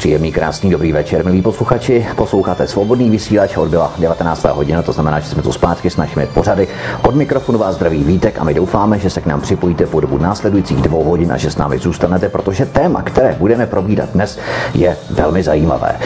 Příjemný, krásný, dobrý večer, milí posluchači. Posloucháte svobodný vysílač, odbyla 19. hodina, to znamená, že jsme tu zpátky s našimi pořady. Od mikrofonu vás zdraví Vítek a my doufáme, že se k nám připojíte po dobu následujících dvou hodin a že s námi zůstanete, protože téma, které budeme probídat dnes, je velmi zajímavé.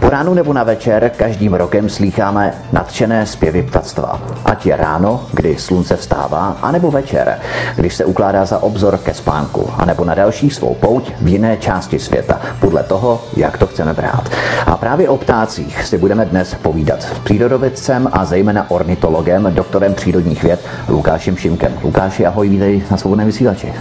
Po ránu nebo na večer každým rokem slýcháme nadšené zpěvy ptactva. Ať je ráno, kdy slunce vstává, anebo večer, když se ukládá za obzor ke spánku, anebo na další svou pouť v jiné části světa, podle toho, jak to chceme brát. A právě o ptácích si budeme dnes povídat s přírodovědcem a zejména ornitologem, doktorem přírodních věd Lukášem Šimkem. Lukáši, ahoj, vítej na svobodném vysílači.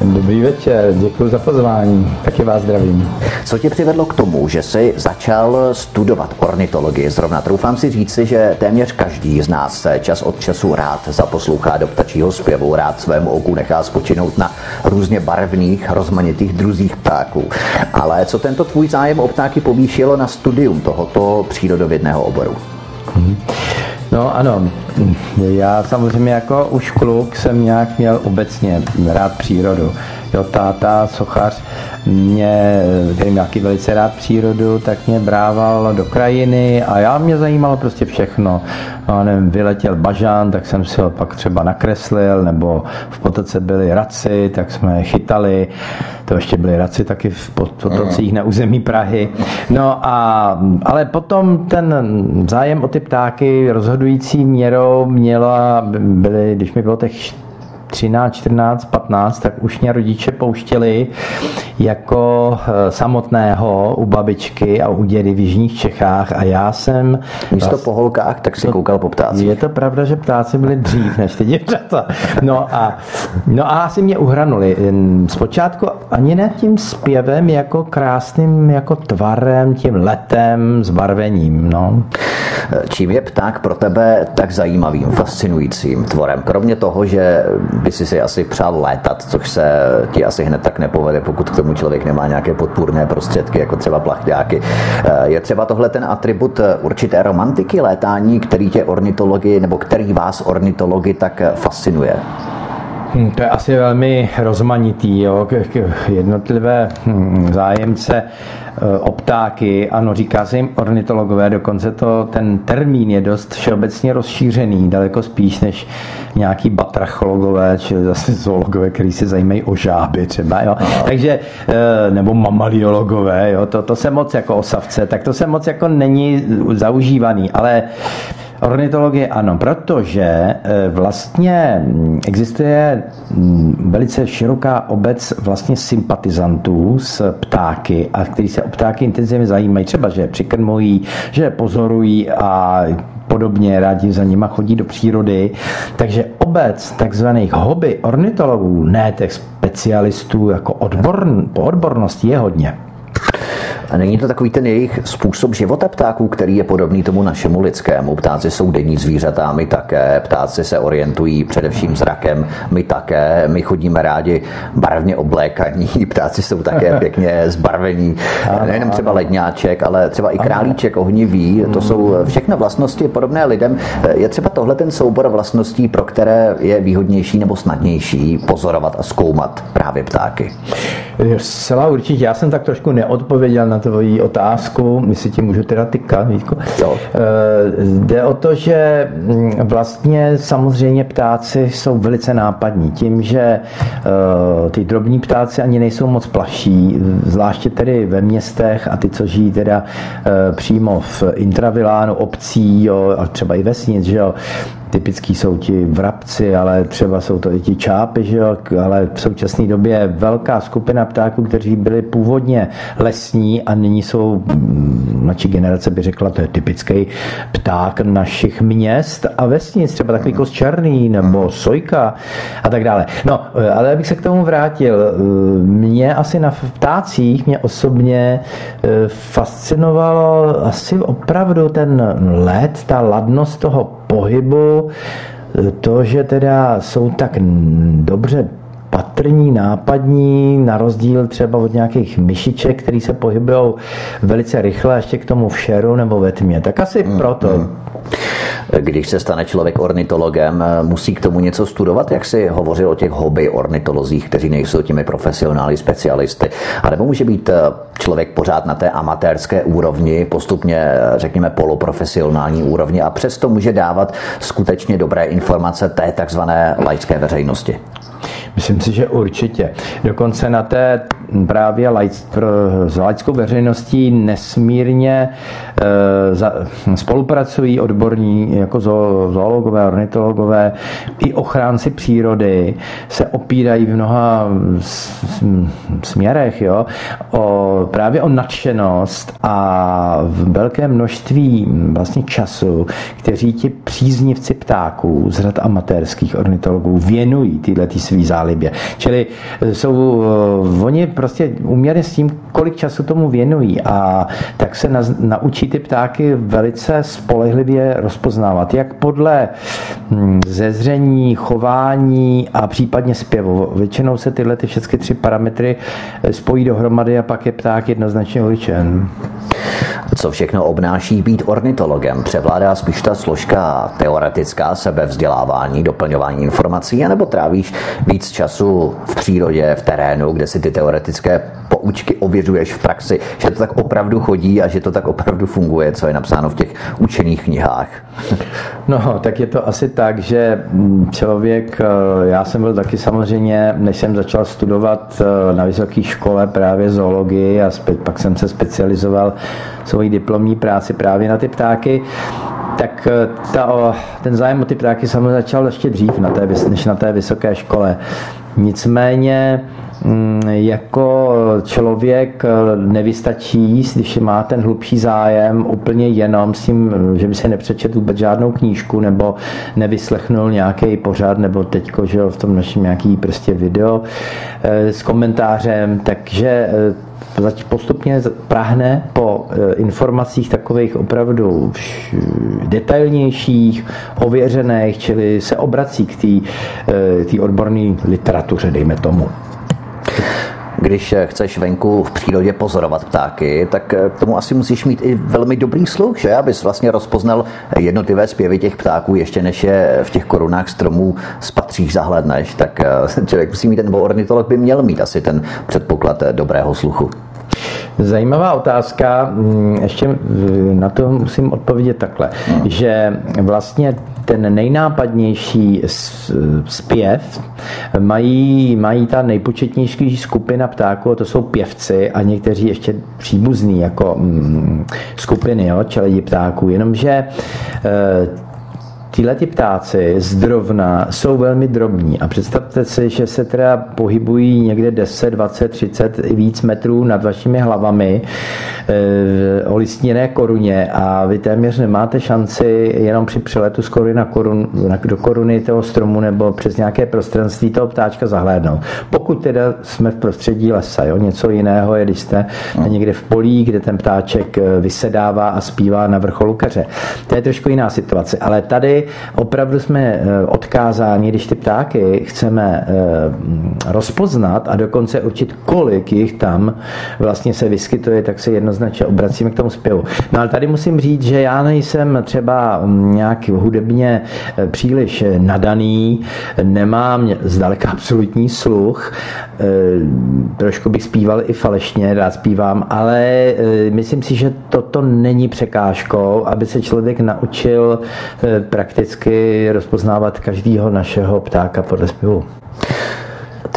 Dobrý večer, děkuji za pozvání, taky vás zdravím. Co tě přivedlo k tomu, že jsi začal studovat ornitologii? Zrovna troufám si říci, že téměř každý z nás se čas od času rád zaposlouchá do ptačího zpěvu, rád svému oku nechá spočinout na různě barevných, rozmanitých druzích ptáků. Ale co tento tvůj zájem o ptáky povýšilo na studium tohoto přírodovědného oboru? No ano, já samozřejmě jako už kluk jsem nějak měl obecně rád přírodu. Jo, táta, sochař, mě, který nějaký velice rád přírodu, tak mě brával do krajiny a já mě zajímalo prostě všechno. No, nevím, vyletěl bažán, tak jsem si ho pak třeba nakreslil, nebo v potoce byly raci, tak jsme je chytali. To ještě byly raci taky v potocích na území Prahy. No a, ale potom ten zájem o ty ptáky rozhodující měrou měla, byly, když mi bylo těch 13, 14, 15, tak už mě rodiče pouštěli jako eh, samotného u babičky a u dědy v Jižních Čechách a já jsem... Místo vlast... po holkách, tak si to, koukal po ptácích. Je to pravda, že ptáci byli dřív než ty děvčata. No a, no a asi mě uhranuli. Zpočátku ani ne tím zpěvem, jako krásným jako tvarem, tím letem, zbarvením. No. Čím je pták pro tebe tak zajímavým, fascinujícím tvorem? Kromě toho, že by si si asi přál létat, což se ti asi hned tak nepovede, pokud k tomu člověk nemá nějaké podpůrné prostředky, jako třeba plachťáky. Eh, je třeba tohle ten atribut určité romantiky létání, který tě ornitologi, nebo který vás ornitologi tak fascinuje? Hmm, to je asi velmi rozmanitý. Jo. Jednotlivé hm, zájemce eh, o ptáky, ano, říká se jim ornitologové, dokonce to, ten termín je dost všeobecně rozšířený, daleko spíš než nějaký batrachologové, či zase zoologové, kteří se zajímají o žáby třeba, jo. Takže, eh, nebo mamaliologové, jo, to, to se moc jako osavce, tak to se moc jako není zaužívaný, ale Ornitologie ano, protože eh, vlastně mm, existuje mm, velice široká obec vlastně sympatizantů s ptáky a kteří se o ptáky intenzivně zajímají, třeba že přikrmují, že pozorují a podobně, rádi za nima chodí do přírody. Takže obec takzvaných hobby ornitologů, ne těch specialistů jako odborn, po odbornosti je hodně. A není to takový ten jejich způsob života ptáků, který je podobný tomu našemu lidskému. Ptáci jsou denní zvířata, my také. Ptáci se orientují především zrakem, my také. My chodíme rádi barevně oblékaní, ptáci jsou také pěkně zbarvení. Nejenom třeba ledňáček, ale třeba i králíček ohnivý. To jsou všechno vlastnosti podobné lidem. Je třeba tohle ten soubor vlastností, pro které je výhodnější nebo snadnější pozorovat a zkoumat právě ptáky. Zcela určitě. Já jsem tak trošku neodpověděl na tvoji otázku, my si ti můžu teda tykat, Vítku. Jo. Eh, jde o to, že mm, vlastně samozřejmě ptáci jsou velice nápadní. Tím, že eh, ty drobní ptáci ani nejsou moc plaší, zvláště tedy ve městech a ty, co žijí teda eh, přímo v intravilánu obcí, jo, a třeba i vesnic, že jo, Typický jsou ti vrabci, ale třeba jsou to i ti čápy, že jo? ale v současné době je velká skupina ptáků, kteří byli původně lesní a nyní jsou, mm, mladší generace by řekla, to je typický pták našich měst a vesnic, třeba takový kos černý nebo sojka a tak dále. No, ale abych se k tomu vrátil, mě asi na ptácích, mě osobně eh, fascinovalo asi opravdu ten let, ta ladnost toho pohybu, to, že teda jsou tak dobře patrní, nápadní, na rozdíl třeba od nějakých myšiček, který se pohybují velice rychle, ještě k tomu v šeru nebo ve tmě. Tak asi mm, proto. Mm. Když se stane člověk ornitologem, musí k tomu něco studovat, jak si hovořil o těch hobby ornitolozích, kteří nejsou těmi profesionály, specialisty. A nebo může být člověk pořád na té amatérské úrovni, postupně, řekněme, poloprofesionální úrovni a přesto může dávat skutečně dobré informace té takzvané laické veřejnosti. Myslím si, že určitě. Dokonce na té právě s laickou veřejností nesmírně e, za, spolupracují odborní jako zoologové, ornitologové i ochránci přírody se opírají v mnoha směrech jo, o, právě o nadšenost a v velké množství vlastně času, kteří ti příznivci ptáků z řad amatérských ornitologů věnují tyhle ty svý zálibě. Čili jsou uh, oni prostě uměli s tím, kolik času tomu věnují a tak se na, naučí ty ptáky velice spolehlivě rozpoznávat, jak podle hm, zezření, chování a případně zpěvu. Většinou se tyhle ty všechny tři parametry eh, spojí dohromady a pak je pták jednoznačně určen. Co všechno obnáší být ornitologem? Převládá spíš ta složka teoretická sebevzdělávání, doplňování informací, anebo trávíš víc času v přírodě, v terénu, kde si ty teoretické poučky ověřuješ v praxi, že to tak opravdu chodí a že to tak opravdu funguje, co je napsáno v těch učených knihách? No, tak je to asi tak, že člověk, eh, já jsem byl taky samozřejmě, než jsem začal studovat eh, na vysoké škole právě zoologii a pak jsem se specializoval svoji diplomní práci právě na ty ptáky, tak eh, ta, ten zájem o ty ptáky samozřejmě začal ještě dřív na té, než na té vysoké škole. Nicméně mm, jako člověk eh, nevystačí, když má ten hlubší zájem úplně jenom s tím, že by se nepřečetl vůbec žádnou knížku nebo nevyslechnul nějaký pořad nebo teďko, že v tom našem nějaký prostě video eh, s komentářem, takže postupně prahne po informacích takových opravdu detailnějších, ověřených, čili se obrací k té odborné literatuře, dejme tomu. Když chceš venku v přírodě pozorovat ptáky, tak k tomu asi musíš mít i velmi dobrý sluch, že? Abys vlastně rozpoznal jednotlivé zpěvy těch ptáků, ještě než je v těch korunách stromů spatříš, zahledneš. Tak eh, člověk musí mít, ten ornitolog by měl mít asi ten předpoklad dobrého sluchu. Zajímavá otázka, mm, ještě na to musím odpovědět takhle, no. že vlastně ten nejnápadnější zpěv mají, mají ta nejpočetnější skupina ptáků, to jsou pěvci a někteří ještě příbuzní jako mm, skupiny, jo, čeledi ptáků, jenomže eh, Tyhle ty ptáci zdrovna jsou velmi drobní a představte si, že se teda pohybují někde 10, 20, 30 i víc metrů nad vašimi hlavami e, o listněné koruně a vy téměř nemáte šanci jenom při přeletu z koruny na korun, do koruny toho stromu nebo přes nějaké prostranství toho ptáčka zahlédnout. Pokud teda jsme v prostředí lesa, jo? něco jiného je, když jste někde v polí, kde ten ptáček e, vysedává a zpívá na vrcholu keře. To je trošku jiná situace, ale tady opravdu jsme eh, odkázáni, když ty ptáky chceme eh, rozpoznat a dokonce určit, kolik jich tam vlastně se vyskytuje, tak se jednoznačně obracíme k tomu zpěvu. No ale tady musím říct, že já nejsem třeba mm, nějak hudebně eh, příliš nadaný, nemám zdaleka absolutní sluch, trošku bych zpíval i falešně, rád zpívám, ale myslím si, že toto není překážkou, aby se člověk naučil prakticky rozpoznávat každého našeho ptáka podle zpěvu.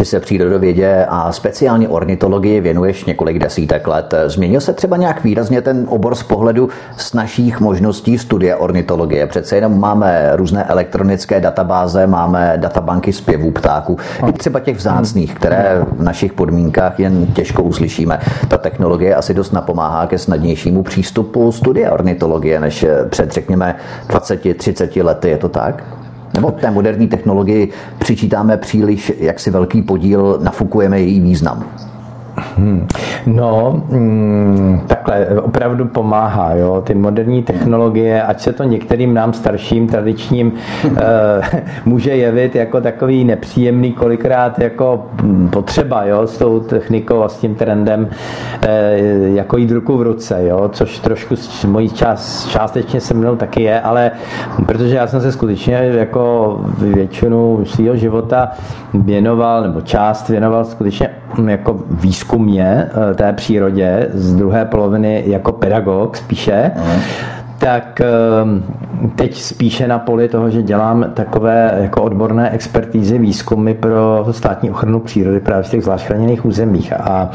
Ty se přírodovědě a speciálně ornitologii věnuješ několik desítek let. Změnil se třeba nějak výrazně ten obor z pohledu s našich možností studia ornitologie? Přece jenom máme různé elektronické databáze, máme databanky zpěvů ptáků, i třeba těch vzácných, které v našich podmínkách jen těžko uslyšíme. Ta technologie asi dost napomáhá ke snadnějšímu přístupu studia ornitologie než před, řekněme, 20-30 lety. Je to tak? Nebo té moderní technologii přičítáme příliš jaksi velký podíl, nafukujeme její význam? Hmm. No, hmm, tak takhle, opravdu pomáhá, jo, ty moderní technologie, ať se to některým nám starším, tradičním může jevit jako takový nepříjemný kolikrát jako hm, potřeba, jo, s tou technikou a s tím trendem, jako jít ruku v ruce, jo, což trošku mojí čas, částečně se mnou taky je, ale protože já jsem se skutečně jako většinu svého života věnoval, nebo část věnoval skutečně hm, jako výzkumně eh, té přírodě, z druhé poloviny jako pedagog spíše, uh tak ehm, teď spíše na poli toho, že dělám takové jako odborné expertízy, výzkumy pro státní ochranu přírody právě v těch zvlášť chráněných územích a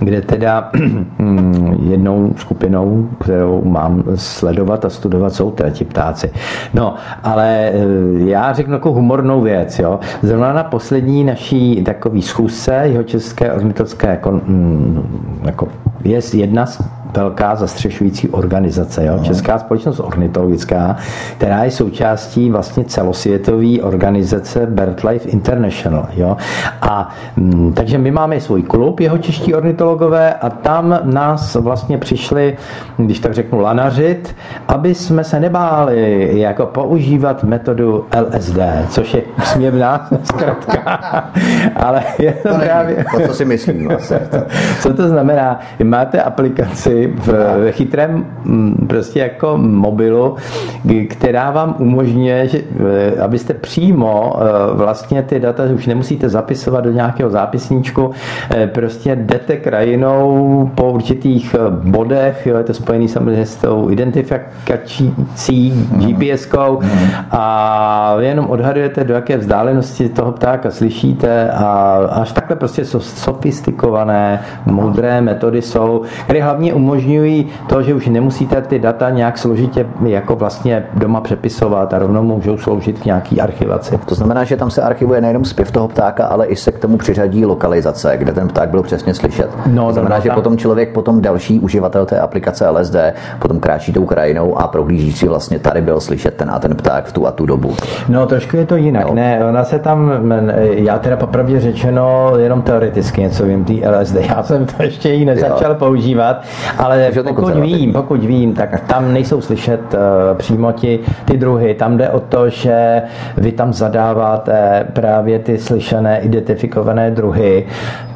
kde teda jednou skupinou, kterou mám sledovat a studovat, jsou teda ti ptáci. No, ale eh, já řeknu jako humornou věc, jo. Zrovna na poslední naší takový schůzce jeho české ornitologické jako, mm, jako je jedna z velká zastřešující organizace, jo? Česká společnost ornitologická, která je součástí vlastně celosvětové organizace BirdLife International. Jo? A m, mm, takže my máme svůj klub, jeho čeští ornitologové, a tam nás vlastně přišli, když tak řeknu, lanařit, aby jsme se nebáli jako používat metodu LSD, což je směvná zkratka, ale je to, to právě... To, co si myslím vlastně. Co to znamená? Máte aplikaci, v, v chytrém mm, prostě jako mobilu, která vám umožňuje, že, eh, abyste přímo eh, vlastně ty data už nemusíte zapisovat do nějakého zápisníčku, eh, prostě jdete krajinou po určitých bodech, jo, je to spojený samozřejmě s tou identifikací GPS-kou a vy jenom odhadujete, do jaké vzdálenosti toho ptáka slyšíte a až takhle prostě sofistikované, moudré metody jsou, které hlavně umožňují umožňují to, že už nemusíte ty data nějak složitě jako vlastně doma přepisovat a rovnou můžou sloužit k nějaký archivaci. To znamená, že tam se archivuje nejenom zpěv toho ptáka, ale i se k tomu přiřadí lokalizace, kde ten pták byl přesně slyšet. No, to znamená, no, že tam... potom člověk, potom další uživatel té aplikace LSD, potom kráčí tou krajinou a prohlíží si vlastně tady byl slyšet ten a ten pták v tu a tu dobu. No, trošku je to jinak. No. Ne, ona se tam, já teda popravdě řečeno, jenom teoreticky něco vím, tý LSD. Já jsem to ještě ji nezačal jo. používat, ale pokud vím, pokud vím, tak tam nejsou slyšet uh, přímo ti, ty druhy. Tam jde o to, že vy tam zadáváte právě ty slyšené, identifikované druhy.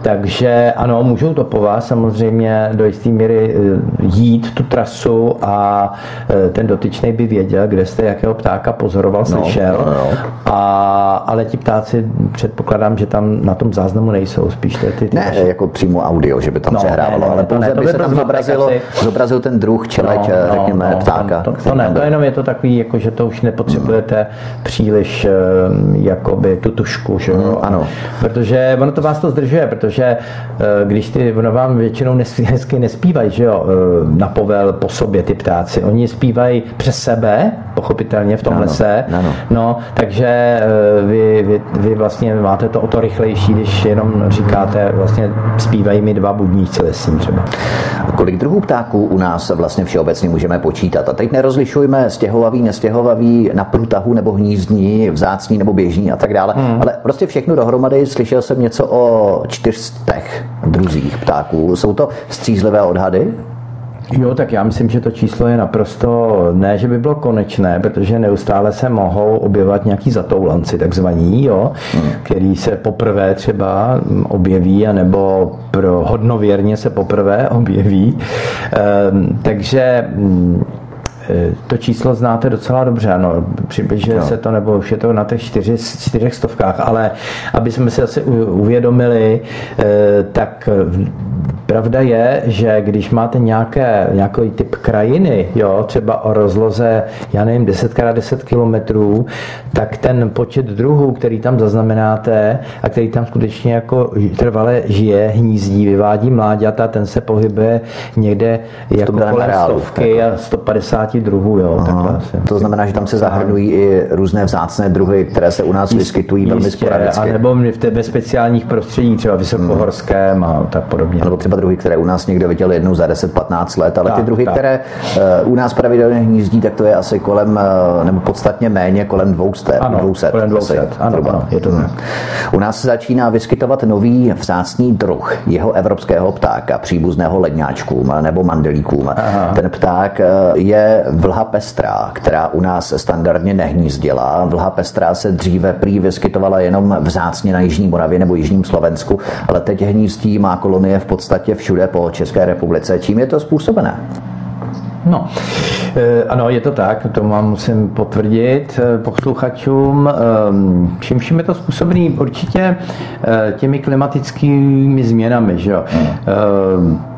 Takže ano, můžou to po vás samozřejmě do jisté míry eh, jít tu trasu a eh, ten dotyčný by věděl, kde jste jakého ptáka pozoroval, no, slyšel. No, no, no. A, ale ti ptáci předpokládám, že tam na tom záznamu nejsou, spíš ty, ty, ty Ne, jako přímo audio, že by tam no, přehrávalo, ne, ne, ale pouze ne, by se tam zobrazilo, zobrazil ten druh čeleť, no, no, řekněme, no, ptáka. To, to, to ne, to jenom je to takový, jako, že to už nepotřebujete hmm. příliš jakoby tu tušku, že Hmm, ano. Protože ono to vás to zdržuje, protože eh, když ty, ono vám většinou nespí, hezky nespívají, že jo, eh, na povel po sobě ty ptáci. Oni zpívají přes sebe, pochopitelně v tom ano, lese. Ano. No, takže eh, vy, vy, vy, vlastně máte to o to rychlejší, když jenom říkáte, vlastně zpívají mi dva budníci lesní třeba. Kolik druhů ptáků u nás vlastně všeobecně můžeme počítat? A teď nerozlišujeme stěhovavý, nestěhovavý, na průtahu nebo hnízdní, vzácní nebo běžní a tak dále, hmm. ale prostě všechno dohromady. Slyšel jsem něco o čtyřstech druzích ptáků. Jsou to střízlivé odhady? Jo, tak já myslím, že to číslo je naprosto, ne, že by bylo konečné, protože neustále se mohou objevovat nějaký zatoulanci, takzvaní, jo, hmm. který se poprvé třeba objeví, anebo pro hodnověrně se poprvé objeví. Ehm, takže mm, to číslo znáte docela dobře, ano, přibližuje no. se to, nebo už je to na těch čtyři, čtyřech stovkách, ale aby jsme si asi uvědomili, e, tak Pravda je, že když máte nějaké, nějaký typ krajiny, jo, třeba o rozloze, já nevím, 10x10 kilometrů, tak ten počet druhů, který tam zaznamenáte a který tam skutečně jako trvale žije, hnízdí, vyvádí mláďata, ten se pohybuje někde jako kolem stovky a 150 50 druhů. Jo, takhle asi. To znamená, že tam se zahrnují i různé vzácné druhy, které se u nás jistě, vyskytují velmi jistě, sporadicky. A nebo v té speciálních prostředí, třeba vysokohorském hmm. a tak podobně. Nebo třeba druhy, které u nás někdo viděl jednou za 10-15 let, ale tak, ty druhy, tak. které uh, u nás pravidelně hnízdí, tak to je asi kolem, uh, nebo podstatně méně, kolem 200. Ano, 200, kolem 200. Asi, ano, ano, je to hmm. U nás se začíná vyskytovat nový vzácný druh jeho evropského ptáka, příbuzného ledňáčkům nebo mandelíkům. Aha. Ten pták eh, je vlha pestrá, která u nás standardně nehnízdila. Vlha pestrá se dříve prý vyskytovala jenom vzácně na Jižní Moravě nebo Jižním Slovensku, ale teď hnízdí má kolonie v podstatě všude po České republice. Čím je to způsobené? No, eh, ano, je to tak, to mám musím potvrdit eh, posluchačům. Ehm, vším vším je to způsobený určitě těmi klimatickými změnami, že jo. Hmm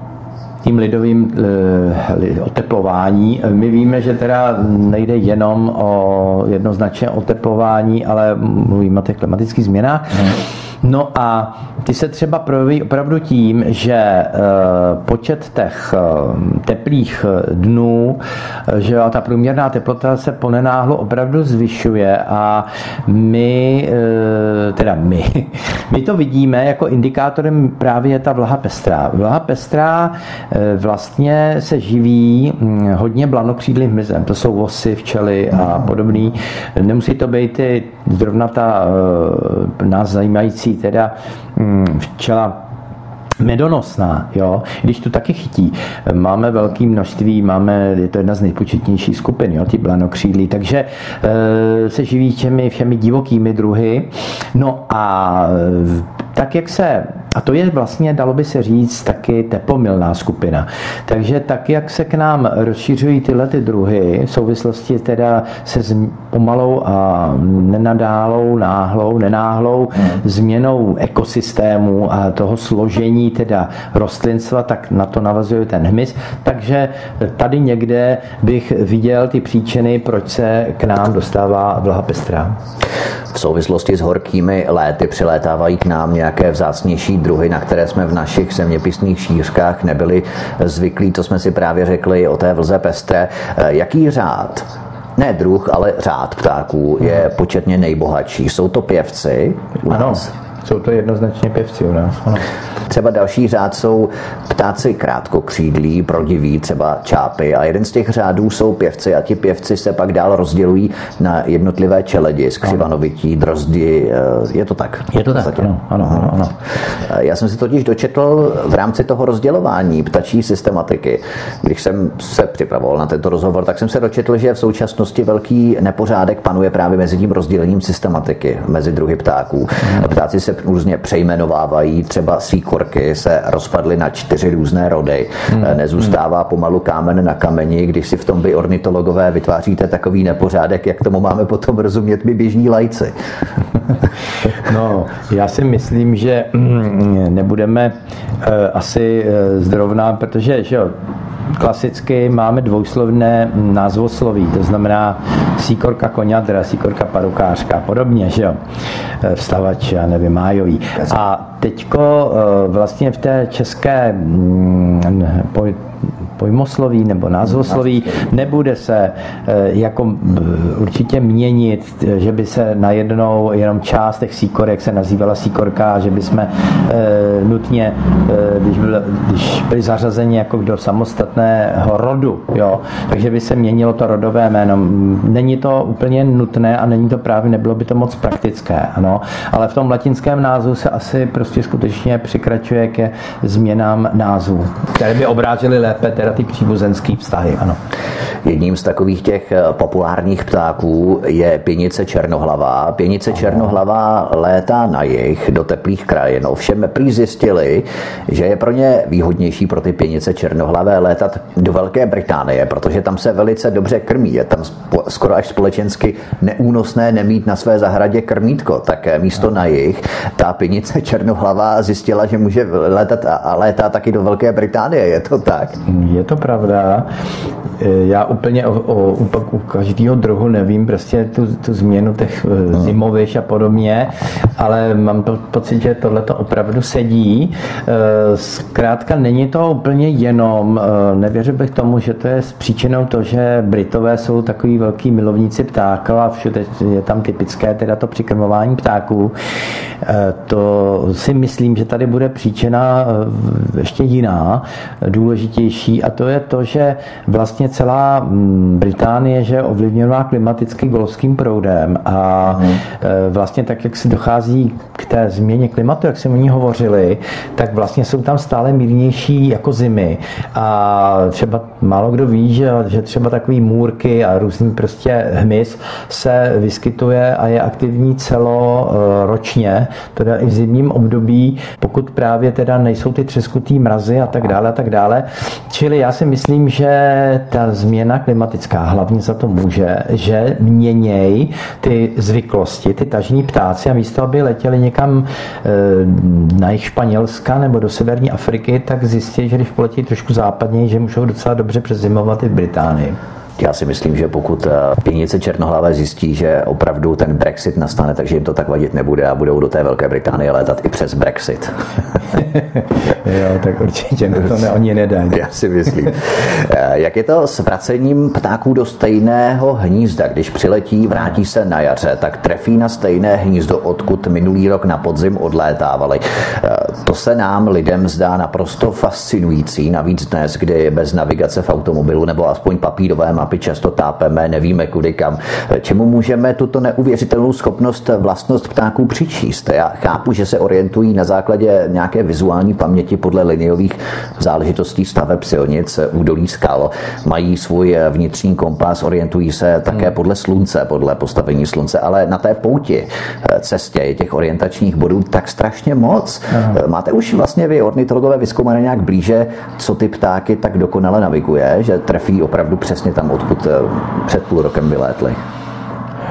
tím lidovým eh, oteplování. My víme, že teda nejde jenom o jednoznačně oteplování, ale mluvíme o těch klimatických změnách. Hmm. No a ty se třeba projeví opravdu tím, že eh, počet těch eh, teplých eh, dnů, že ta průměrná teplota se ponenáhlo opravdu zvyšuje a my, teda my, my to vidíme jako indikátorem právě je ta vlha pestrá. Vlha pestrá vlastně se živí hm, hodně blanokřídlým hmyzem. To jsou vosy, včely a podobný. Nemusí to být zrovna ta nás zajímající teda mm, včela medonosná, jo, když to taky chytí. Máme velké množství, máme, je to jedna z nejpočetnějších skupin, jo, ty blanokřídlí, takže e, se živí těmi všemi divokými druhy. No a tak, jak se a to je vlastně, dalo by se říct, taky teplomilná skupina. Takže tak, jak se k nám rozšiřují tyhle ty druhy, v souvislosti teda se pomalou a nenadálou, náhlou, nenáhlou hmm. změnou ekosystému a toho složení teda rostlinstva, tak na to navazuje ten hmyz. Takže tady někde bych viděl ty příčiny, proč se k nám dostává vlha pestrá. V souvislosti s horkými léty přilétávají k nám nějaké vzácnější druhy, na které jsme v našich zeměpisných šířkách nebyli zvyklí. To jsme si právě řekli o té vlze pestré. Jaký řád ne druh, ale řád ptáků je početně nejbohatší. Jsou to pěvci? Ano, jsou to jednoznačně pěvci u nás. Ano. Třeba další řád jsou ptáci krátkokřídlí, prodiví, třeba čápy a jeden z těch řádů jsou pěvci a ti pěvci se pak dál rozdělují na jednotlivé čeledi, skřivanovití, drozdi, eh, je to tak? Je to tak, ano, ano, ano, ano. Eh, já jsem si totiž dočetl v rámci toho rozdělování ptačí systematiky, když jsem se připravoval na tento rozhovor, tak jsem se dočetl, že v současnosti velký nepořádek panuje právě mezi tím rozdělením systematiky mezi druhy ptáků. Hmm. Ptáci se různě přejmenovávají, třeba síkor vzorky se rozpadly na čtyři různé rody. Hmm. Nezůstává pomalu kámen na kameni, když si v tom vy ornitologové vytváříte takový nepořádek, jak tomu máme potom rozumět my běžní lajci. No, já si myslím, že mm, nebudeme eh, asi eh, zrovna, protože že jo, klasicky máme dvojslovné názvosloví, to znamená síkorka koňadra, síkorka parukářka a podobně, že jo, e, vstavač, já nevím, májový. A teďko e, vlastně v té české mm, pojmosloví nebo názvosloví, nebude se eh, jako určitě měnit, že by se najednou jenom část těch síkorek se nazývala síkorka, že by jsme eh, nutně, eh, když, byl, když byli zařazeni jako do samostatného rodu, jo, takže by se měnilo to rodové jméno. Není to úplně nutné a není to právě, nebylo by to moc praktické, ano, ale v tom latinském názvu se asi prostě skutečně přikračuje ke změnám názvu, které by obrážely lépe teda ty příbuzenské vztahy, ano. Jedním z takových těch eh, populárních ptáků je pěnice černohlavá. Pěnice ano. černohlavá létá na jich do teplých krajin. Ovšem prý zjistili, že je pro ně výhodnější pro ty pěnice černohlavé létat do Velké Británie, protože tam se velice dobře krmí. Je tam skoro až společensky neúnosné nemít na své zahradě krmítko. Tak místo na jich ta pěnice černohlavá zjistila, že může létat a létá taky do Velké Británie. Je to tak? Je to pravda. já úplně o, o, u, každého druhu nevím prostě tu, tu změnu těch no. zimoviš a podobně, ale mám to, pocit, že tohle to opravdu sedí. Zkrátka není to úplně jenom, nevěřil bych tomu, že to je s příčinou to, že Britové jsou takový velký milovníci ptáků a všude je tam typické teda to přikrmování ptáků. To si myslím, že tady bude příčina ještě jiná, důležitější a to je to, že vlastně celá mm, Británie že je ovlivněná klimaticky golfským proudem a mm. vlastně tak, jak se dochází k té změně klimatu, jak jsme o ní hovořili, tak vlastně jsou tam stále mírnější jako zimy a třeba málo kdo ví, že, že třeba takový můrky a různý prostě hmyz se vyskytuje a je aktivní celoročně, teda i v zimním období, pokud právě teda nejsou ty třeskutý mrazy a tak dále a tak dále. Čili já si myslím, že ta změna klimatická hlavně za to může, že měněj ty zvyklosti, ty tažní ptáci a místo, aby letěli někam eh, na jich Španělska nebo do severní Afriky, tak zjistí, že když poletí trošku západněji, že můžou docela dobře přezimovat i v Británii. Já si myslím, že pokud eh, pěnice černohlavé zjistí, že opravdu ten Brexit nastane, takže jim to tak vadit nebude a budou do té Velké Británie létat i přes Brexit. jo, tak určitě no to ne, oni nedají. Já si myslím. Eh, jak je to s vracením ptáků do stejného hnízda? Když přiletí, vrátí se na jaře, tak trefí na stejné hnízdo, odkud minulý rok na podzim odlétávali. Eh, to se nám lidem zdá naprosto fascinující, navíc dnes, kdy je bez navigace v automobilu nebo aspoň papírovém mapy často tápeme, nevíme kudy kam. Čemu můžeme tuto neuvěřitelnou schopnost vlastnost ptáků přičíst? Já chápu, že se orientují na základě nějaké vizuální paměti podle liniových záležitostí staveb silnic, údolí skal. Mají svůj vnitřní kompas, orientují se také hmm. podle slunce, podle postavení slunce, ale na té pouti cestě je těch orientačních bodů tak strašně moc. Aha. Máte už vlastně vy ornitologové vyzkoumané nějak blíže, co ty ptáky tak dokonale naviguje, že trefí opravdu přesně tam odkud eh, před půl rokem vylétli.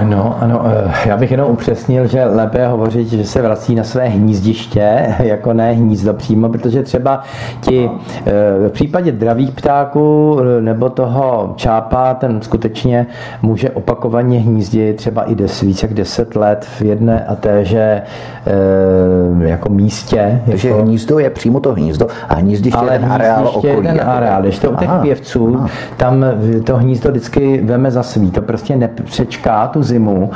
No, ano, eh, já bych jenom upřesnil, že lépe hovořit, že se vrací na své hnízdiště, jako ne hnízdo přímo, protože třeba ti eh, v případě dravých ptáků nebo toho čápa, ten skutečně může opakovaně hnízdit třeba i des, více jak 10 let v jedné a téže jako místě. Takže jako... hnízdo je přímo to hnízdo a hnízdiště Ale je ten areál okolí. Je ten areál, když to u těch pěvců, aha. tam to hnízdo vždycky veme za svý, to prostě nepřečká tu zimu,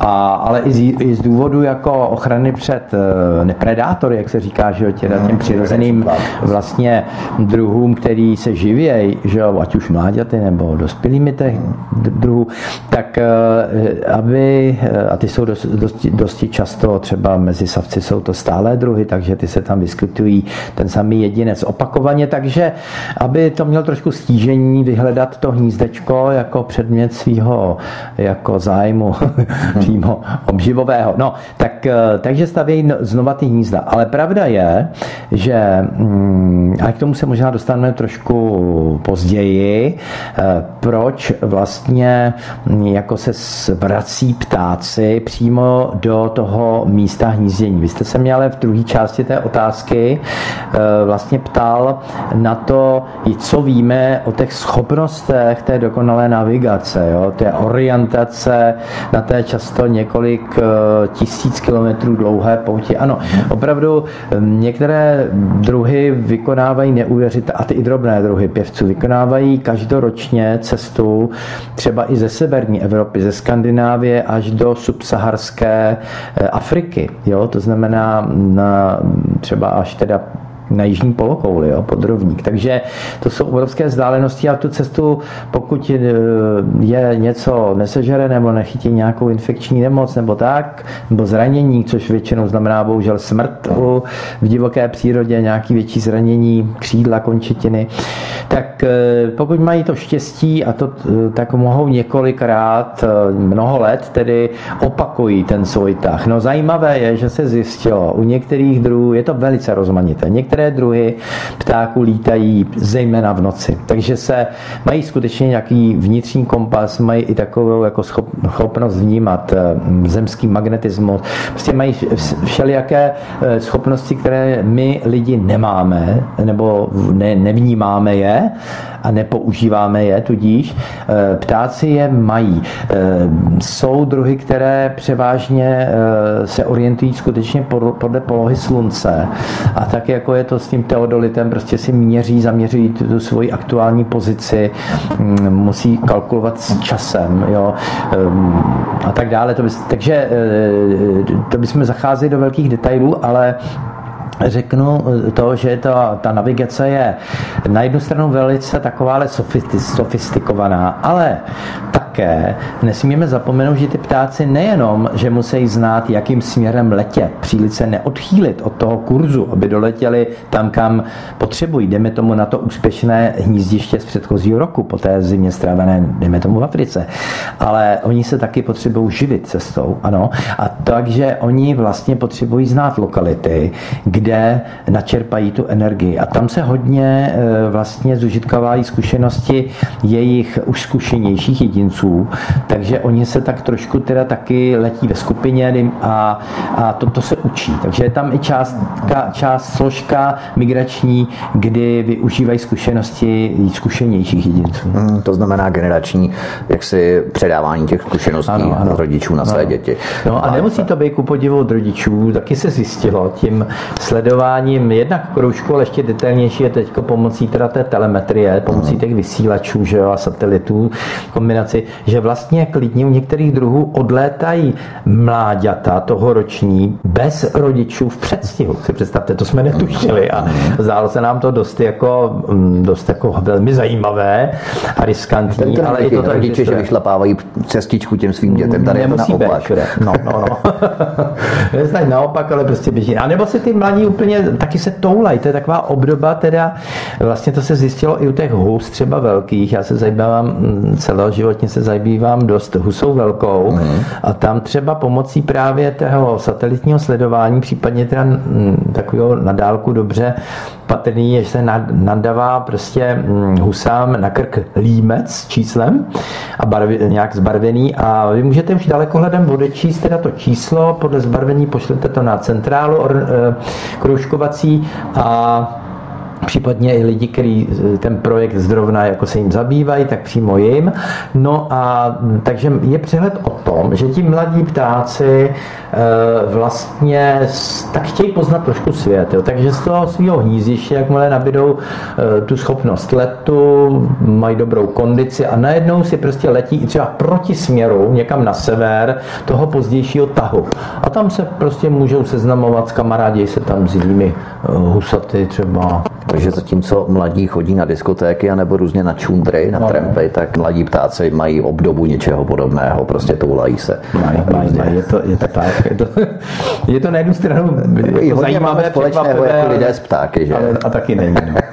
a, ale i z, i z důvodu jako ochrany před eh, nepredátory, jak se říká, že jo, těm hmm, přirozeným vlastně druhům, který se živějí, že jo, ať už mláďaty nebo dospělými těch druhů, tak eh, aby, eh, a ty jsou dosti, dosti, dosti často, třeba mezi savci jsou to stálé druhy, takže ty se tam vyskytují ten samý jedinec. Opakovaně, takže aby to měl trošku stížení, vyhledat to hnízdečko jako předmět svého jako zájmu zájmu přímo obživového. No, tak, eh, takže stavějí znova ty hnízda. Ale pravda je, že, mm, a k tomu se možná dostaneme trošku později, eh, proč vlastně mm, jako se vrací ptáci přímo do toho místa hnízdění. Vy jste se mě ale v druhé části té otázky eh, vlastně ptal na to, co víme o těch schopnostech té dokonalé navigace, jo, té orientace na té často několik eh, tisíc kilometrů dlouhé pouti. Ano, opravdu hm, některé druhy vykonávají neuvěřitelné, a ty i drobné druhy pěvců vykonávají každoročně cestu třeba i ze severní Evropy, ze Skandinávie až do subsaharské eh, Afriky. Jo? To znamená na, třeba až teda na jižní polokouli, jo, podrovník. Takže to jsou obrovské vzdálenosti a tu cestu, pokud e, je něco nesežere nebo nechytí nějakou infekční nemoc nebo tak, nebo zranění, což většinou znamená bohužel smrt v divoké přírodě, nějaký větší zranění křídla, končetiny, tak e, pokud mají to štěstí a to, e, tak mohou několikrát, mnoho let tedy opakují ten svůj tah. No zajímavé je, že se zjistilo, u některých druhů je to velice rozmanité. Některé některé druhy ptáků lítají zejména v noci. Takže se mají skutečně nějaký vnitřní kompas, mají i takovou jako schopnost vnímat eh, zemský magnetismus. Prostě mají všelijaké eh, schopnosti, které my lidi nemáme, nebo ne, nevnímáme je a nepoužíváme je tudíž. Eh, ptáci je mají. Eh, jsou druhy, které převážně se orientují skutečně podle polohy slunce a tak jako je to s tím teodolitem, prostě si měří, zaměřují tu svoji aktuální pozici, mm, musí kalkulovat s časem jo, ehm, a tak dále. To by, takže to bychom zacházeli do velkých detailů, ale řeknu to, že ta, ta navigace je na jednu stranu velice takováhle sofistikovaná, ale také nesmíme zapomenout, že ty ptáci nejenom, že musí znát, jakým směrem letět, příliš se neodchýlit od toho kurzu, aby doletěli tam, kam potřebují. Jdeme tomu na to úspěšné hnízdiště z předchozího roku, po té zimě strávené, jdeme tomu v Africe. Ale oni se taky potřebují živit cestou, ano. A takže oni vlastně potřebují znát lokality, kde načerpají tu energii. A tam se hodně eh, vlastně zužitkovají zkušenosti jejich už zkušenějších jedinců, letců, takže oni se tak trošku teda taky letí ve skupině a, a to, to se učí. Takže je tam i část, část složka migrační, kdy využívají zkušenosti zkušenějších jedinců. Hmm, to znamená generační jaksi předávání těch zkušeností ano, ano. rodičů na své ano. děti. No a nemusí to být ku podivu od rodičů, taky se zjistilo tím sledováním jednak kroužku, ale ještě detailnější je teď pomocí teda té telemetrie, pomocí těch vysílačů že jo, a satelitů, kombinaci, že vlastně klidně u některých druhů odlétají mláďata toho roční bez rodičů v předstihu. Si představte, to jsme netušili a zdálo se nám to dost jako, mm, dost jako velmi zajímavé a riskantní, ale i to tak rodiče, že vyšlapávají cestičku těm svým dětem, tady Nemusí je to naopak. No, no, no. Neznají naopak, ale prostě běží. A nebo si ty mladí úplně taky se toulají, to je taková obdoba, teda vlastně to se zjistilo i u těch hus třeba velkých, já se zajímavám mm, celoživotně se zabývám dost husou velkou mm. a tam třeba pomocí právě toho satelitního sledování, případně teda mm, takového nadálku dobře patrný, že se nadává prostě mm, husám na krk límec s číslem a barvi, nějak zbarvený a vy můžete už dalekohledem odečíst teda to číslo, podle zbarvení pošlete to na centrálu eh, kroužkovací a případně i lidi, kteří eh, ten projekt zrovna jako se jim zabývají, tak přímo jim. No a takže je přehled o tom, že ti mladí ptáci eh, vlastně tak chtějí poznat trošku svět. Jo. Takže z toho svého hnízdiště, jakmile nabídou eh, tu schopnost letu, mají dobrou kondici a najednou si prostě letí i třeba proti směru, někam na sever, toho pozdějšího tahu. A tam se prostě můžou seznamovat s kamarádi se tam s jinými husaty třeba takže zatímco mladí chodí na diskotéky anebo různě na čundry, na no. trampy, tak mladí ptáci mají obdobu něčeho podobného, prostě toulají se. Mají, mají, mají, je to, je to tak. Je to, je to na jednu stranu jako zajímavé, společného jako lidé z ptáky, že? Ale, a taky není. No.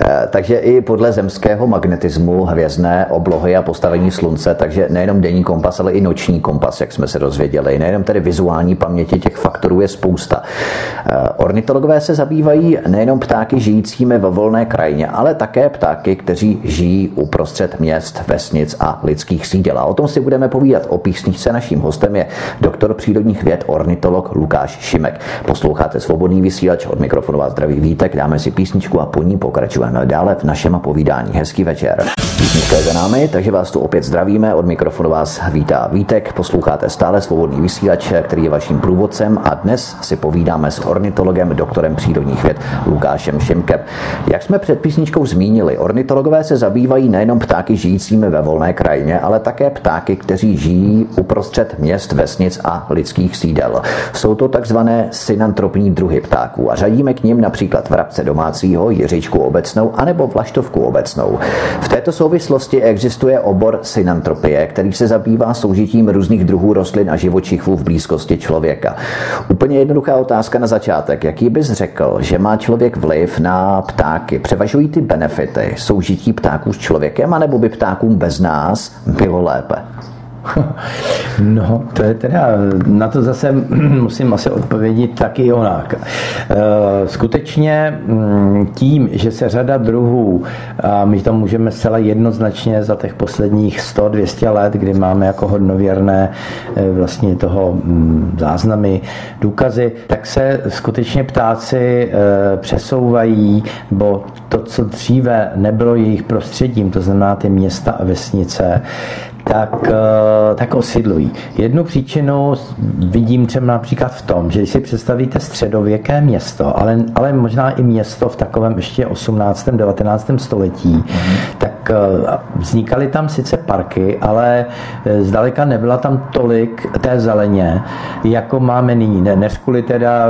Eh, takže i podle zemského magnetismu, hvězdné oblohy a postavení slunce, takže nejenom denní kompas, ale i noční kompas, jak jsme se dozvěděli. Nejenom tedy vizuální paměti těch faktorů je spousta. Eh, ornitologové se zabývají nejenom ptáky žijícími ve volné krajině, ale také ptáky, kteří žijí uprostřed měst, vesnic a lidských sídel. A o tom si budeme povídat o písničce. Naším hostem je doktor přírodních věd, ornitolog Lukáš Šimek. Posloucháte svobodný vysílač od mikrofonu vás zdraví Vítek, dáme si písničku a po ní pokračujeme dále v našem povídání. Hezký večer. Písnička je za námi, takže vás tu opět zdravíme. Od mikrofonu vás vítá Vítek. Posloucháte stále svobodný vysílač, který je vaším průvodcem a dnes si povídáme s ornitologem, doktorem přírodních věd Lukášem Šimkem. Jak jsme před písničkou zmínili, ornitologové se zabývají nejenom ptáky žijícími ve volné krajině, ale také ptáky, kteří žijí uprostřed měst, vesnic a lidských sídel. Jsou to takzvané synantropní druhy ptáků a řadíme k nim například vrabce domácího, jiřičku obecnou anebo vlaštovku obecnou. V této souvislosti existuje obor synantropie, který se zabývá soužitím různých druhů rostlin a živočichů v blízkosti člověka. Úplně jednoduchá otázka na začátek. Jaký bys řekl, že má člověk vliv na ptáky? Převažují ty benefity soužití ptáků s člověkem, anebo by ptákům bez nás bylo lépe? No, to je teda, na to zase musím asi odpovědět taky onak. Eh, skutečně mm, tím, že se řada druhů, a my to můžeme zcela jednoznačně za těch posledních 100-200 let, kdy máme jako hodnověrné eh, vlastně toho mm, záznamy, důkazy, tak se skutečně ptáci eh, přesouvají, bo to, co dříve nebylo jejich prostředím, to znamená ty města a vesnice, tak, eh, tak osidlují. Jednu příčinu vidím třeba například v tom, že když si představíte středověké město, ale, ale možná i město v takovém ještě 18. 19. století, mm-hmm. tak eh, vznikaly tam sice parky, ale eh, zdaleka nebyla tam tolik té zeleně, jako máme nyní. Ne, než kvůli teda,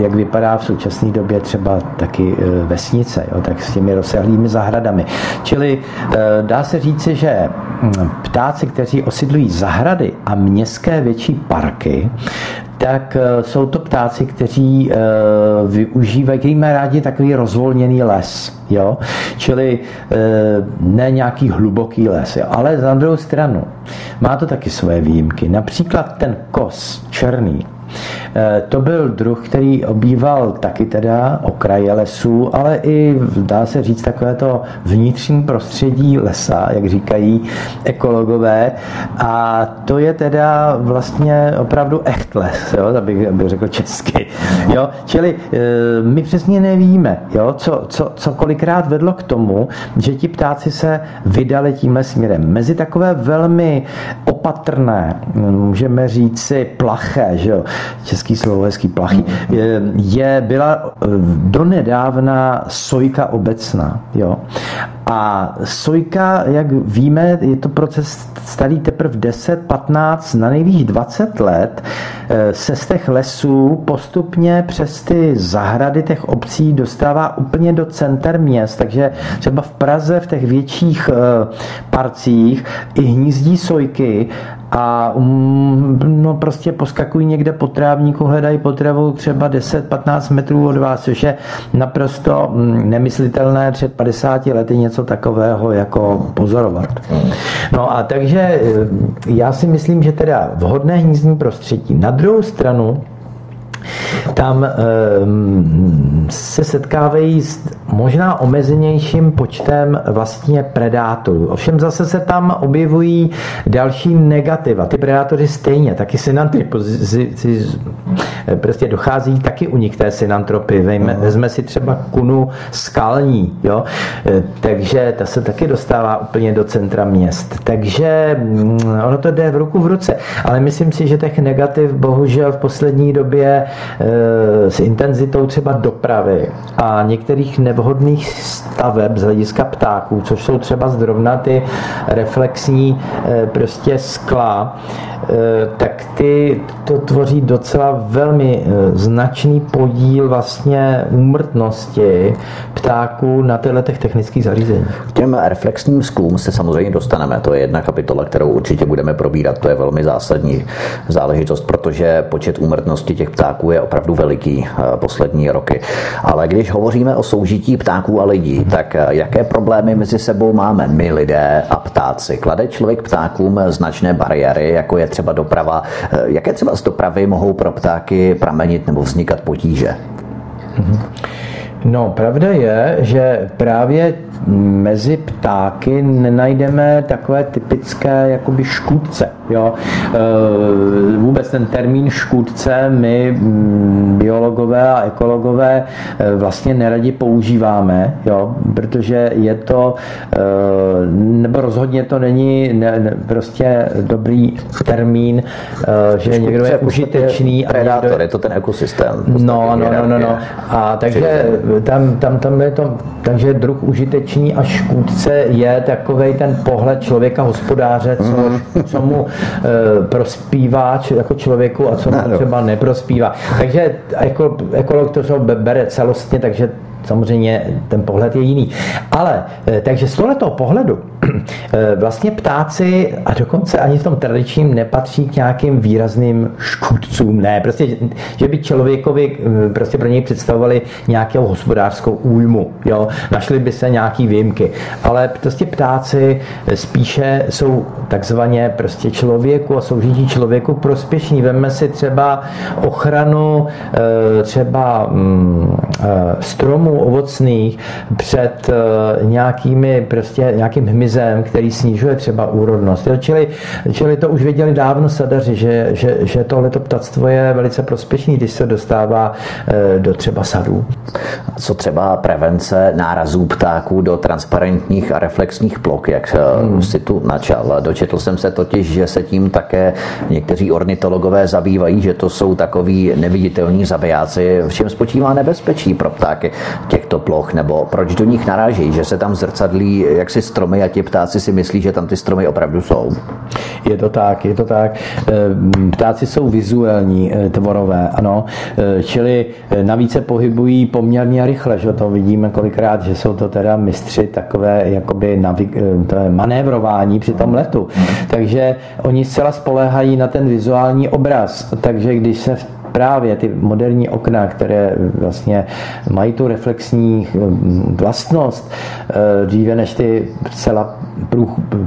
jak vypadá v současné době třeba taky vesnice, jo, tak s těmi rozsáhlými zahradami. Čili dá se říci, že hm, ptáci kteří osidlují zahrady a městské větší parky, tak eh, jsou to ptáci, kteří uh, využívají, kteří mají rádi takový rozvolněný les. Jo? Čili uh, ne nějaký hluboký les. Jo? Ale za druhou stranu má to taky svoje výjimky. Například ten kos černý, to byl druh, který obýval taky teda okraje lesů, ale i, dá se říct, takové to vnitřní prostředí lesa, jak říkají ekologové. A to je teda vlastně opravdu echt les, jo, abych, abych řekl česky. Jo? Čili eh, my přesně nevíme, jo, co, co, co kolikrát vedlo k tomu, že ti ptáci se vydali tímhle směrem. Mezi takové velmi opatrné, můžeme říct si plaché, že jo, český slovo hezký plachy, je, je, byla eh, donedávna sojka obecná. Jo. A sojka, jak víme, je to proces starý teprve 10, 15, na nejvýš 20 let, eh, se z těch lesů postupně přes ty zahrady těch obcí dostává úplně do center měst. Takže třeba v Praze v těch větších eh, parcích i hnízdí sojky a um, no prostě poskakují někde po trávníku, hledají potravu třeba 10-15 metrů od vás, což je naprosto mm, nemyslitelné před 50 lety něco takového jako pozorovat. No a takže eh, já si myslím, že teda vhodné hnízdní prostředí. Na druhou stranu tam ehm, se setkávají s možná omezenějším počtem vlastně predátorů. Ovšem zase se tam objevují další negativa. Ty predátory stejně, taky synantropi, prostě dochází taky u nich té synantropy. Vezme si třeba kunu skalní, jo? E, takže ta se taky dostává úplně do centra měst. Takže mm, ono to jde v ruku v ruce. Ale myslím si, že těch negativ bohužel v poslední době s intenzitou třeba dopravy a některých nevhodných staveb z hlediska ptáků, což jsou třeba zrovna ty reflexní e, prostě skla, Eh, tak ty to tvoří docela velmi eh, značný podíl vlastně úmrtnosti ptáků na těchto technických zařízeních. K těm reflexním sklům se samozřejmě dostaneme. To je jedna kapitola, kterou určitě budeme probírat. To je velmi zásadní záležitost, protože počet úmrtnosti těch ptáků je opravdu veliký eh, poslední roky. Ale když hovoříme o soužití ptáků a lidí, tak jaké problémy mezi sebou máme my lidé a ptáci? Klade člověk ptákům značné bariéry, jako je třeba doprava. Eh, jaké třeba z dopravy mohou pro ptáky pramenit nebo vznikat potíže? No, pravda je, že právě mezi ptáky nenajdeme takové typické jakoby škůdce. Jo? E, vůbec ten termín škůdce my mm, biologové a ekologové e, vlastně neradi používáme, jo? protože je to, e, nebo rozhodně to není ne, ne, prostě dobrý termín, že někdo je užitečný. A predátor, někdo... je to ten ekosystém. No, no, no, no, no. A takže tam, tam, tam je to, takže druh užitečný a škůdce je takový ten pohled člověka hospodáře, co, mm. co mu e, prospívá či, jako člověku a co mu třeba neprospívá. Takže jako, ekolog to bere celostně, takže samozřejmě ten pohled je jiný. Ale takže z tohoto pohledu vlastně ptáci a dokonce ani v tom tradičním nepatří k nějakým výrazným škůdcům. Ne, prostě, že by člověkovi prostě pro něj představovali nějakou hospodářskou újmu. Jo? Našli by se nějaký výjimky. Ale prostě ptáci spíše jsou takzvaně prostě člověku a soužití člověku prospěšní. Vemme si třeba ochranu eh, třeba mm, eh, stromů ovocných před eh, nějakými prostě nějakým hmyzem, který snižuje třeba úrodnost. Jo? Čili, čili to už věděli dávno sadaři, že, že, že tohleto ptactvo je velice prospěšný, když se dostává do třeba sadů. Co třeba prevence nárazů ptáků do transparentních a reflexních plok, jak hmm. si tu načal. Dočetl jsem se totiž, že se tím také někteří ornitologové zabývají, že to jsou takový neviditelní zabijáci. V čem spočívá nebezpečí pro ptáky těchto ploch, nebo proč do nich narážejí, že se tam zrcadlí jaksi stromy a ti ptáci si myslí, že tam ty stromy opravdu jsou. Je to tak, je to tak. Eh, ptáci jsou vizuální eh, tvorové, ano. Eh, čili navíc se pohybují poměrně rychle, že to vidíme kolikrát, že jsou to teda mistři takové jakoby navig- to je manévrování při tom letu. Takže oni zcela spoléhají na ten vizuální obraz. Takže když se právě ty moderní okna, které vlastně mají tu reflexní hm, vlastnost eh, dříve než ty celá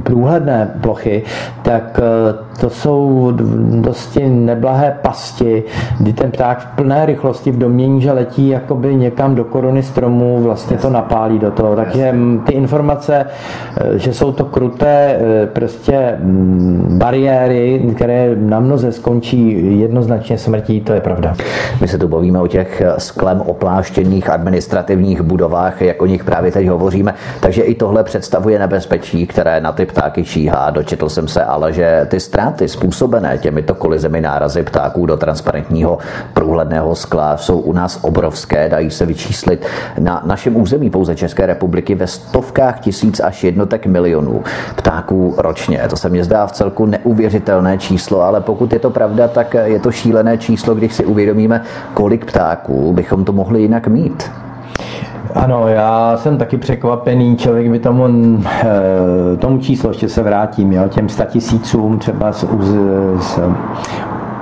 průhledné plochy, tak eh, to jsou dosti neblahé pasti, kdy ten pták v plné rychlosti v domění, že letí jakoby někam do koruny stromu, vlastně to napálí do toho. Takže ty informace, eh, že jsou to kruté prostě hm, bariéry, které na mnoze skončí jednoznačně smrtí, to je pravda. My se tu bavíme o těch sklem opláštěných administrativních budovách, jak o nich právě teď hovoříme, takže i tohle představuje nebezpečí, které na ty ptáky číhá. Dočetl jsem se ale, že ty ztráty způsobené těmito kolizemi nárazy ptáků do transparentního průhledného skla jsou u nás obrovské, dají se vyčíslit na našem území pouze České republiky ve stovkách tisíc až jednotek milionů ptáků ročně. To se mi zdá v celku neuvěřitelné číslo, ale pokud je to pravda, tak je to šílené číslo, když si uvědomíme, kolik ptáků bychom to mohli jinak mít. Ano, já jsem taky překvapený, člověk by tomu, eh, tomu číslo, ještě se vrátím, jo, těm statisícům třeba z, z, z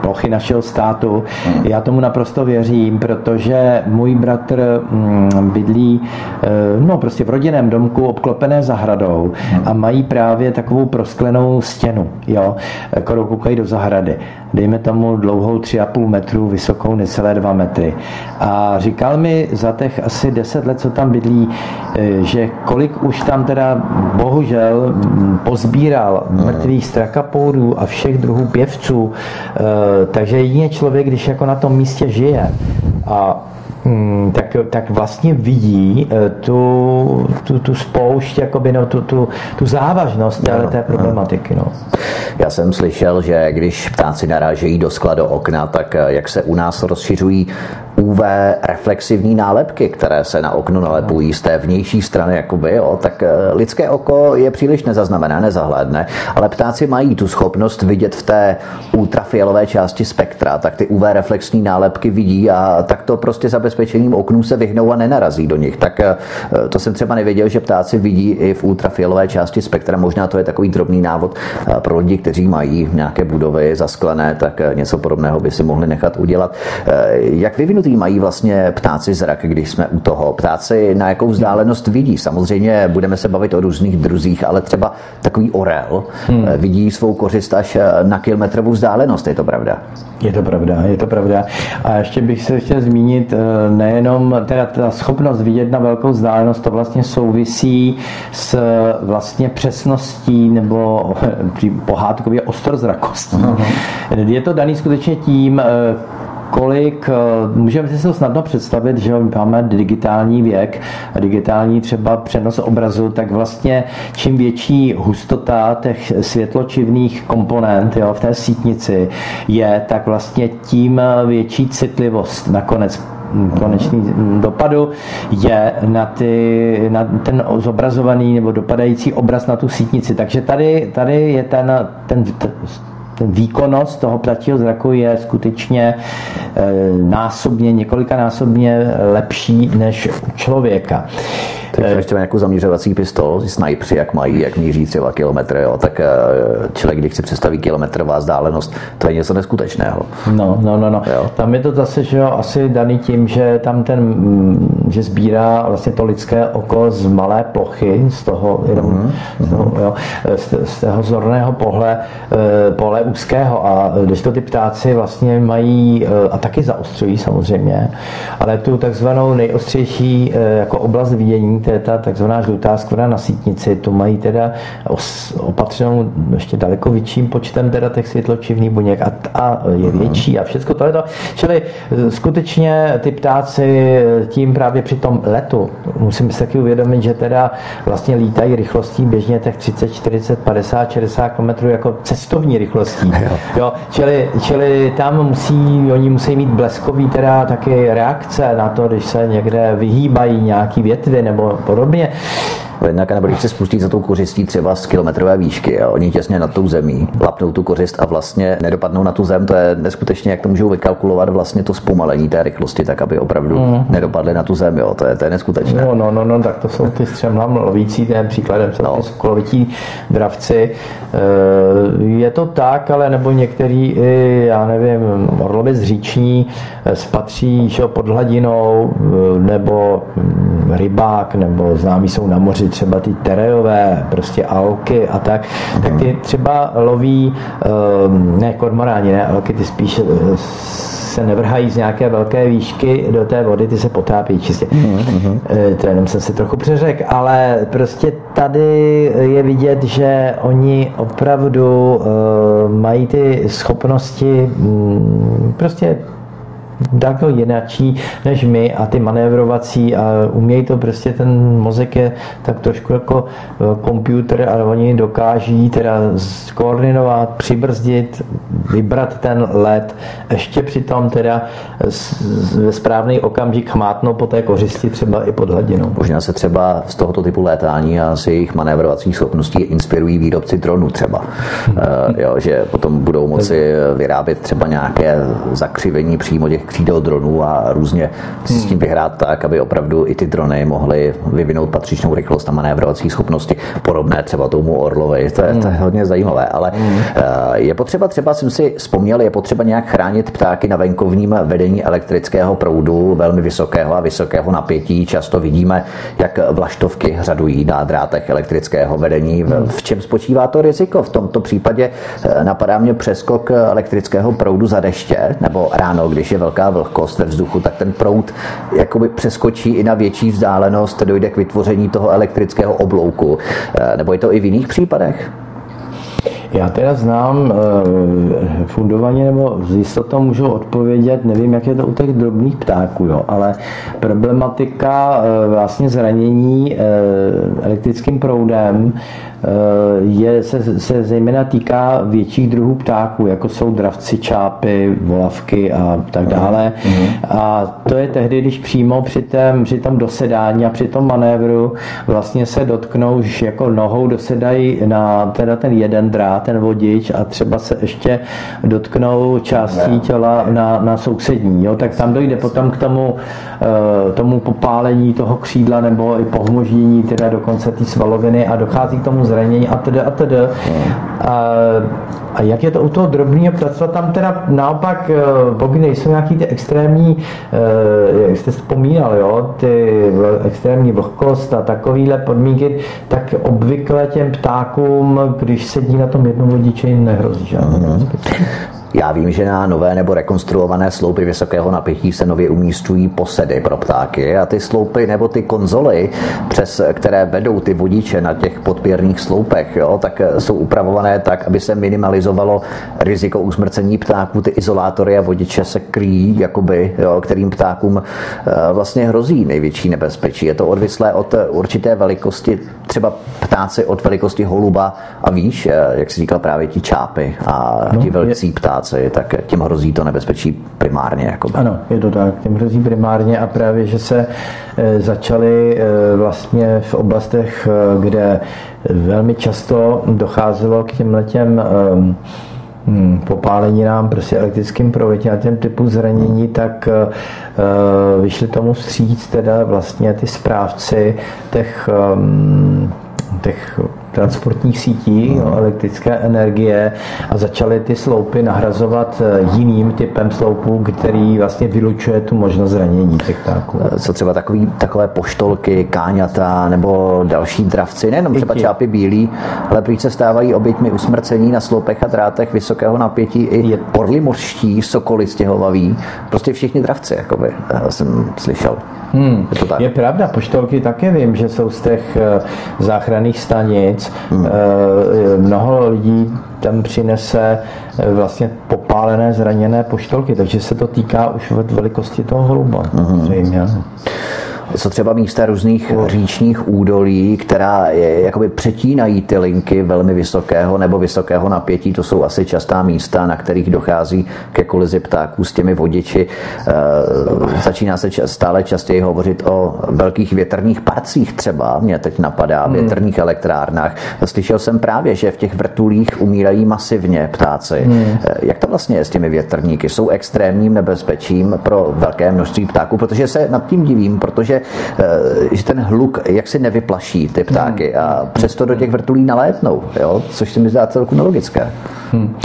plochy našeho státu. Hmm. Já tomu naprosto věřím, protože můj bratr mm, bydlí eh, no, prostě v rodinném domku obklopené zahradou a hmm. mají právě takovou prosklenou stěnu, jo, kterou koukají do zahrady. Dejme tomu dlouhou 3,5 metru, vysokou necelé 2 metry. A říkal mi za těch asi 10 let, co tam bydlí, eh, že kolik už tam teda bohužel mm, pozbíral hmm. mrtvých strakapourů a všech druhů pěvců, eh, takže jedině člověk, když jako na tom místě žije a Hmm, tak, tak vlastně vidí eh, tu, tu, tu spoušť, jakoby, no, tu, tu, tu závažnost no, té problematiky. No. Já jsem slyšel, že když ptáci narážejí do skla do okna, tak eh, jak se u nás rozšiřují UV reflexivní nálepky, které se na okno nalepují z té vnější strany, jakoby, jo, tak eh, lidské oko je příliš nezaznamená, nezahlédne, ale ptáci mají tu schopnost vidět v té ultrafialové části spektra, tak ty UV reflexní nálepky vidí a tak to prostě zabezpečením oknů se vyhnou a nenarazí do nich. Tak eh, to jsem třeba nevěděl, že ptáci vidí i v ultrafialové části spektra. Možná to je takový drobný návod eh, pro lidi, kteří mají nějaké budovy zasklené, tak něco podobného by si mohli nechat udělat. Jak vyvinut vyvinutý mají vlastně ptáci zrak, když jsme u toho? Ptáci na jakou vzdálenost vidí? Samozřejmě budeme se bavit o různých druzích, ale třeba takový orel hmm. Eh, vidí svou kořist až eh, na kilometrovou vzdálenost, je to pravda? Je to pravda, je to pravda. A ještě bych se chtěl zmínit, eh, nejenom teda ta schopnost vidět na velkou vzdálenost, to vlastně souvisí s vlastně přesností nebo pohádkově ostrozrakostí. Uh-huh. Je to daný skutečně tím, kolik, eh, můžeme si to snadno představit, že máme digitální věk, digitální třeba přenos obrazu, tak vlastně čím větší hustota těch světločivných komponent jo, v té sítnici je, tak vlastně tím větší citlivost nakonec konečný dopadu je na, ty, na ten zobrazovaný nebo dopadající obraz na tu sítnici. Takže tady, tady je ten, ten ten výkonnost toho ptačího zraku je skutečně násobně, několikanásobně lepší než u člověka. Tak ještě nějakou zaměřovací pistol, snajpři, jak mají, jak míří třeba kilometry, jo, tak eh, člověk, když si představí kilometrová vzdálenost, to je něco neskutečného. No, no, no, no. Jo. Tam je to zase, že jo, asi daný tím, že tam ten, mm, že sbírá vlastně to lidské oko z malé plochy, z toho, mm-hmm. z, toho jo, z, z toho zorného pohle, pole úzkého. A když to ty ptáci vlastně mají eh, a taky zaostřují samozřejmě, ale tu takzvanou nejostřejší jako oblast vidění, to je ta takzvaná žlutá skvrna na sítnici, tu mají teda opatřenou ještě daleko větším počtem teda těch světločivných buněk a, a je větší a všechno to je to. Čili e, skutečně ty ptáci tím právě při tom letu, musím si taky uvědomit, že teda vlastně lítají rychlostí běžně těch 30, 40, 50, 60 km jako cestovní rychlostí. Jo, čili, čili tam musí, oni musí mít bleskový teda taky reakce na to, když se někde vyhýbají nějaký větvy nebo podobně. Jednak, nebo když se spustí za tou kořistí třeba z kilometrové výšky a oni těsně nad tou zemí lapnou tu kořist a vlastně nedopadnou na tu zem, to je neskutečně, jak to můžou vykalkulovat vlastně to zpomalení té rychlosti, tak aby opravdu mm. nedopadly na tu zem, jo, to je, to je neskutečné. No, no, no, no, tak to jsou ty střemla lovící, ten příkladem jsou no. ty sokolovití dravci. Eh, je to tak, ale nebo některý, i, já nevím, orlovec říční eh, spatří pod hladinou, eh, nebo hm, rybák, nebo známí jsou na moři třeba ty terejové, prostě alky a tak, tak ty třeba loví, ehm, ne kormoráni, ne alky, ty spíš eh, se nevrhají z nějaké velké výšky do té vody, ty se potápí čistě. Mm-hmm. To jenom jsem si trochu přeřekl, ale prostě tady je vidět, že oni opravdu uh, mají ty schopnosti um, prostě daleko jinačí než my a ty manévrovací a umějí to prostě, ten mozek je tak trošku jako počítač e, ale oni dokáží teda koordinovat, přibrzdit, vybrat ten let, ještě přitom teda ve správný okamžik mátnout po té kořisti třeba i pod hladinou. Možná se třeba z tohoto typu létání a z jejich manévrovacích schopností inspirují výrobci dronů třeba. Hmm. Uh, jo, že potom budou moci vyrábět třeba nějaké zakřivení přímo těch křídel dronů a různě si s tím vyhrát tak, aby opravdu i ty drony mohly vyvinout patřičnou rychlost a manévrovací schopnosti, podobné třeba tomu Orlovi. To je, to je hodně zajímavé, ale mm. je potřeba, třeba jsem si vzpomněl, je potřeba nějak chránit ptáky na venkovním vedení elektrického proudu velmi vysokého a vysokého napětí. Často vidíme, jak vlaštovky hřadují na drátech elektrického vedení. V čem spočívá to riziko? V tomto případě eh, napadá mě přeskok elektrického proudu za deště nebo ráno, když je velká vlhkost ve vzduchu, tak ten proud jakoby přeskočí i na větší vzdálenost, dojde k vytvoření toho elektrického oblouku. Eh, nebo je to i v jiných případech? Já teda znám e, fundovaně, nebo z jistotou můžu odpovědět, nevím, jak je to u těch drobných ptáků, jo, ale problematika e, vlastně zranění e, elektrickým proudem je, se, se zejména týká větších druhů ptáků, jako jsou dravci, čápy, volavky a tak dále. Mm-hmm. A to je tehdy, když přímo při, tém, při tom dosedání a při tom manévru vlastně se dotknou, že jako nohou dosedají na teda ten jeden drát, ten vodič a třeba se ještě dotknou částí těla na, na sousední. Jo? Tak tam dojde potom k tomu, eh, tomu popálení toho křídla nebo i pohmoždění teda dokonce té svaloviny a dochází k tomu zranění a tedy a tedy. A, a jak je to u toho drobného ptactva, tam teda naopak, eh, pokud nejsou nějaký ty extrémní, eh, jak jste vzpomínal, jo, ty extrémní vlhkost a takovýhle podmínky, tak obvykle těm ptákům, když sedí na tom jednom vodiči, nehrozí žádný mm-hmm. Já vím, že na nové nebo rekonstruované sloupy vysokého napětí se nově umístují posedy pro ptáky a ty sloupy nebo ty konzoly, přes které vedou ty vodiče na těch podpěrných sloupech, jo, tak jsou upravované tak, aby se minimalizovalo riziko usmrcení ptáků. Ty izolátory a vodiče se kryjí, jakoby, jo, kterým ptákům eh, vlastně hrozí největší nebezpečí. Je to odvislé od určité velikosti, třeba ptáci od velikosti holuba a víš, eh, jak si říkal právě ti čápy a no, ti velcí ptáci práci, tak tím hrozí to nebezpečí primárně. Jakoby. Ano, je to tak, tím hrozí primárně a právě, že se e, začaly e, vlastně v oblastech, e, kde velmi často docházelo k těm letěm hmm, popáleninám, prostě elektrickým těm typu zranění, tak uh, vyšli tomu vstříc teda vlastně ty správci těch, um, těch transportních sítí no, elektrické energie a začaly ty sloupy nahrazovat eh, jiným typem sloupů, který vlastně vylučuje tu možnost zranění těch ptáků. Eh, co třeba takový, takové poštolky, káňata nebo další dravci, nejenom třeba čápy bílí, ale prý se stávají oběťmi usmrcení na sloupech a drátech vysokého napětí i porly mořští, sokoly stěhovaví, prostě všichni dravci, jakoby, eh, jsem slyšel. Hmm. Je, to tak? je pravda, poštolky také vím, že jsou z těch záchranných stanic, Hmm. Mnoho lidí tam přinese eh, vlastně popálené, zraněné poštolky, takže se to týká už velikosti toho holuba. Hmm. Co třeba místa různých říčních údolí, která je, jakoby přetínají ty linky velmi vysokého nebo vysokého napětí, to jsou asi častá místa, na kterých dochází ke kolizi ptáků s těmi vodiči. E, začíná se stále častěji hovořit o velkých větrných parcích třeba, mě teď napadá, hmm. větrných elektrárnách. Slyšel jsem právě, že v těch vrtulích umírají masivně ptáci. Hmm. Jak to vlastně je s těmi větrníky? Jsou extrémním nebezpečím pro velké množství ptáků, protože se nad tím divím, protože Eh, že ten hluk jak si nevyplaší ty ptáky a přesto do těch vrtulí nalétnou, jo? což se mi zdá celku nelogické. Hmm.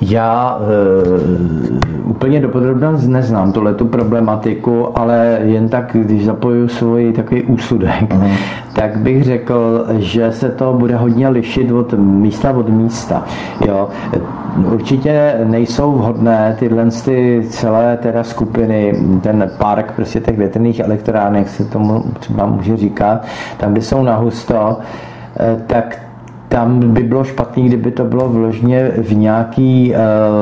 Já uh, úplně dopodrobně neznám tuhle tu problematiku, ale jen tak, když zapoju svůj takový úsudek, mm. tak bych řekl, že se to bude hodně lišit od místa od místa. Jo. Určitě nejsou vhodné tyhle ty celé teda skupiny, ten park prostě těch větrných elektránek se tomu třeba může říkat, tam, kde jsou nahusto, eh, tak tam by bylo špatný, kdyby to bylo vložně v nějaký,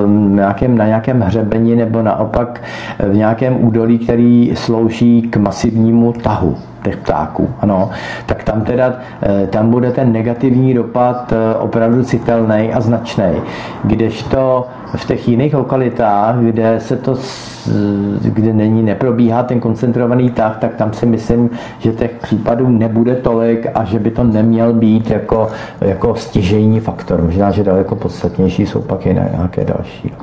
uh, nějakém, na nějakém hřebeni nebo naopak v nějakém údolí, který slouží k masivnímu tahu těch ptáků, ano, tak tam teda, eh, tam bude ten negativní dopad eh, opravdu citelný a značný. Kdežto v těch jiných lokalitách, kde se to, kde není, neprobíhá ten koncentrovaný tah, tak tam si myslím, že těch případů nebude tolik a že by to neměl být jako, jako stěžejní faktor. Možná, že daleko podstatnější jsou pak i nějaké další.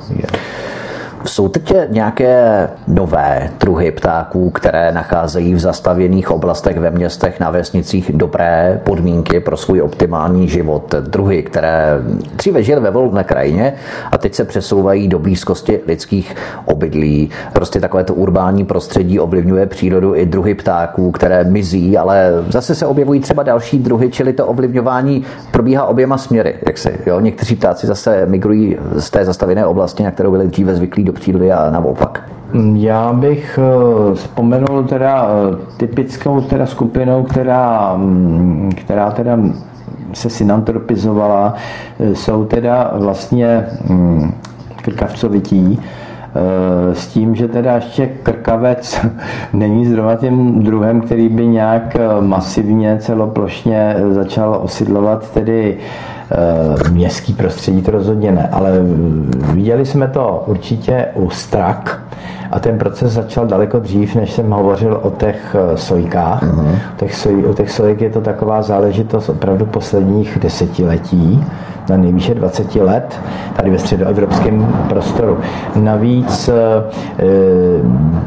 Jsou teď nějaké nové druhy ptáků, které nacházejí v zastavěných oblastech ve městech, na vesnicích dobré podmínky pro svůj optimální život. Druhy, které dříve žily ve volné krajině a teď se přesouvají do blízkosti lidských obydlí. Prostě takovéto urbání prostředí ovlivňuje přírodu i druhy ptáků, které mizí, ale zase se objevují třeba další druhy, čili to ovlivňování probíhá oběma směry. Jak se, jo? Někteří ptáci zase migrují z té zastavěné oblasti, na kterou byli dříve zvyklí do přírody a naopak? Já bych eh, vzpomenul teda eh, typickou teda skupinou, která, mm, která teda se synantropizovala, eh, jsou teda vlastně mm, krkavcovití, s tím, že teda ještě krkavec není zrovna tím druhem, který by nějak masivně celoplošně začal osidlovat tedy městský prostředí, to rozhodně ne, ale viděli jsme to určitě u strak a ten proces začal daleko dřív, než jsem hovořil o těch eh, sojkách. Uh-huh. U, těch soj, u těch sojek je to taková záležitost opravdu posledních desetiletí na nejvýše 20 let tady ve středoevropském prostoru. Navíc eh,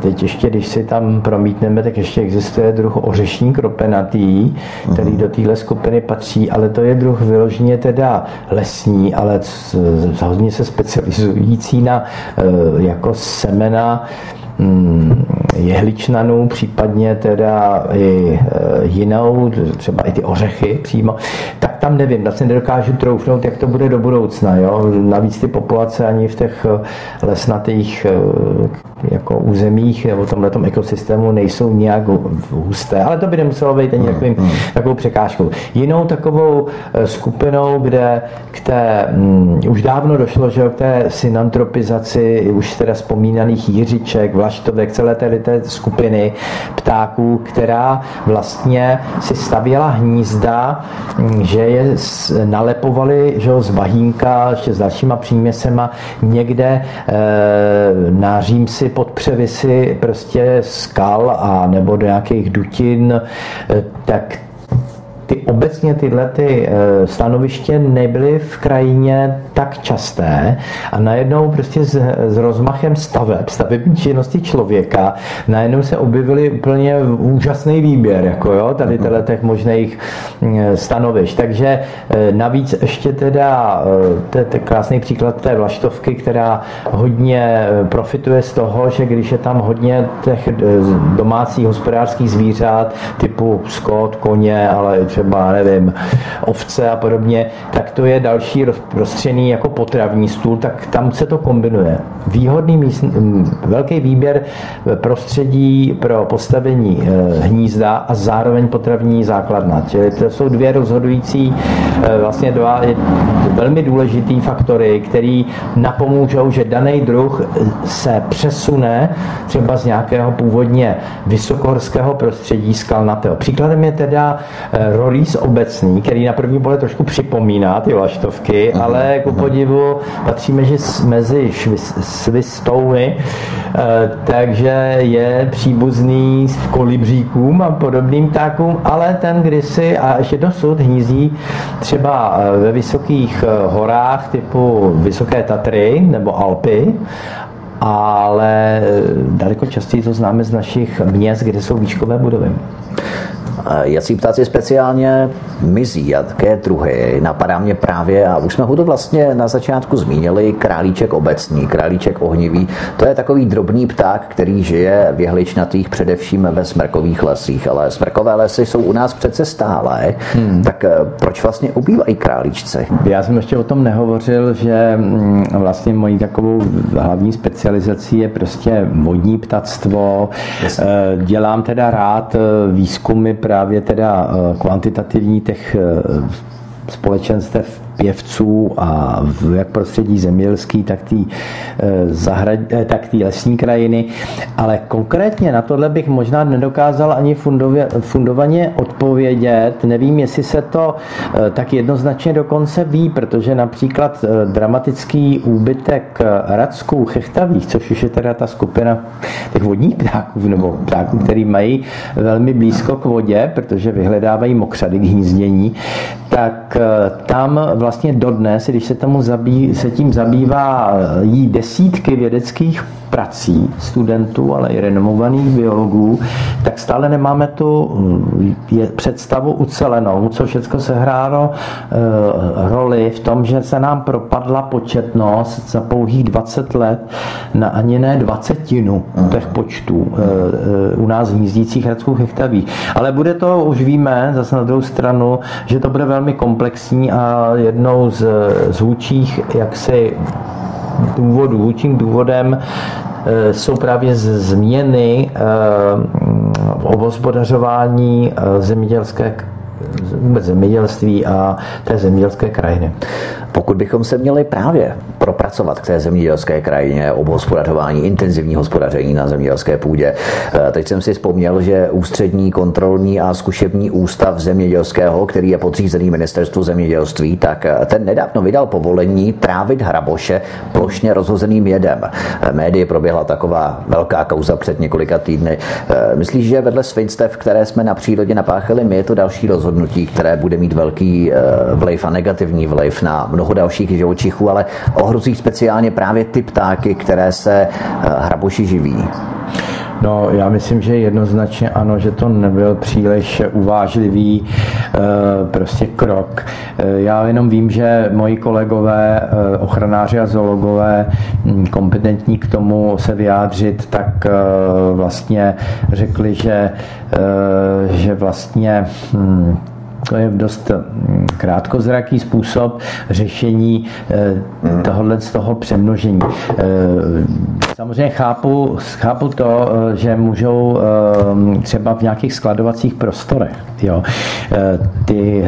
teď ještě, když si tam promítneme, tak ještě existuje druh ořešní kropenatý, který do téhle skupiny patří, ale to je druh vyloženě teda lesní, ale hodně se specializující na eh, jako semena jehličnanů, případně teda i eh, jinou, třeba i ty ořechy přímo, tak tam nevím, vlastně nedokážu troufnout, jak to bude do budoucna. Jo? Navíc ty populace ani v těch eh, lesnatých jako územích nebo v tomhle ekosystému nejsou nějak husté, ale to by nemuselo být ani takovým, mm, mm. takovou překážkou. Jinou takovou skupinou, kde k té, um, už dávno došlo, že k té synantropizaci už teda vzpomínaných jiřiček, vlaštovek, celé té, té skupiny ptáků, která vlastně si stavěla hnízda, mm, že je nalepovali že z bahínka ještě s dalšíma příměsema někde e, na Římsi pod převisy prostě skal a nebo do nějakých dutin, eh, tak ty obecně tyhle ty stanoviště nebyly v krajině tak časté a najednou prostě s, s rozmachem staveb, stavební činnosti člověka, najednou se objevily úplně úžasný výběr, jako jo, tady mhm. těch možných stanovišť. Takže navíc ještě teda, to je krásný příklad té vlaštovky, která hodně profituje z toho, že když je tam hodně těch domácích hospodářských zvířat, typu skot, koně, ale třeba, nevím, ovce a podobně, tak to je další rozprostřený jako potravní stůl, tak tam se to kombinuje. Výhodný míst, velký výběr prostředí pro postavení e, hnízda a zároveň potravní základna. Čili to jsou dvě rozhodující, e, vlastně dva velmi důležitý faktory, který napomůžou, že daný druh se přesune třeba z nějakého původně vysokohorského prostředí skalnatého. Příkladem je teda e, rolíz obecný, který na první pohled trošku připomíná ty laštovky, uh-huh. ale ku podivu patříme, že mezi svistouny, eh, takže je příbuzný s kolibříkům a podobným ptákům, ale ten kdysi a ještě dosud hnízí třeba eh, ve vysokých eh, horách typu Vysoké Tatry nebo Alpy ale daleko častěji to známe z našich měst, kde jsou výškové budovy. Jací ptáci speciálně mizí, jaké druhy. Napadá mě právě, a už jsme ho to vlastně na začátku zmínili, králíček obecný, králíček ohnivý. To je takový drobný pták, který žije v jehličnatých především ve smrkových lesích, ale smrkové lesy jsou u nás přece stále. Hmm. Tak eh, proč vlastně ubývají králíčci? Já jsem ještě o tom nehovořil, že mm, vlastně mojí takovou hlavní specializací je prostě vodní ptactvo. Eh, dělám teda rád eh, výzkumy právě teda kvantitativní těch společenstev pěvců a v jak prostředí zemědělský, tak té eh, eh, tak tý lesní krajiny. Ale konkrétně na tohle bych možná nedokázal ani fundově, fundovaně odpovědět. Nevím, jestli se to eh, tak jednoznačně dokonce ví, protože například dramatický úbytek radsků chechtavých, což už je teda ta skupina těch vodních ptáků, nebo ptáků, který mají velmi blízko k vodě, protože vyhledávají mokřady k hnízdění, tak tam vlastně vlastně dodnes, když se, tomu zabí, se tím zabývá jí desítky vědeckých prací studentů, ale i renomovaných biologů, tak stále nemáme tu mm, představu ucelenou, co všechno se hrálo e, roli v tom, že se nám propadla početnost za pouhých 20 let na ani ne dvacetinu těch počtů e, e, u nás hnízdících hradsků hektaví. Ale bude to, už víme, zase na druhou stranu, že to bude velmi komplexní a jednou z, z hůčích jaksi důvodů, hůčím důvodem eh, jsou právě změny eh, v obhospodařování eh, zemědělské vůbec zemědělství a té zemědělské krajiny. Pokud bychom se měli právě propracovat k té zemědělské krajině, obhospodařování, intenzivní hospodaření na zemědělské půdě, eh, teď jsem si vzpomněl, že ústřední kontrolní a zkušební ústav zemědělského, který je podřízený ministerstvu zemědělství, tak eh, ten nedávno vydal povolení trávit hraboše plošně rozhozeným jedem. Eh, médii proběhla taková velká kauza před několika týdny. Myslíš, že vedle svinstev, které jsme na přírodě napáchali my, je to další rozhodnutí, které bude mít velký vliv a negativní vliv na mnoho dalších živočichů, ale ohrozí speciálně právě ty ptáky, které se eh, hraboši živí. No, já myslím, že jednoznačně ano, že to nebyl příliš uvážlivý eh, prostě krok. Eh, já jenom vím, že moji kolegové, ochranáři a zoologové, hm, kompetentní k tomu se vyjádřit, tak vlastně řekli, že, že vlastně hm, to je dost mm, krátkozraký způsob řešení eh, tohohle z toho přemnožení. Eh, samozřejmě chápu, chápu to, eh, že můžou třeba v nějakých skladovacích prostorech jo, ty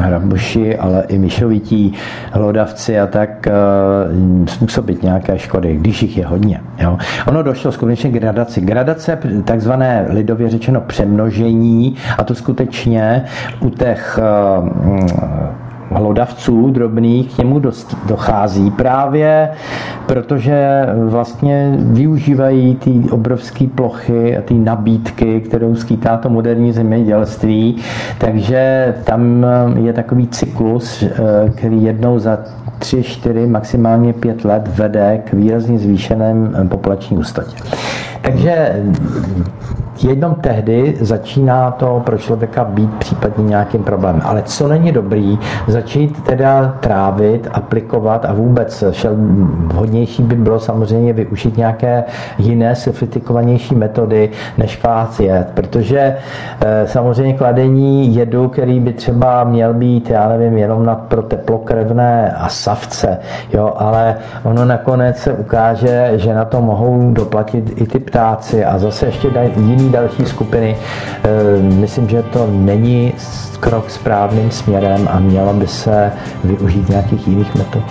hraboši, ale i myšovití, hlodavci a tak eh, způsobit nějaké škody, když jich je hodně. Jo. Ono došlo skutečně k gradaci. Gradace, takzvané lidově řečeno přemnožení, a to skutečně u těch eh, hlodavců drobných k němu dochází právě protože vlastně využívají ty obrovské plochy a ty nabídky, kterou skýtá to moderní zemědělství, takže tam je takový cyklus, eh, který jednou za tři, čtyři, maximálně pět let vede k výrazně zvýšeném populační ústatě. Takže Jenom tehdy začíná to pro člověka být případně nějakým problémem. Ale co není dobrý, začít teda trávit, aplikovat a vůbec šel, vhodnější by bylo samozřejmě využít nějaké jiné, sofistikovanější metody, než jed, protože e, samozřejmě kladení jedu, který by třeba měl být, já nevím, jenom na, pro teplokrevné a savce, jo, ale ono nakonec se ukáže, že na to mohou doplatit i ty ptáci a zase ještě jiný další skupiny. Eh, myslím, že to není krok správným směrem a mělo by se využít nějakých jiných metod.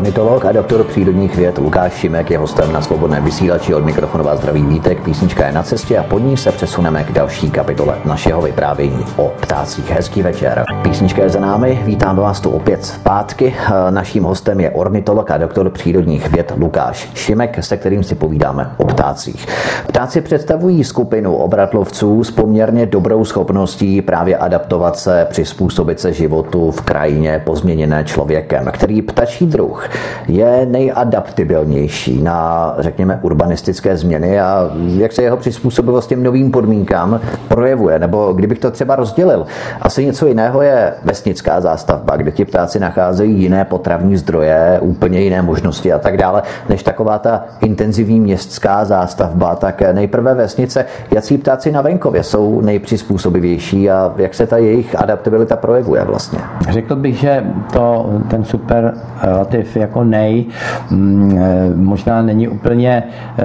Ornitolog a doktor přírodních věd Lukáš Šimek je hostem na svobodné vysílači od mikrofonu vás zdraví vítek. Písnička je na cestě a pod ní se přesuneme k další kapitole našeho vyprávění o ptácích. Hezký večer. Písnička je za námi, vítám vás tu opět zpátky. Naším hostem je ornitolog a doktor přírodních věd Lukáš Šimek, se kterým si povídáme o ptácích. Ptáci představují skupinu obratlovců s poměrně dobrou schopností právě adaptovat se, přizpůsobit se životu v krajině pozměněné člověkem, který ptačí druh je nejadaptibilnější na, řekněme, urbanistické změny a jak se jeho přizpůsobivost těm novým podmínkám projevuje. Nebo kdybych to třeba rozdělil, asi něco jiného je vesnická zástavba, kde ti ptáci nacházejí jiné potravní zdroje, úplně jiné možnosti a tak dále, než taková ta intenzivní městská zástavba. Tak nejprve vesnice, jaký ptáci na venkově jsou nejpřizpůsobivější a jak se ta jejich adaptabilita projevuje vlastně? Řekl bych, že to ten super relativ jako nej mm, eh, možná není úplně eh,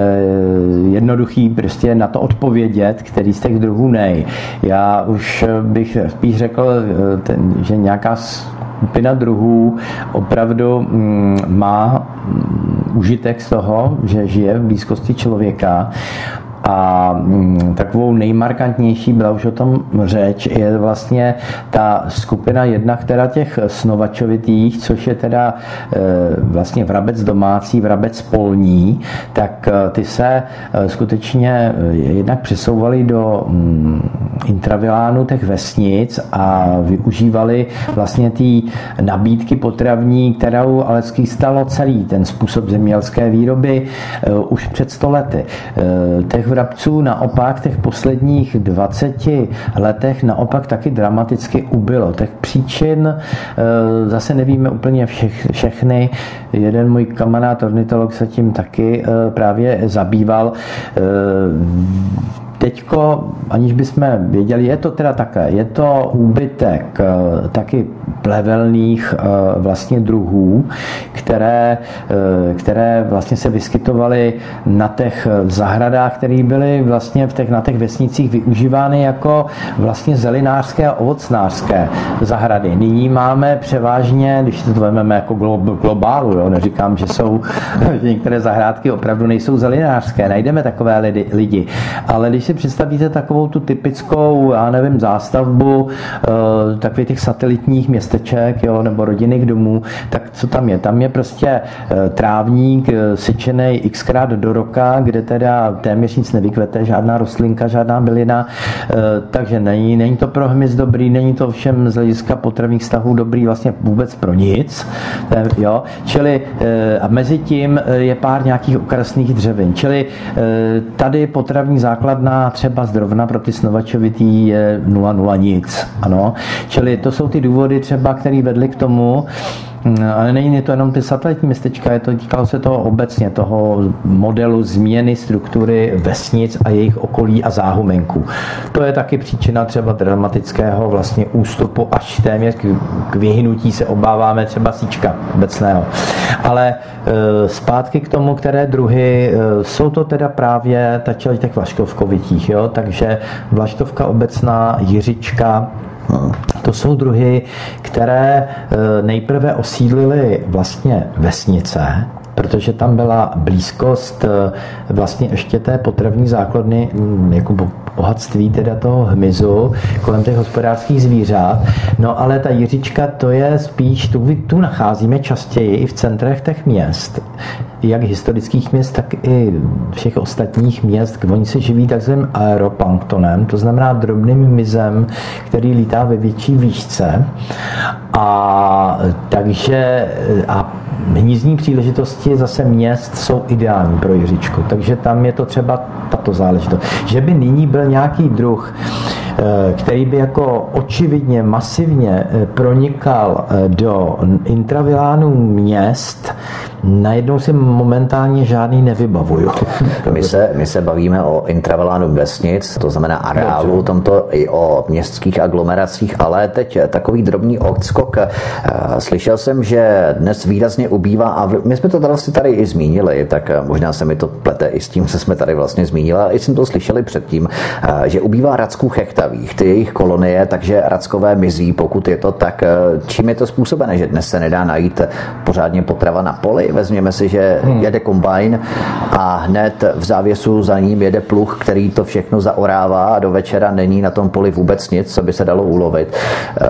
jednoduchý prostě na to odpovědět, který z těch druhů nej. Já už bych spíš řekl, eh, že nějaká skupina druhů opravdu mm, má mm, užitek z toho, že žije v blízkosti člověka a mm, takovou nejmarkantnější, byla už o tom řeč, je vlastně ta skupina jedna, která těch snovačovitých, což je teda e, vlastně vrabec domácí, vrabec polní, tak e, ty se e, skutečně jednak přesouvaly do mm, intravilánu těch vesnic a využívali vlastně ty nabídky potravní, kterou ale stalo celý ten způsob zemědělské výroby už před stolety. Těch vrabců naopak těch posledních 20 letech naopak taky dramaticky ubylo. Těch příčin eh, zase nevíme úplně všech, všechny. Jeden můj kamarád ornitolog se tím taky eh, právě zabýval eh, teďko, aniž bychom věděli, je to teda také, je to úbytek eh, taky plevelných eh, vlastně druhů, které, eh, které vlastně se vyskytovaly na těch zahradách, které byly vlastně v těch, na těch vesnicích využívány jako vlastně zelinářské a ovocnářské zahrady. Nyní máme převážně, když to vezmeme jako globálu, jo, neříkám, že jsou že některé zahrádky opravdu nejsou zelinářské, najdeme takové lidi, lidi. ale když si představíte takovou tu typickou, já nevím, zástavbu eh, takových těch satelitních městeček jo, nebo rodinných domů, tak co tam je? Tam je prostě eh, trávník eh, sečený xkrát do roka, kde teda téměř nic nevykvete, žádná rostlinka, žádná bylina, takže není, není to pro hmyz dobrý, není to všem z hlediska potravních vztahů dobrý vlastně vůbec pro nic. Jo? Čili a mezi tím je pár nějakých okrasných dřevin. Čili tady potravní základna třeba zrovna pro ty snovačovitý je 0,0 nic. Ano. Čili to jsou ty důvody třeba, které vedly k tomu, ale není to jenom ty satelitní městečka, je to, týkalo se toho obecně, toho modelu změny struktury vesnic a jejich okolí a záhumenků. To je taky příčina třeba dramatického vlastně ústupu až téměř k vyhnutí se obáváme třeba síčka obecného. Ale e, zpátky k tomu, které druhy, e, jsou to teda právě ta těch vlaštovkovitích, jo? takže vlaštovka obecná, jiřička, to jsou druhy, které eh, nejprve osídlily vlastně vesnice, protože tam byla blízkost eh, vlastně ještě té potravní základny, mm, jako bohatství teda toho hmyzu kolem těch hospodářských zvířat. No ale ta Jiřička to je spíš, tu, tu nacházíme častěji i v centrech těch měst jak historických měst, tak i všech ostatních měst. Oni se živí takzvaným aeroplanktonem, to znamená drobným mizem, který lítá ve větší výšce. A takže a hnízdní příležitosti zase měst jsou ideální pro Jiřičku, takže tam je to třeba tato záležitost. Že by nyní byl nějaký druh, který by jako očividně masivně eh, pronikal eh, do intravilánů měst, najednou si momentálně žádný nevybavuju. My se, my se bavíme o intravelánu vesnic, to znamená areálu, tomto i o městských aglomeracích, ale teď takový drobný odskok. Eh, slyšel jsem, že dnes výrazně ubývá, a my jsme to vlastně tady i zmínili, tak možná se mi to plete i s tím, co jsme tady vlastně zmínili, ale i jsem to slyšeli předtím, eh, že ubývá racků chechtavých, ty jejich kolonie, takže rackové mizí, pokud je to tak. Eh, čím je to způsobené, že dnes se nedá najít pořádně potrava na poli? Vezměme si, že hmm. jede kombajn a hned v závěsu za ním jede pluh, který to všechno zaorává a do večera není na tom poli vůbec nic, co by se dalo ulovit. Eh,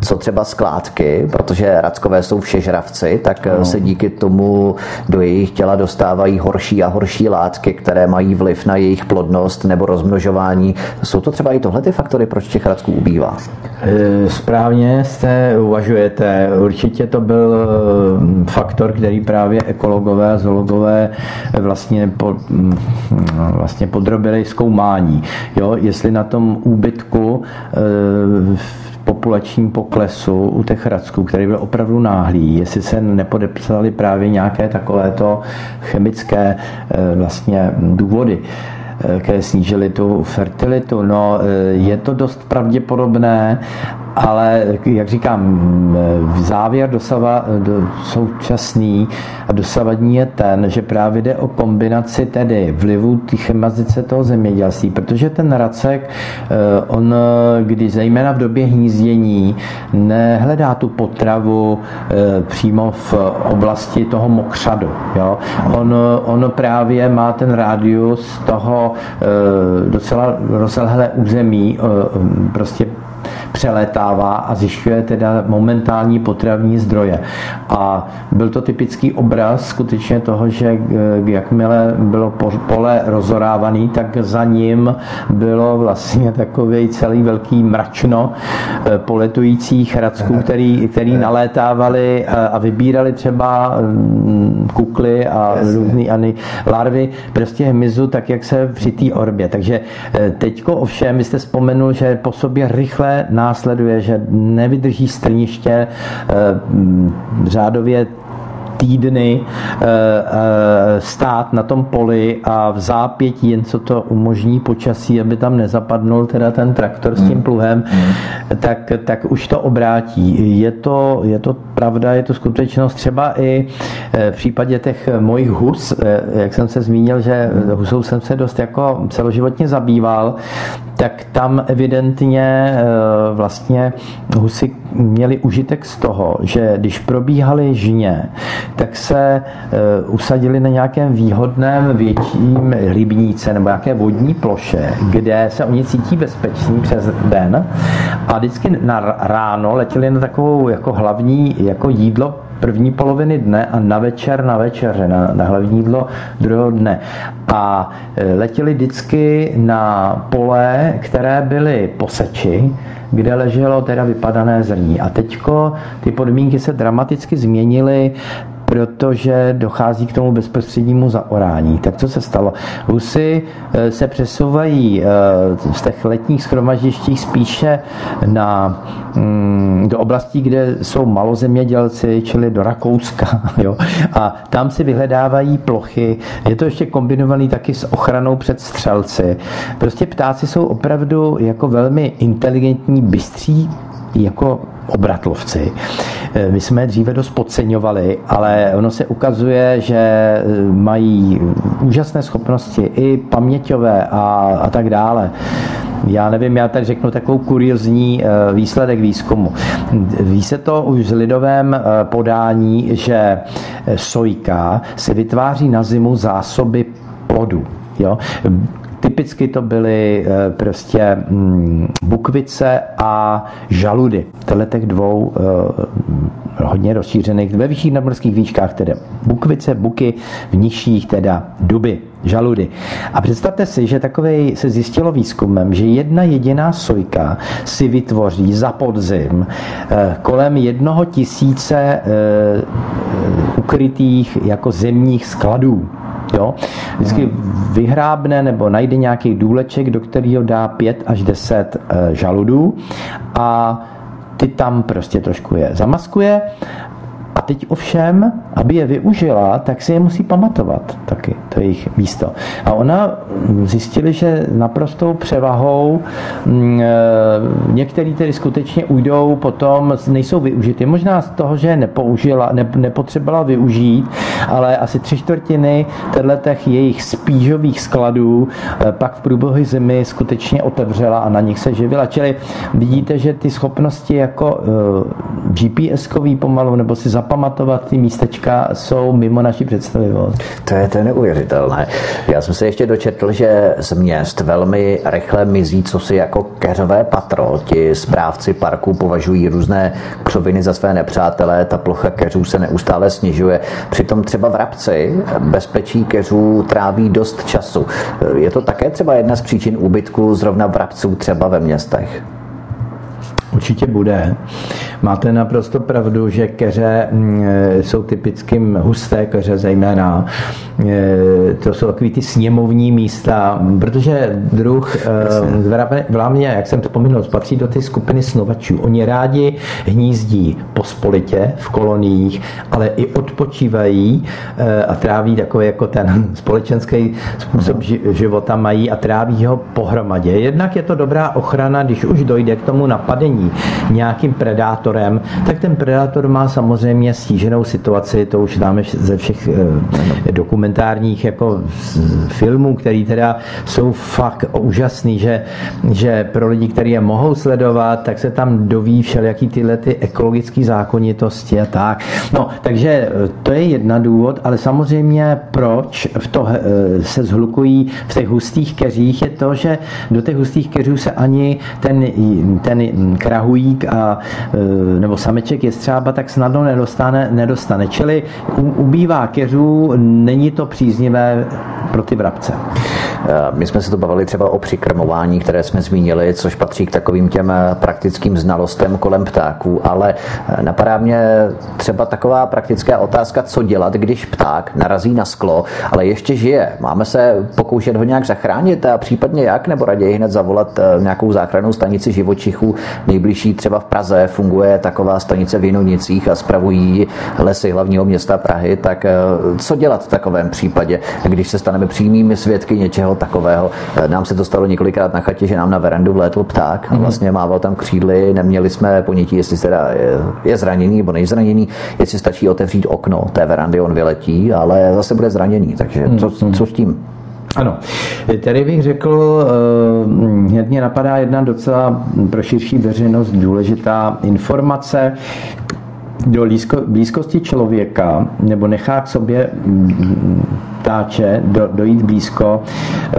co třeba skládky, protože rackové jsou všežravci, tak no. se díky tomu do jejich těla dostávají horší a horší látky, které mají vliv na jejich plodnost nebo rozmnožování. Jsou to třeba i tohle ty faktory, proč těch racků ubývá? Eh, správně jste uvažujete. Určitě to byl faktor, který právě ekologové a zoologové vlastně, po, mm, vlastně podrobili zkoumání. Jo? Jestli na tom úbytku e, populačním poklesu u těch racků, který byl opravdu náhlý, jestli se nepodepsaly právě nějaké takovéto chemické e, vlastně důvody e, které snížily tu fertilitu. No, je to dost pravděpodobné ale jak říkám, závěr dosava, do, současný a dosavadní je ten, že právě jde o kombinaci tedy vlivu té chemazice toho zemědělství, protože ten racek, eh, on, když zejména v době hnízdění nehledá tu potravu eh, přímo v oblasti toho mokřadu. Jo? On, on právě má ten rádius toho eh, docela rozlehlé území prostě přelétává a zjišťuje teda momentální potravní zdroje. A byl to typický obraz skutečně toho, že eh, jakmile bylo pole rozorávaný, tak za ním bylo vlastně takový celý velký mračno eh, poletujících hradsků, který, který nalétávali eh, a vybírali třeba mm, kukly a různé ani larvy prostě hmyzu, tak jak se při té orbě. Takže teďko ovšem, vy jste vzpomenul, že po sobě rychle následuje, že nevydrží strniště eh, řádově týdny eh, eh, stát na tom poli a v zápětí, jen co to umožní počasí, aby tam nezapadnul teda ten traktor s tím hmm. pluhem, hmm. tak, tak už to obrátí. Je to, je to pravda, je to skutečnost. Třeba i v případě těch mojich hus, jak jsem se zmínil, že husou jsem se dost jako celoživotně zabýval, tak tam evidentně eh, vlastně husy měli užitek z toho, že když probíhaly žně, tak se eh, usadili na nějakém výhodném větším rybníce nebo nějaké vodní ploše, kde se oni cítí bezpeční přes den. A vždycky na ráno letěli na takovou jako hlavní jako jídlo první poloviny dne a na večer na večeře, na, na hlavní jídlo druhého dne. A e, letěli vždycky na pole, které byly poseči, kde leželo teda vypadané zrní. A teďko ty podmínky se dramaticky změnily protože dochází k tomu bezprostřednímu zaorání. Tak co se stalo? Husy eh, se přesouvají eh, z těch letních schromaždištích spíše na, mm, do oblastí, kde jsou malozemědělci, čili do Rakouska. Jo? A tam si vyhledávají plochy. Je to ještě kombinovaný taky s ochranou před střelci. Prostě ptáci jsou opravdu jako velmi inteligentní, bystří, jako obratlovci. Eh, my jsme je dříve dost podceňovali, ale ono se ukazuje, že eh, mají úžasné schopnosti i paměťové a, a tak dále. Já nevím, já tady řeknu takovou kuriozní eh, výsledek výzkumu. Ví se to už v lidovém podání, že sojka se vytváří na zimu zásoby plodu. Jo? Typicky to byly prostě mm, bukvice a žaludy. Tenhle těch dvou hodně rozšířených ve vyšších nadmorských výškách, tedy bukvice, buky, v nižších teda duby, žaludy. A představte si, že takové se zjistilo výzkumem, že jedna jediná sojka si vytvoří za podzim eh, kolem jednoho tisíce eh, ukrytých jako zemních skladů. Jo? Vždycky vyhrábne nebo najde nějaký důleček, do kterého dá 5 až 10 eh, žaludů a ty tam prostě trošku je zamaskuje a teď ovšem, aby je využila, tak si je musí pamatovat taky, to je jejich místo. A ona zjistili, že naprostou převahou mm, e, některý tedy skutečně ujdou potom, nejsou využity. Možná z toho, že je nepoužila, ne, nepotřebovala využít, ale asi tři čtvrtiny těch jejich spížových skladů e, pak v průběhu zimy skutečně otevřela a na nich se živila. Čili vidíte, že ty schopnosti jako e, GPS-kový pomalu nebo si zapamatovat ty místečka jsou mimo naši představivost. To je, to je neuvěřitelné. Já jsem se ještě dočetl, že z měst velmi rychle mizí, co si jako keřové patro. Ti správci parku považují různé křoviny za své nepřátelé, ta plocha keřů se neustále snižuje. Přitom třeba v Rabci bezpečí keřů tráví dost času. Je to také třeba jedna z příčin úbytku zrovna v Rabců třeba ve městech? Určitě bude. Máte naprosto pravdu, že keře mm, jsou typickým husté keře zejména. E, to jsou takový ty sněmovní místa, protože druh e, v Lámě, jak jsem to pominul, patří do té skupiny snovačů. Oni rádi hnízdí pospolitě v koloniích, ale i odpočívají a tráví takový jako ten společenský způsob života mají a tráví ho pohromadě. Jednak je to dobrá ochrana, když už dojde k tomu napadení nějakým predátorem, tak ten predátor má samozřejmě stíženou situaci, to už známe ze všech eh, dokumentárních jako filmů, které teda jsou fakt úžasný, že, že pro lidi, kteří je mohou sledovat, tak se tam doví všelijaký tyhle ty ekologické zákonitosti a tak. No, takže eh, to je jedna důvod, ale samozřejmě proč v to eh, se zhlukují v těch hustých keřích je to, že do těch hustých keřů se ani ten, ten krahujík a, nebo sameček je třeba tak snadno nedostane, nedostane. Čili ubývá keřů, není to příznivé pro ty vrabce. Eh, my jsme se to bavili třeba o přikrmování, které jsme zmínili, což patří k takovým těm eh, praktickým znalostem kolem ptáků, ale napadá mě třeba taková praktická otázka, co dělat, když pták narazí na sklo, ale ještě žije. Máme se pokoušet ho nějak zachránit a případně jak, nebo raději hned zavolat nějakou záchrannou stanici živočichů. Nejbližší třeba v Praze funguje taková stanice v Jinonicích a spravují lesy hlavního města Prahy. Tak co dělat v takovém případě, když se staneme přímými svědky něčeho takového. Eh, nám se to stalo několikrát na chatě, že nám na verandu vlétl pták a mhm. vlastně mával tam křídly, neměli jsme ponětí, jestli teda je, zraněný nebo nejzraněný, jestli stačí otevřít okno té verandy, on vyletí, ale zase bude zraněný, takže co, mhm. co s tím? Ano, tady bych řekl, eh, hned mě napadá jedna docela pro širší veřejnost důležitá informace, do blízkosti člověka nebo nechá k sobě ptáče do, dojít blízko, eh,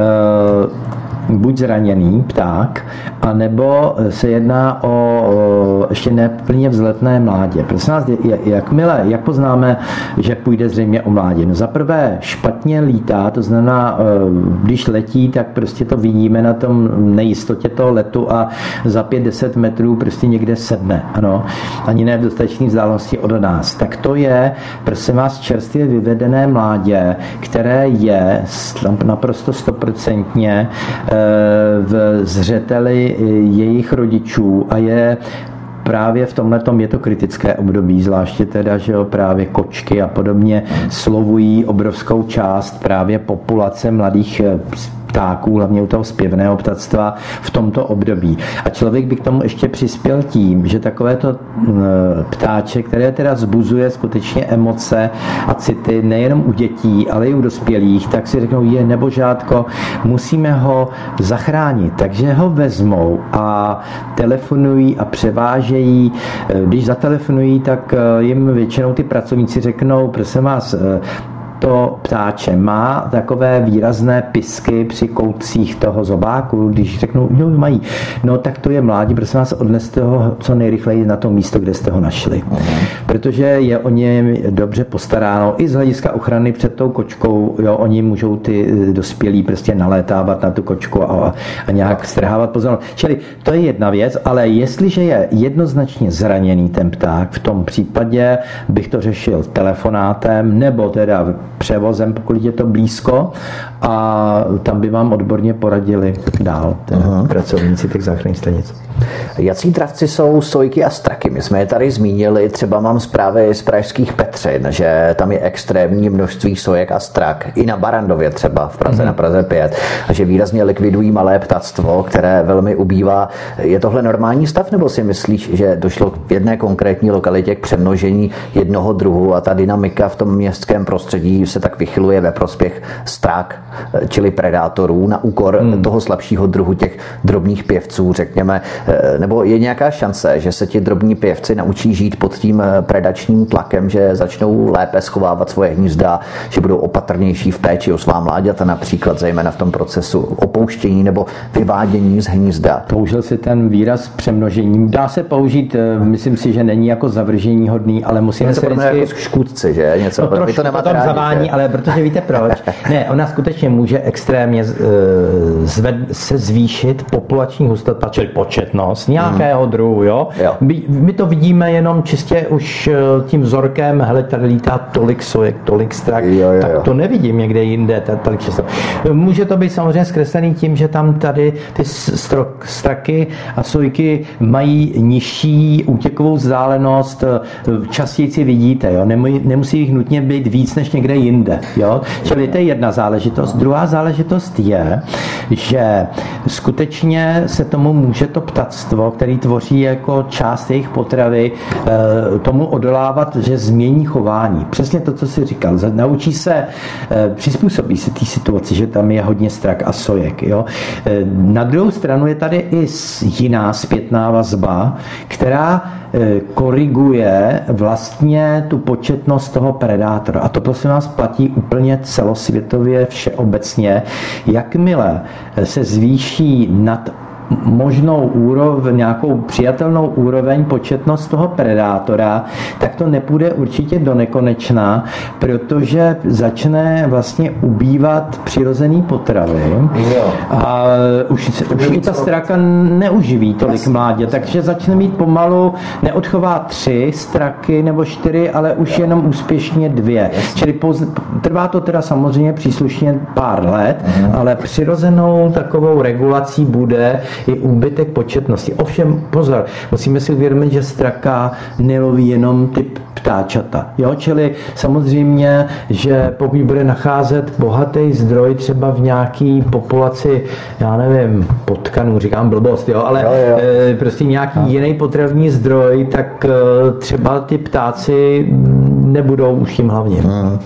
buď zraněný pták, anebo se jedná o ještě neplně vzletné mládě. Prosím vás, jakmile, jak poznáme, že půjde zřejmě o mládě? No za prvé špatně lítá, to znamená, eh, když letí, tak prostě to vidíme na tom nejistotě toho letu a za 5-10 metrů prostě někde sedne, ano, ani ne v dostatečné vzdálenosti od nás. Tak to je, prosím vás, čerstvě vyvedené mládě, které je naprosto stoprocentně v zřeteli jejich rodičů a je právě v tomhle je to kritické období, zvláště teda, že jo, právě kočky a podobně slovují obrovskou část právě populace mladých ptáků, hlavně u toho zpěvného ptactva v tomto období. A člověk by k tomu ještě přispěl tím, že takovéto ptáče, které teda zbuzuje skutečně emoce a city nejenom u dětí, ale i u dospělých, tak si řeknou, je nebožátko, musíme ho zachránit. Takže ho vezmou a telefonují a převážejí. Když zatelefonují, tak jim většinou ty pracovníci řeknou, prosím vás, to ptáče má takové výrazné pisky při koutcích toho zobáku, když řeknou, jo, mají, no tak to je mládí, prosím vás, odneste ho co nejrychleji na to místo, kde jste ho našli. Uh-huh. Protože je o něm dobře postaráno i z hlediska ochrany před tou kočkou, jo, oni můžou ty eh, dospělí prostě nalétávat na tu kočku a, a nějak strhávat pozornost. Čili to je jedna věc, ale jestliže je jednoznačně zraněný ten pták, v tom případě bych to řešil telefonátem nebo teda převozem, pokud je to blízko a tam by vám odborně poradili dál uh-huh. pracovníci těch záchranných stanic. Jací dravci jsou sojky a straky? My jsme je tady zmínili, třeba mám zprávy z pražských Petřin, že tam je extrémní množství sojek a strak. I na Barandově třeba v Praze, mm. na Praze 5. A že výrazně likvidují malé ptactvo, které velmi ubývá. Je tohle normální stav, nebo si myslíš, že došlo v jedné konkrétní lokalitě k přemnožení jednoho druhu a ta dynamika v tom městském prostředí se tak vychyluje ve prospěch strák, čili predátorů na úkor mm. toho slabšího druhu těch drobných pěvců, řekněme, Eh, nebo je nějaká šance, že se ti drobní pěvci naučí žít pod tím eh, predačním tlakem, že začnou lépe schovávat svoje hnízda, že budou opatrnější v péči o svá mláďata, například zejména v tom procesu opouštění nebo vyvádění z hnízda. Použil si ten výraz přemnožení. Dá se použít, eh, myslím si, že není jako zavržení hodný, ale musíme se vždycky... jako škůdci, že? Něco, no, trošku, to nemáte rádi, zavání, že? ale protože víte proč. ne, ona skutečně může extrémně zved, se zvýšit populační hustota, čili počet vlastnost nějakého hmm. druhu. Jo? Jo. My, my to vidíme jenom čistě už eh, tím vzorkem, hele, tady lítá tolik sojek, tolik strak, jo, jo, tak to nevidím někde jinde, tolik často. Může to být samozřejmě zkreslený tím, že tam tady ty strok, straky a sojky mají nižší útěkovou vzdálenost, eh, častěji si vidíte, jo? nemusí jich nutně být víc než někde jinde. Jo? Čili to je jedna záležitost. Druhá záležitost je, že skutečně se tomu může to ptactvo, který tvoří jako část jejich potravy, eh, tomu odolávat, že změní chování. Přesně to, co jsi říkal. Naučí se, eh, přizpůsobí se té situaci, že tam je hodně strak a sojek. Jo? Eh, na druhou stranu je tady i jiná zpětná vazba, která koriguje vlastně tu početnost toho predátora. A to prosím vás platí úplně celosvětově všeobecně. Jakmile se zvýší nad možnou úroveň, nějakou přijatelnou úroveň početnost toho predátora, tak to nepůjde určitě do nekonečna, protože začne vlastně ubývat přirozený potravy. A už, už i ta straka neuživí tolik mládě, takže začne mít pomalu, neodchová tři straky nebo čtyři, ale už jenom úspěšně dvě. Čili poz, trvá to teda samozřejmě příslušně pár let, mhm. ale přirozenou takovou regulací bude, i úbytek početnosti. Ovšem, pozor, musíme si uvědomit, že straka neloví jenom ty ptáčata. Jo? Čili samozřejmě, že pokud bude nacházet bohatý zdroj třeba v nějaký populaci, já nevím, potkanů, říkám blbost, jo? ale jo, jo. E, prostě nějaký jo. jiný potravní zdroj, tak e, třeba ty ptáci nebudou už tím hlavním. Hmm.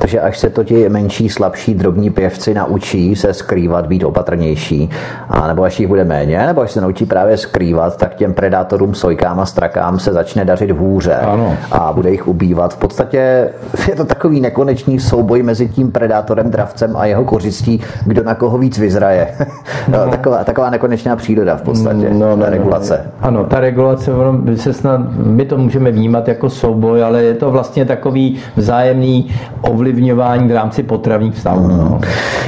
Takže až se to ti menší, slabší, drobní pěvci naučí se skrývat, být opatrnější, a nebo až jich bude méně, nebo až se naučí právě skrývat, tak těm predátorům, sojkám a strakám se začne dařit hůře ano. a bude jich ubývat. V podstatě je to takový nekonečný souboj mezi tím predátorem, dravcem a jeho kořistí, kdo na koho víc vyzraje. No. taková, taková nekonečná příroda v podstatě, no, no, regulace. No, ano, ta regulace, my, se snad, my to můžeme vnímat jako souboj, ale je to vlastně takový vzájemný ovlivňování v rámci potravních vztahů. Mm. No.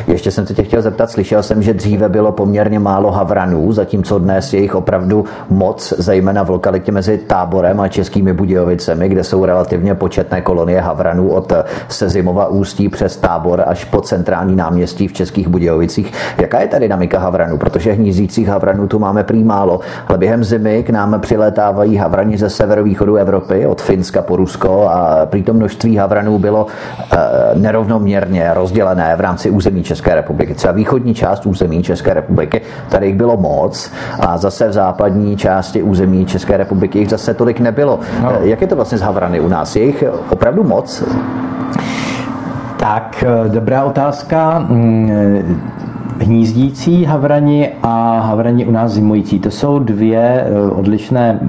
Ještě jsem se tě chtěl zeptat, slyšel jsem, že dříve bylo poměrně málo havranů, zatímco dnes je jich opravdu moc, zejména v lokalitě mezi Táborem a Českými Budějovicemi, kde jsou relativně početné kolonie havranů od Sezimova ústí přes Tábor až po centrální náměstí v Českých Budějovicích. Jaká je ta dynamika havranů? Protože hnízících havranů tu máme prý málo, ale během zimy k nám přilétávají havrani ze severovýchodu Evropy, od Finska po Rusko a prý to množství havranů bylo nerovnoměrně rozdělené v rámci území České republiky. Třeba východní část území České republiky, tady jich bylo moc a zase v západní části území České republiky jich zase tolik nebylo. No. Jak je to vlastně z Havrany u nás? Je jich opravdu moc? Tak, dobrá otázka. Hnízdící havrani a havrani u nás zimující. To jsou dvě eh, odlišné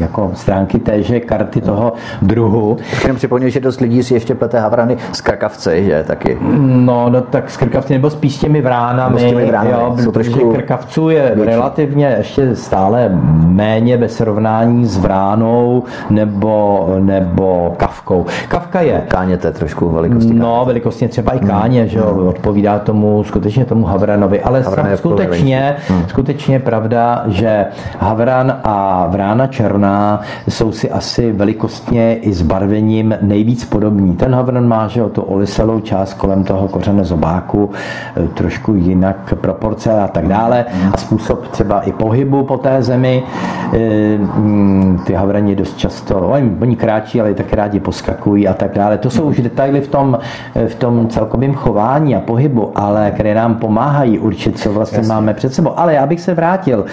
jako stránky téže karty toho druhu. Jenom připomněl, že dost lidí si ještě plete havrany z krkavce, že taky? No, no tak z krkavce nebo spíš s těmi vránami. s těmi vránami. Jo, protože trošku krkavců je větší. relativně ještě stále méně ve srovnání s vránou nebo, nebo kavkou. Kavka je... Káně to je trošku velikosti. No, velikostně třeba i káně, hmm. že jo, hmm. odpovídá tomu skutečně tomu Havranovi. Ale Havran skutečně, hmm. skutečně pravda, že Havran a Vrána Černá jsou si asi velikostně i s barvením nejvíc podobní. Ten Havran má, že o tu oliselou část kolem toho kořene zobáku, e, trošku jinak proporce a tak dále a způsob třeba i pohybu po té zemi. E, mm, ty Havrani dost často, oni, oni kráčí, ale taky rádi poskakují a tak dále. To jsou už detaily v tom, v tom celkovém chování a pohybu, ale které nám pomáhají určit, co vlastně Jasně. máme před sebou. Ale já bych se vrátil.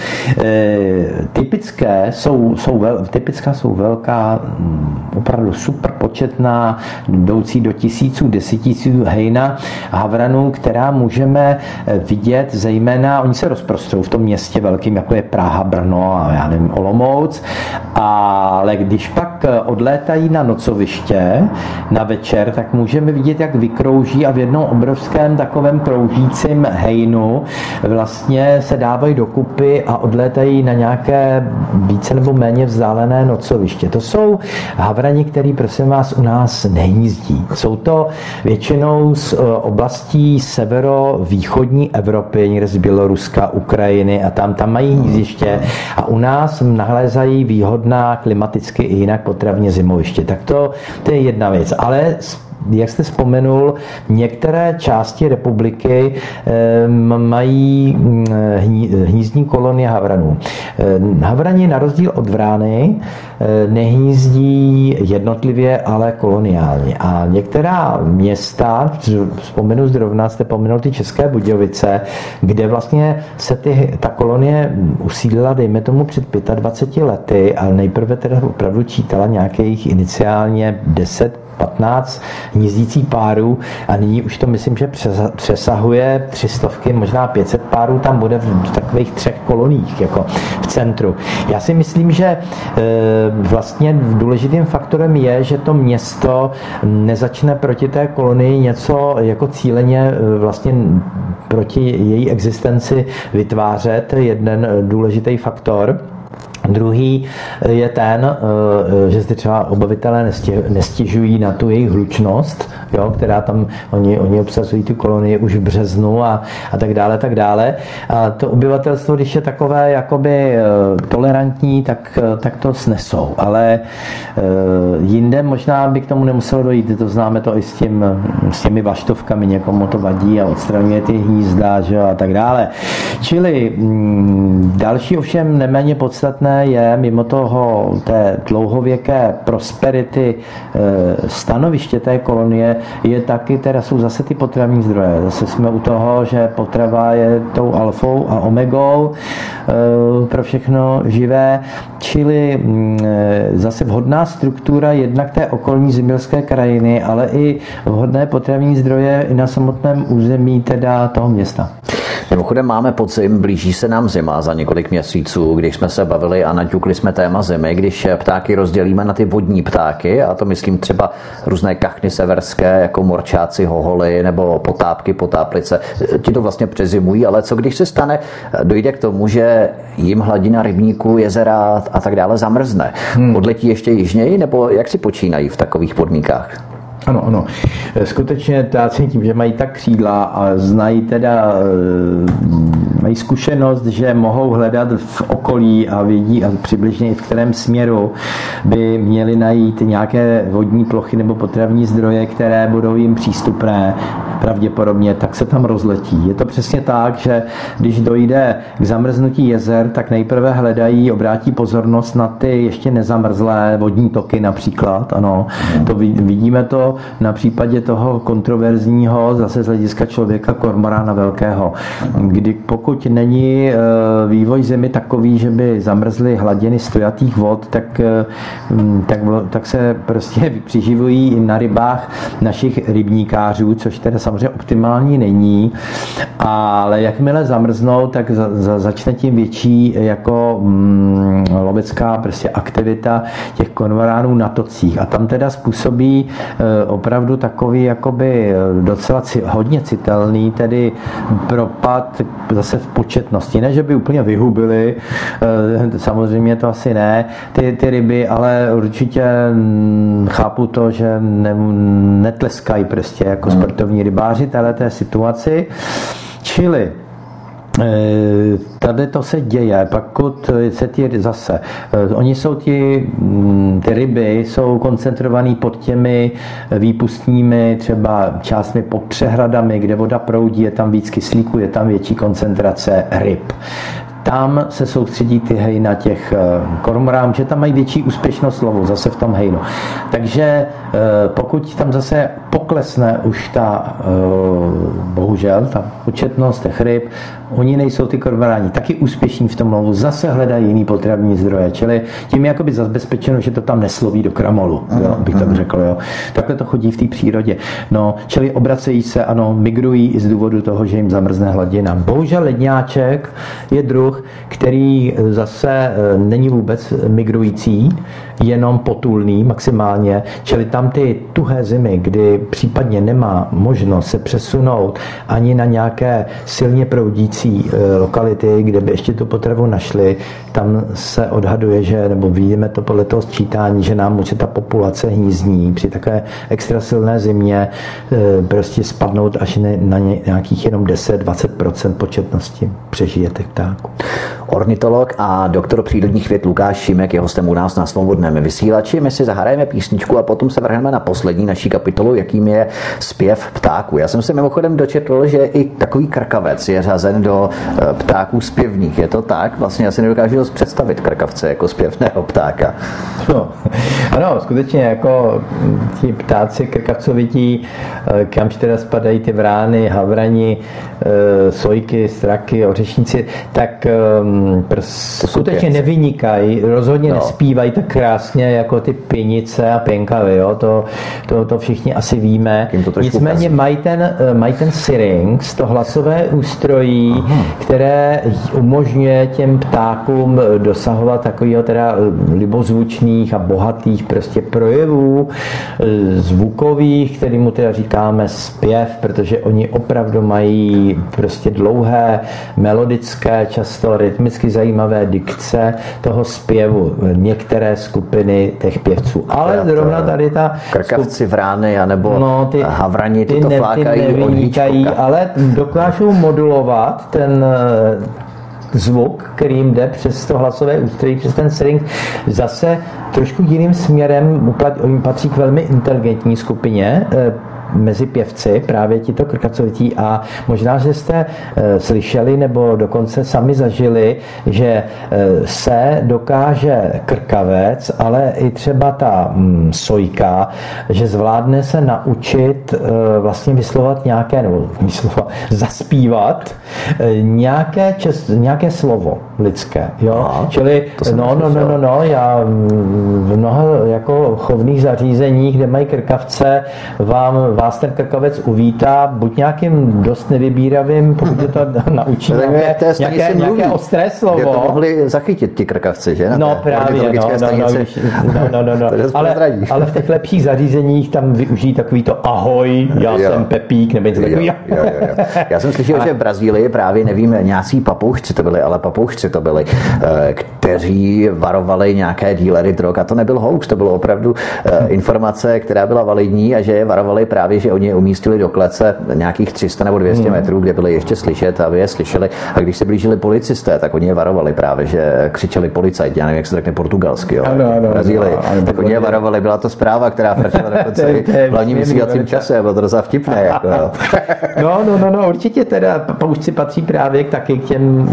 E, typické jsou, jsou vel, typická jsou velká, mm, opravdu super početná, jdoucí do tisíců, desítisíců hejna havranů, která můžeme e, vidět zejména, oni se rozprostrou v tom městě velkým, jako je Praha, Brno a já nevím, Olomouc, ale když pak odlétají na nocoviště na večer, tak můžeme vidět, jak vykrouží a v jednom obrovském takovém kroužícím svým hejnu vlastně se dávají dokupy a odlétají na nějaké více nebo méně vzdálené nocoviště. To jsou havrani, který prosím vás u nás nehnízdí. Jsou to většinou z e, oblastí severovýchodní Evropy, někde z Běloruska, Ukrajiny a tam, tam mají hnízdiště a u nás nahlézají výhodná klimaticky i jinak potravně zimoviště. Tak to, to je jedna věc. Ale jak jste vzpomenul, některé části republiky mají mm, hnízdní kolonie havranů. Havrani na rozdíl od vrány nehnízdí jednotlivě, ale koloniálně. A některá města, vzpomenu zrovna, jste pomenul ty České Budějovice, kde vlastně se ty, ta kolonie usídlila, dejme tomu, před 25 lety, ale nejprve teda opravdu čítala nějakých iniciálně 10 15 hnízdící párů a nyní už to myslím, že přesahuje 300, možná 500 párů tam bude v takových třech koloních jako v centru. Já si myslím, že e, vlastně důležitým faktorem je, že to město nezačne proti té kolonii něco jako cíleně e, vlastně proti její existenci vytvářet. Jeden důležitý faktor. Druhý je ten, eh, že zde třeba obavitelé nestěžují na tu jejich hlučnost, jo, která tam, oni, oni obsazují tu kolonii už v březnu a, a tak dále, tak dále. A to obyvatelstvo, když je takové jakoby eh, tolerantní, tak, eh, tak to snesou. Ale jinde možná by k tomu nemuselo dojít. To známe to i s, tím, s těmi vaštovkami, někomu to vadí a odstraňuje ty hnízda že, a tak dále. Čili mm, další ovšem neméně podstatné je mimo toho té dlouhověké prosperity e, stanoviště té kolonie, je taky, teda jsou zase ty potravní zdroje. Zase jsme u toho, že potrava je tou alfou a omegou e, pro všechno živé, čili mm, e, zase vhodná struktura jednak té okolní zemědělské krajiny, ale i vhodné potravní zdroje i na samotném území teda toho města. Mimochodem máme podzim, blíží se nám zima za několik měsíců, když jsme se bavili a naťukli jsme téma zimy, když ptáky rozdělíme na ty vodní ptáky, a to myslím třeba různé kachny severské, jako morčáci, hoholy nebo potápky, potáplice, ti to vlastně přezimují, ale co když se stane, dojde k tomu, že jim hladina rybníků, jezera a tak dále zamrzne. Hmm. Odletí ještě jižněji, nebo jak si počínají v takových podmínkách? Ano, ano. Skutečně ptáci tím, že mají tak křídla a znají teda, eh, mají zkušenost, že mohou hledat v okolí a vědí a přibližně i v kterém směru by měli najít nějaké vodní plochy nebo potravní zdroje, které budou jim přístupné pravděpodobně, tak se tam rozletí. Je to přesně tak, že když dojde k zamrznutí jezer, tak nejprve hledají, obrátí pozornost na ty ještě nezamrzlé vodní toky například. Ano, to vidíme to na případě toho kontroverzního, zase z hlediska člověka kormorána velkého. Kdy pokud není e, vývoj zemi takový, že by zamrzly hladiny stojatých vod, tak, e, tak, tak se prostě přiživují na rybách našich rybníkářů, což teda samozřejmě optimální není, ale jakmile zamrznou, tak za, za, začne tím větší jako mm, lovecká prostě aktivita těch konvaránů na tocích a tam teda způsobí e, opravdu takový jakoby docela hodně citelný, tedy propad zase v početnosti. Ne, že by úplně vyhubili, e, samozřejmě to asi ne, ty, ty ryby, ale určitě mm, chápu to, že ne, netleskají prostě jako hmm. sportovní rybáři této situaci. Čili Eh, tady to se děje, pokud se ty zase, eh, oni jsou ti, mm, ty ryby jsou koncentrovaný pod těmi výpustními třeba částmi pod přehradami, kde voda proudí, je tam víc kyslíku, je tam větší koncentrace ryb tam se soustředí ty hejna těch eh, kormorám, že tam mají větší úspěšnost lovu, zase v tom hejnu. Takže eh, pokud tam zase poklesne už ta, eh, bohužel, ta početnost těch ryb, oni nejsou ty kormoráni taky úspěšní v tom lovu, zase hledají jiný potravní zdroje, čili tím je jakoby zabezpečeno, že to tam nesloví do kramolu, jo, bych tak řekl. Jo. Takhle to chodí v té přírodě. No, čili obracejí se, ano, migrují i z důvodu toho, že jim zamrzne hladina. Bohužel ledňáček je druh, který zase eh, není vůbec migrující, jenom potulný maximálně, čili tam ty tuhé zimy, kdy případně nemá možnost se přesunout ani na nějaké silně proudící eh, lokality, kde by ještě tu potravu našli, tam se odhaduje, že, nebo vidíme to podle toho sčítání, že nám může ta populace hnízdní při takové extra silné zimě eh, prostě spadnout až na nějakých jenom 10-20% početnosti přežije těch ptáků. Ornitolog a doktor přírodních věd Lukáš Šimek je hostem u nás na svobodném vysílači. My si zahrajeme písničku a potom se vrhneme na poslední naší kapitolu, jakým je zpěv ptáků. Já jsem se mimochodem dočetl, že i takový krkavec je řazen do eh, ptáků zpěvních. Je to tak? Vlastně já si nedokážu představit krkavce jako zpěvného ptáka. No, ano, skutečně jako ti ptáci krkavcovití, eh, kam teda spadají ty vrány, havrani, eh, sojky, straky, ořešníci, tak um, skutečně nevynikají, rozhodně no. nespívají tak krásně jako ty pinice a pěnkavy, jo? To, to, to všichni asi víme. Nicméně mají ten, eh, mají ten syrinx, to hlasové ústrojí, Aha. které umožňuje těm ptákům dosahovat takového teda libozvučných a bohatých prostě projevů eh, zvukových, kterým teda říkáme zpěv, protože oni opravdu mají prostě dlouhé melodické, často rytmicky zajímavé dikce toho zpěvu. Některé skupiny těch pěvců. Ale Já zrovna tady ta... Krkavci, vrány, anebo no, ty, havrani, ty, ty to ne, flákají ty nevynikají, ale dokážou modulovat ten zvuk, který jim jde přes to hlasové ústrojí, přes ten string, zase trošku jiným směrem, oni patří k velmi inteligentní skupině, eh, mezi pěvci, právě tito krkacovití a možná, že jste e, slyšeli nebo dokonce sami zažili, že e, se dokáže krkavec, ale i třeba ta mm, sojka, že zvládne se naučit e, vlastně vyslovat nějaké, nebo vyslovat, zaspívat nějaké, čes, nějaké slovo lidské. Jo? A, Čili, no, no, no, no, no, já v mnoha jako chovných zařízeních, kde mají krkavce, vám vás ten krkavec uvítá buď nějakým dost nevybíravým, pokud to naučí nějaké, nějaké, nějaké ostré slovo. to mohli zachytit ti krkavci, že? no právě, no, no, no, no, no, no, no. ale, ale v těch lepších zařízeních tam využijí takový to ahoj, já jo. jsem Pepík, nebo něco takového. Já jsem slyšel, že v Brazílii právě, nevím, nějací papoušci to byli, ale papoušci to byli, eh, kteří varovali nějaké dílery drog a to nebyl hoax, to bylo opravdu eh, informace, která byla validní a že je varovali právě zprávy, že oni je umístili do klece nějakých 300 nebo 200 hmm. metrů, kde byly ještě slyšet, aby je slyšeli. A když se blížili policisté, tak oni je varovali právě, že křičeli policajti, já nevím, jak se řekne portugalsky, jo, ano, ano, Brazílii. Ano, ano, tak oni je varovali, byla to zpráva, která frčela dokonce i v hlavním vysílacím čase, bylo to docela vtipné. Jako, jo. no, no, no, no, určitě teda poušci patří právě taky k těm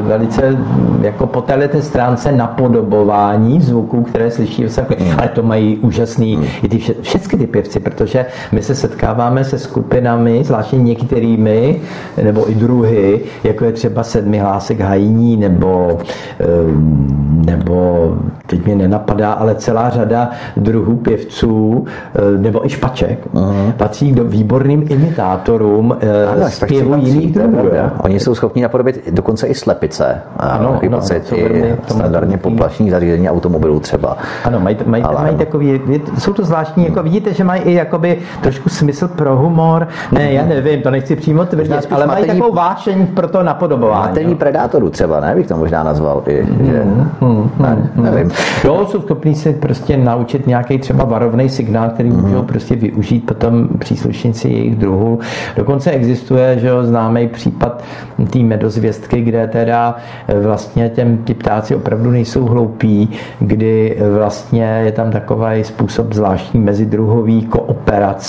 velice jako po této stránce napodobování zvuků, které slyší, hmm. ale to mají úžasný, hmm. i ty, všechny ty pěvci, protože my se setkáváme se skupinami, zvláště některými, nebo i druhy, jako je třeba sedmi hlásek hajiní, nebo, ehm, nebo teď mě nenapadá, ale celá řada druhů pěvců, eh, nebo i špaček, uh-huh. patří k výborným imitátorům eh, ano, zpěvu jiných druhů. Oni jsou schopni napodobit dokonce i slepice. Ano, ano, pocit, i standardně poplašní zařízení automobilů třeba. Ano, mají, mají, ale... mají takový, jsou to zvláštní, jako vidíte, že mají i jakoby trošku smysl pro humor. Ne, já nevím, to nechci přímo tvrdit, ale mají takovou vášeň pro to napodobování. Matení predátorů třeba, ne? Bych to možná nazval i, že... Hmm, hmm, ne, hmm, nevím. Jo, jsou schopní se prostě naučit nějaký třeba varovný signál, který hmm. můžou prostě využít potom příslušníci jejich druhů. Dokonce existuje, že jo, známý případ té medozvěstky, kde teda vlastně těm, ti ptáci opravdu nejsou hloupí, kdy vlastně je tam takový způsob zvláštní mezidruhový kooperace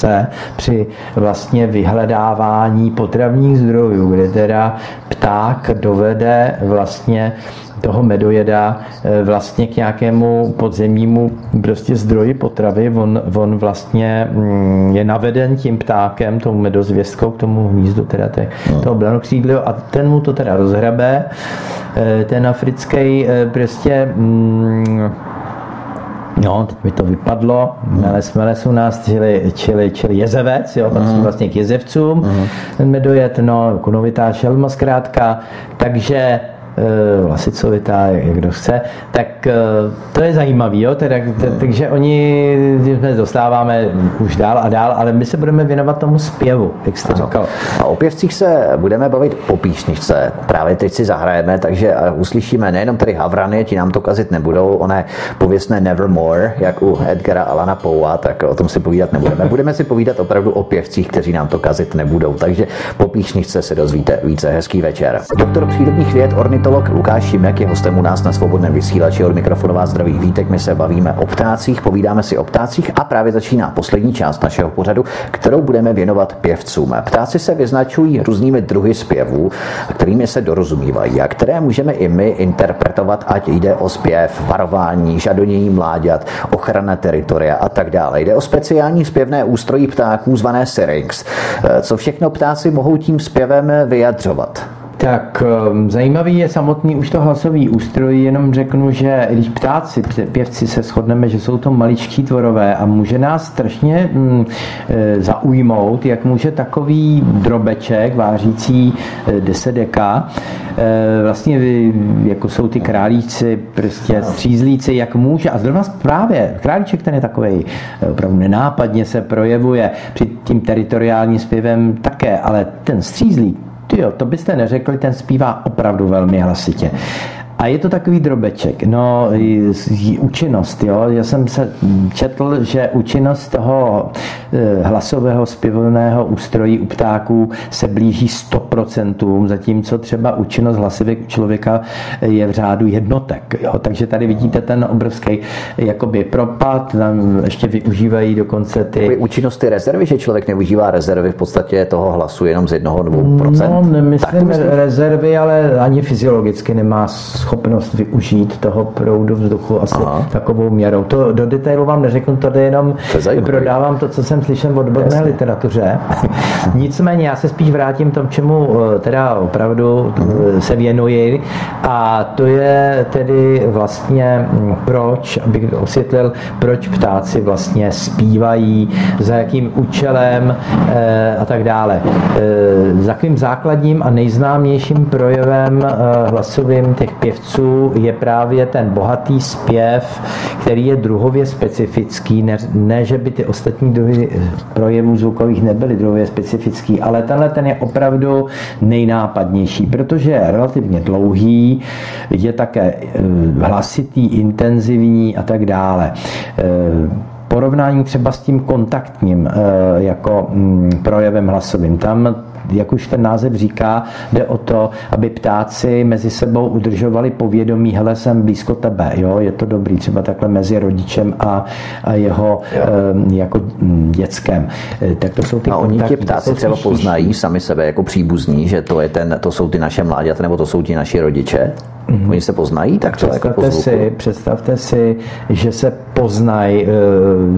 při vlastně vyhledávání potravních zdrojů, kde teda pták dovede vlastně toho medojeda eh, vlastně k nějakému podzemnímu prostě zdroji potravy. On, on vlastně mm, je naveden tím ptákem, tou medozvěstkou k tomu hnízdu teda té, no. toho blanokřídlého a ten mu to teda rozhrabe. Eh, ten africký eh, prostě mm, No, teď mi to vypadlo. Meles, meles u nás, čili, čili, čili jezevec, jo, patří uh-huh. vlastně k jezevcům. Uh-huh. Ten medojet, no, kunovitá šelma zkrátka. Takže vlasicovitá, jak kdo chce, tak eh, to je zajímavý, jo? Teda, takže oni jsme dostáváme už dál a dál, ale my se budeme věnovat tomu zpěvu, jak jste říkal. A o pěvcích se budeme bavit po písničce. Právě teď si zahrajeme, takže eh, uslyšíme nejenom tady Havrany, ti nám to kazit nebudou, oné pověstné Nevermore, jak u Edgara Alana Poua, tak o tom si povídat nebudeme. Budeme si povídat opravdu o pěvcích, kteří nám to kazit nebudou. Takže po písničce se dozvíte více. Hezký večer. Doktor přírodních věd, ornitolog ornitolog Lukáš Šimek je hostem u nás na svobodném vysílači od mikrofonová zdraví vítek. My se bavíme o ptácích, povídáme si o ptácích a právě začíná poslední část našeho pořadu, kterou budeme věnovat pěvcům. Ptáci se vyznačují různými druhy zpěvů, kterými se dorozumívají a které můžeme i my interpretovat, ať jde o zpěv, varování, žadonění mláďat, ochrana teritoria a tak dále. Jde o speciální zpěvné ústrojí ptáků zvané syrinx. Co všechno ptáci mohou tím zpěvem vyjadřovat? Tak ehm, zajímavý je samotný už to hlasový ústroj, jenom řeknu, že když ptáci, pěvci se shodneme, že jsou to maličký tvorové a může nás strašně mm, e, zaujmout, jak může takový drobeček vážící 10 e, deka, e, vlastně jako jsou ty králíci, prostě střízlíci, jak může, a zrovna právě králíček ten je takový opravdu nenápadně se projevuje při tím teritoriálním zpěvem také, ale ten střízlík Jo, to byste neřekli, ten zpívá opravdu velmi hlasitě. A je to takový drobeček. No, účinnost, jo. Já jsem se četl, že účinnost toho eh, hlasového zpěvného ústrojí u ptáků se blíží 100%, zatímco třeba účinnost hlasivek u člověka je v řádu jednotek. Jo. Takže tady vidíte ten obrovský jakoby propad, tam ještě využívají dokonce ty... Účinnost ty rezervy, že člověk nevyužívá rezervy v podstatě toho hlasu jenom z jednoho dvou procent? No, nemyslím rezervy, ale ani fyziologicky nemá schopnost využít toho proudu vzduchu asi Aha. takovou měrou. To do detailu vám neřeknu, tady jenom to prodávám to, co jsem slyšel v odborné Jasně. literatuře. Nicméně já se spíš vrátím tomu, čemu eh, teda opravdu uh se věnuji a to je tedy vlastně hm, proč, abych osvětlil, proč ptáci vlastně zpívají, za jakým účelem e, a tak dále. E, za jakým základním a nejznámějším projevem e, hlasovým těch pěvců pěvců je právě ten bohatý zpěv, který je druhově specifický. Ne, ne že by ty ostatní druhy projevů zvukových nebyly druhově specifický, ale tenhle ten je opravdu nejnápadnější, protože je relativně dlouhý, je také eh, hlasitý, intenzivní a tak dále. Eh, porovnání třeba s tím kontaktním jako mm, projevem hlasovým, tam jak už ten název říká, jde o to, aby ptáci mezi sebou udržovali povědomí, hele, jsem blízko tebe, jo, je to dobrý, třeba takhle mezi rodičem a, a jeho um, jako mm, dětskem. E, tak to jsou ty A oni ti ptáci třeba poznají sami sebe jako příbuzní, že to, je ten, to jsou ty naše mláďata nebo to jsou ti naši rodiče? Mm-hmm. Oni se poznají tak představte jako si, představte si, že se poznají. E,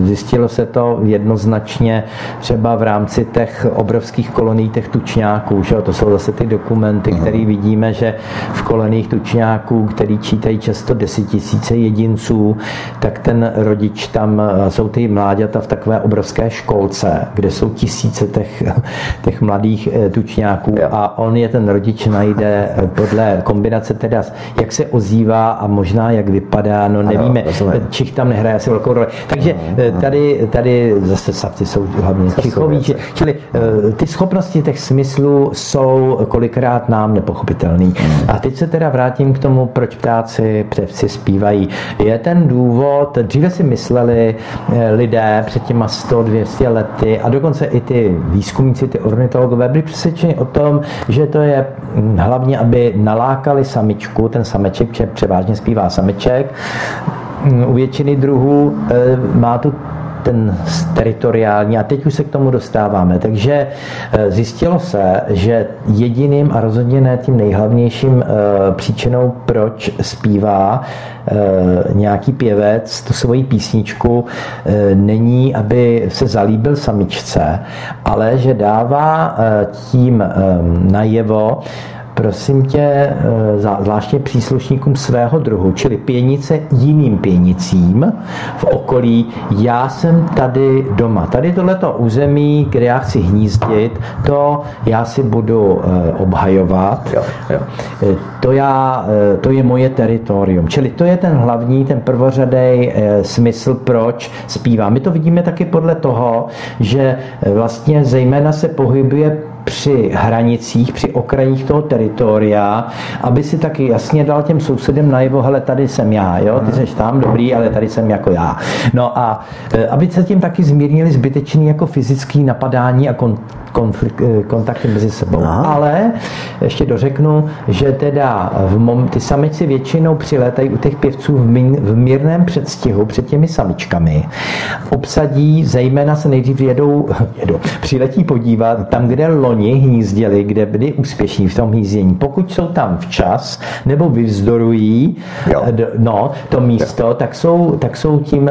zjistilo se to jednoznačně třeba v rámci těch obrovských kolonií těch tučňáků. Že? To jsou zase ty dokumenty, mm-hmm. které vidíme, že v koloniích tučňáků, který čítají často desetitisíce jedinců, tak ten rodič tam, jsou ty mláďata v takové obrovské školce, kde jsou tisíce těch, těch mladých e, tučňáků a on je ten rodič najde podle kombinace teda jak se ozývá a možná jak vypadá, no nevíme. Ano, Čich tam nehraje asi velkou roli. Takže eh, tady, tady zase savci jsou hlavně čichoví, čili eh, ty schopnosti těch smyslů jsou kolikrát nám nepochopitelný. Hmm. A teď se teda vrátím k tomu, proč ptáci převci zpívají. Je ten důvod, dříve si mysleli eh, lidé před těma 100-200 lety a dokonce i ty výzkumníci, ty ornitologové byli přesvědčeni o tom, že to je hm, hlavně, aby nalákali samičku, ten sameček, převážně zpívá sameček. U většiny druhů eh, má tu ten teritoriální a teď už se k tomu dostáváme. Takže eh, zjistilo se, že jediným a rozhodně ne tím nejhlavnějším eh, příčinou, proč zpívá nějaký pěvec tu svoji písničku, není, aby se zalíbil samičce, ale že dává tím najevo, prosím tě, eh, zvláště příslušníkům svého druhu, čili pěnice jiným pěnicím v okolí, já jsem tady doma. Tady tohleto území, kde já chci hnízdit, to já si budu eh, obhajovat. Jo, jo. Eh, to, já, to je moje teritorium. Čili to je ten hlavní, ten prvořadý smysl, proč zpívám. My to vidíme taky podle toho, že vlastně zejména se pohybuje při hranicích, při okrajích toho teritoria, aby si taky jasně dal těm sousedem najevo, hele, tady jsem já, jo, ty jsi tam dobrý, ale tady jsem jako já. No a e, aby se tím taky zmírnili zbytečný jako fyzický napadání a kon, konflikt, e, kontakty mezi sebou. Aha. Ale ještě dořeknu, že teda v mom, ty samici většinou přilétají u těch pěvců v, mín, v mírném předstihu před těmi samičkami. Obsadí, zejména se nejdřív jedou, jedou přiletí podívat tam, kde lo loni hnízděli, kde byli úspěšní v tom hnízdění, pokud jsou tam včas nebo vyvzdorují jo. Eh, no, to místo, jo. tak jsou, tak jsou tím uh,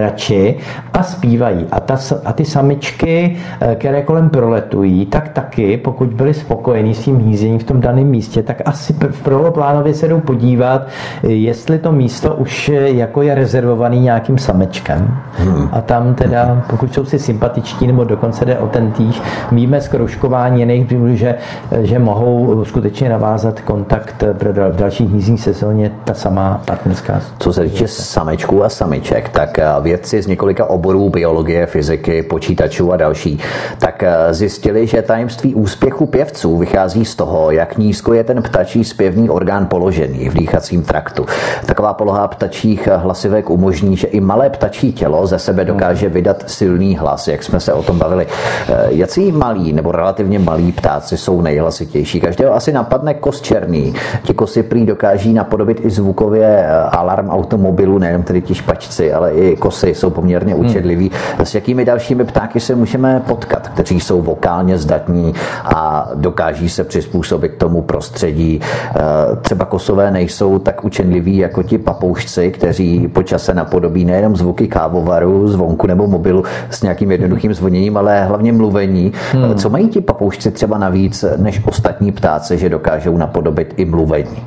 radši a zpívají. A, ta, a ty samičky, uh, které kolem proletují, tak taky, pokud byli spokojení s tím hnízděním v tom daném místě, tak asi v prvoplánově se jdou podívat, jestli to místo už jako je rezervovaný nějakým samečkem. Hmm. A tam teda, pokud jsou si sympatičtí, nebo dokonce jde o ten týž, víme z kroužkové očkování jiných druhů, že, že mohou skutečně navázat kontakt pro další hnízdní sezóně ta samá partnerská. Co se týče samečků a samiček, tak eh, vědci z několika oborů biologie, fyziky, počítačů a další, tak eh, zjistili, že tajemství úspěchu pěvců vychází z toho, jak nízko je ten ptačí zpěvný orgán položený v dýchacím traktu. Taková poloha ptačích hlasivek umožní, že i malé ptačí tělo ze sebe dokáže vydat silný hlas, jak jsme se o tom bavili. Eh, jací malí nebo relativně relativně malí ptáci jsou nejhlasitější. Každého asi napadne kos černý. Ti kosy prý dokáží napodobit i zvukově eh, alarm automobilu, nejenom tedy ti špačci, ale i kosy jsou poměrně hmm. učedliví. Hmm. S jakými dalšími ptáky se můžeme potkat, kteří jsou vokálně zdatní a dokáží se přizpůsobit tomu prostředí. Eh, třeba kosové nejsou tak učenliví jako ti papoušci, kteří po čase napodobí nejenom zvuky kávovaru, zvonku nebo mobilu s nějakým jednoduchým zvoněním, ale hlavně mluvení. Hmm. Co mají ti papoušci třeba navíc než ostatní ptáci, že dokážou napodobit i mluvení?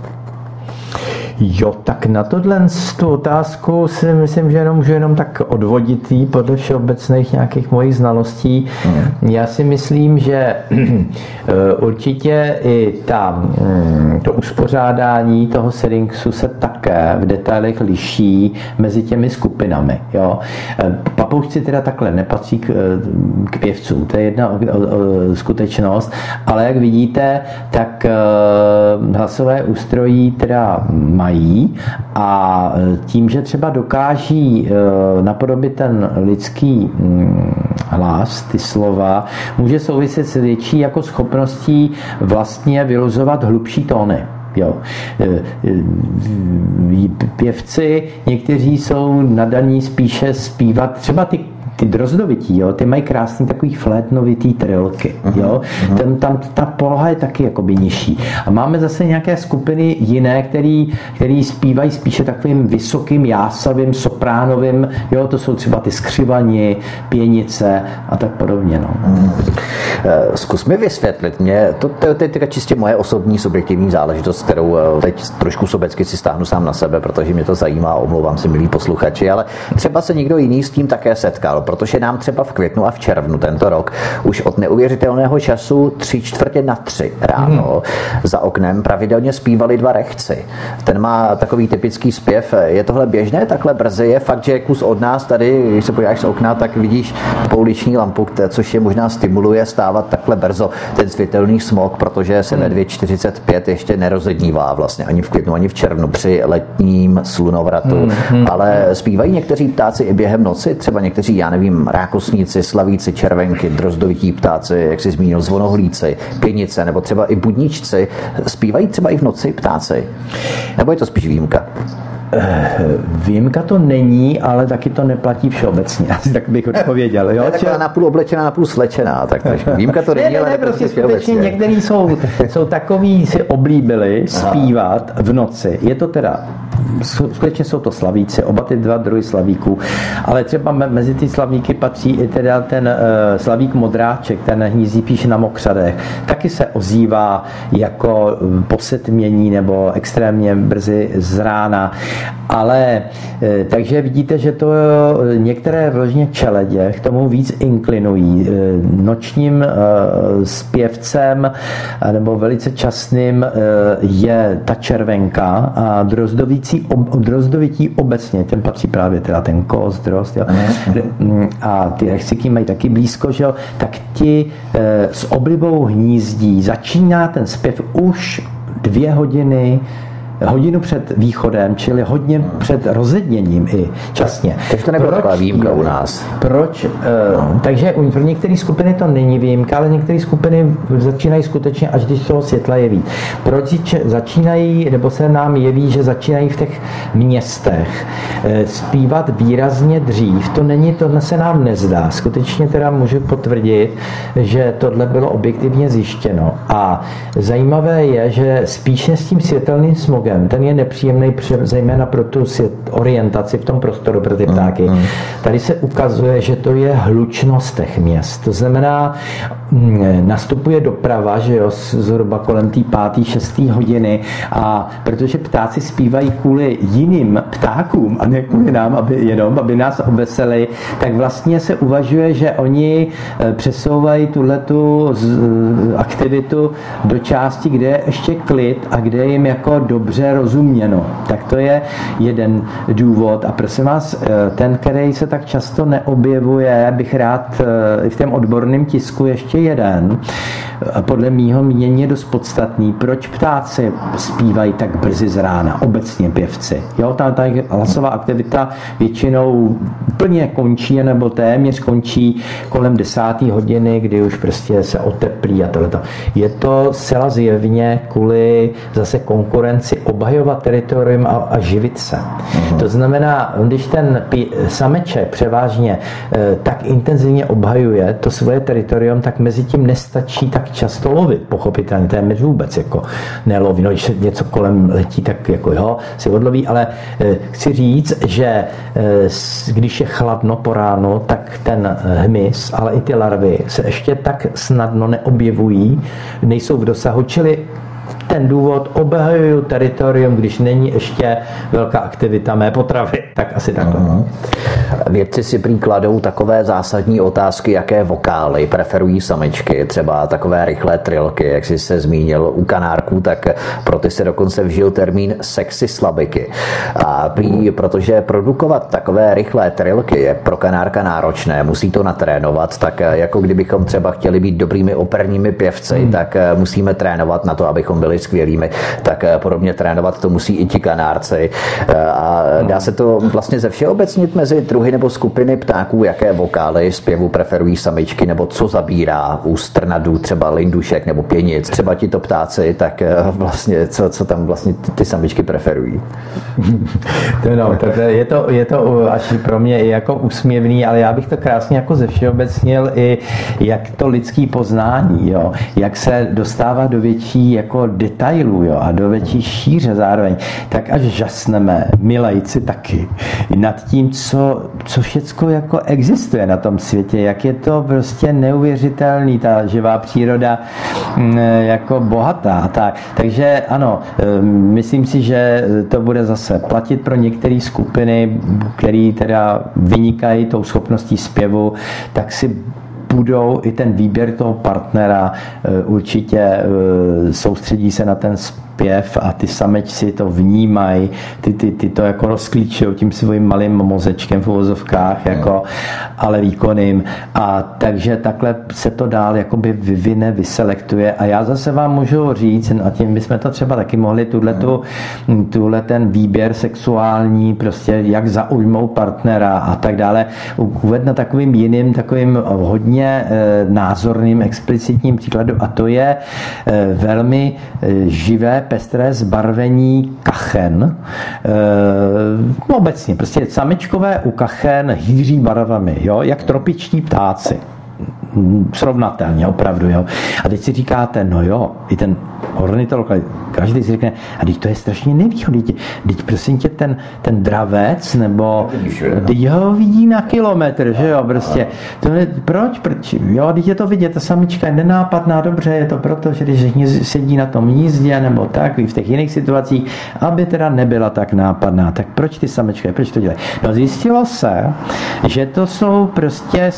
Jo, tak na tohle tu otázku si myslím, že jenom můžu jenom tak odvodit jí podle všeobecných nějakých mojich znalostí. Hmm. Já si myslím, že eh, určitě i ta, hm, to uspořádání toho seringsu se také v detailech liší mezi těmi skupinami. Jo. Eh, papoušci teda takhle nepatří k, eh, k pěvcům, to je jedna o, o, o, skutečnost, ale jak vidíte, tak hlasové ústrojí teda má mají a tím, že třeba dokáží napodobit ten lidský mm, hlas, ty slova, může souviset s větší jako schopností vlastně vyluzovat hlubší tóny. Jo. E, e, pěvci, někteří jsou nadaní spíše zpívat třeba ty ty drozdovití, jo, ty mají krásný takový flétnovitý trilky, uh-huh, jo. Uh-huh. Ten, tam ta poloha je taky jakoby nižší. A máme zase nějaké skupiny jiné, který, který zpívají spíše takovým vysokým, jásavým, sopránovým, jo, to jsou třeba ty skřivani, pěnice a tak podobně, no. Uh-huh. Zkus mi vysvětlit mě, to, to, to je teda čistě moje osobní subjektivní záležitost, kterou eh, teď trošku sobecky si stáhnu sám na sebe, protože mě to zajímá, omlouvám se, milí posluchači, ale třeba se někdo jiný s tím také setkal protože nám třeba v květnu a v červnu tento rok už od neuvěřitelného času tři čtvrtě na tři ráno hmm. za oknem pravidelně zpívali dva rechci. Ten má takový typický zpěv. Je tohle běžné takhle brzy? Je fakt, že kus od nás tady, když se podíváš z okna, tak vidíš pouliční lampu, což je možná stimuluje stávat takhle brzo ten světelný smog, protože se ve 2.45 ještě nerozednívá vlastně ani v květnu, ani v červnu při letním slunovratu. Hmm, hmm. Ale zpívají někteří ptáci i během noci, třeba někteří, já nevím, rákosníci, slavíci, červenky, drozdovití ptáci, jak jsi zmínil, zvonohlíci, pěnice, nebo třeba i budničci, zpívají třeba i v noci ptáci? Nebo je to spíš výjimka? Eh, výjimka to není, ale taky to neplatí všeobecně. Asi tak bych odpověděl. Jo? Je napůl oblečená, napůl slečená. Tak výjimka to není, ne, ne, ale prostě skutečně některý jsou, jsou takový, si oblíbili zpívat v noci. Je to teda skutečně jsou to slavíci, oba ty dva druhy slavíků, ale třeba mezi ty slavíky patří i teda ten uh, slavík modráček, ten hnízdí píše na mokřadech, taky se ozývá jako posetmění nebo extrémně brzy z rána, ale uh, takže vidíte, že to některé vložně čeledě k tomu víc inklinují. Nočním zpěvcem nebo velice časným je ta červenka a drozdovící drozdovící, drozdovití obecně, ten patří právě teda ten kos, drozd, jo. Mm, a ty rechciky mají taky blízko, že jo, tak ti e, s oblibou hnízdí. Začíná ten zpěv už dvě hodiny hodinu před východem, čili hodně před rozedněním i časně. Takže to nebyla taková výjimka u nás. Proč? Uh, takže pro některé skupiny to není výjimka, ale některé skupiny začínají skutečně, až když toho světla jeví. Proč začínají, nebo se nám jeví, že začínají v těch městech uh, zpívat výrazně dřív, to není, to se nám nezdá. Skutečně teda můžu potvrdit, že tohle bylo objektivně zjištěno. A zajímavé je, že spíše s tím světelným smogem slogem, ten je nepříjemný zejména pro tu orientaci v tom prostoru pro ty mm, ptáky. Mm. Tady se ukazuje, že to je hlučnost těch měst. To znamená, mm, nastupuje doprava, že jo, zhruba kolem té páté, šesté hodiny a protože ptáci zpívají kvůli jiným ptákům a ne kvůli nám, aby jenom, aby nás obveseli, tak vlastně se uvažuje, že oni eh, přesouvají tuhletu aktivitu do části, kde je ještě klid a kde je jim jako dobře dobře rozuměno. Tak to je jeden důvod. A prosím vás, eh, ten, který se tak často neobjevuje, bych rád eh, i v tom odborném tisku ještě jeden, podle mýho mínění je dost podstatný, proč ptáci zpívají tak brzy z rána, obecně pěvci. Jo, ta, ta hlasová aktivita většinou plně končí, nebo téměř končí kolem desáté hodiny, kdy už prostě se oteplí a tohleto. Je to zcela zjevně kvůli zase konkurenci obhajovat teritorium a, a živit se. Mm-hmm. To znamená, když ten sameček převážně e, tak intenzivně obhajuje to svoje teritorium, tak mezi tím nestačí tak často lovit, pochopitelně, téměř vůbec jako neloví. No, když něco kolem letí, tak jako jo, si odloví, ale e, chci říct, že e, když je chladno po ránu, tak ten hmyz, ale i ty larvy se ještě tak snadno neobjevují, nejsou v dosahu, čili ten důvod obhajuju teritorium, když není ještě velká aktivita mé potravy. Tak asi takhle. Uh-huh. Vědci si prý kladou takové zásadní otázky, jaké vokály preferují samičky, třeba takové rychlé trilky, jak jsi se zmínil u kanárků, tak pro ty se dokonce vžil termín sexy slabiky. A prý, protože produkovat takové rychlé trilky je pro kanárka náročné, musí to natrénovat, tak jako kdybychom třeba chtěli být dobrými operními pěvci, hmm. tak musíme trénovat na to, abychom byli byli skvělými, tak podobně trénovat to musí i ti kanárci. A dá se to vlastně ze všeobecnit mezi druhy nebo skupiny ptáků, jaké vokály zpěvu preferují samičky, nebo co zabírá u strnadů, třeba lindušek nebo pěnic, třeba ti to ptáci, tak vlastně co, co tam vlastně ty samičky preferují. no, to, je, to, je to až pro mě i jako úsměvný, ale já bych to krásně jako ze všeobecnil i jak to lidský poznání, jo, jak se dostává do větší jako detailů jo, a do větší šíře zároveň, tak až žasneme, my lajci taky, nad tím, co, co všecko jako existuje na tom světě, jak je to prostě neuvěřitelný, ta živá příroda mm, jako bohatá. Tak. Takže ano, myslím si, že to bude zase platit pro některé skupiny, které teda vynikají tou schopností zpěvu, tak si budou i ten výběr toho partnera eh, určitě eh, soustředí se na ten zpěv a ty samečci to vnímají, ty, ty, ty to jako rozklíčují tím svým malým mozečkem v uvozovkách, jako, ale výkonným. A takže takhle se to dál jakoby vyvine, vyselektuje. A já zase vám můžu říct, a tím bychom to třeba taky mohli, tuhle, tu, tuhle ten výběr sexuální, prostě jak zaujmou partnera a tak dále, uved na takovým jiným, takovým hodně eh, názorným, explicitním příkladu a to je eh, velmi eh, živé pestré zbarvení kachen. E, no obecně, prostě samičkové u kachen hýří barvami, jo, jak tropiční ptáci srovnatelně, opravdu. Jo. A teď si říkáte, no jo, i ten ornitolog, každý si řekne, a teď to je strašně nevýhodný. Teď prosím tě, ten, ten dravec, nebo teď ho vidí na kilometr, že jo, prostě. To je, proč? proč? Jo, teď je to vidět, ta samička je nenápadná, dobře, je to proto, že když sedí na tom jízdě, nebo tak, v těch jiných situacích, aby teda nebyla tak nápadná. Tak proč ty samičky, proč to dělají? No zjistilo se, že to jsou prostě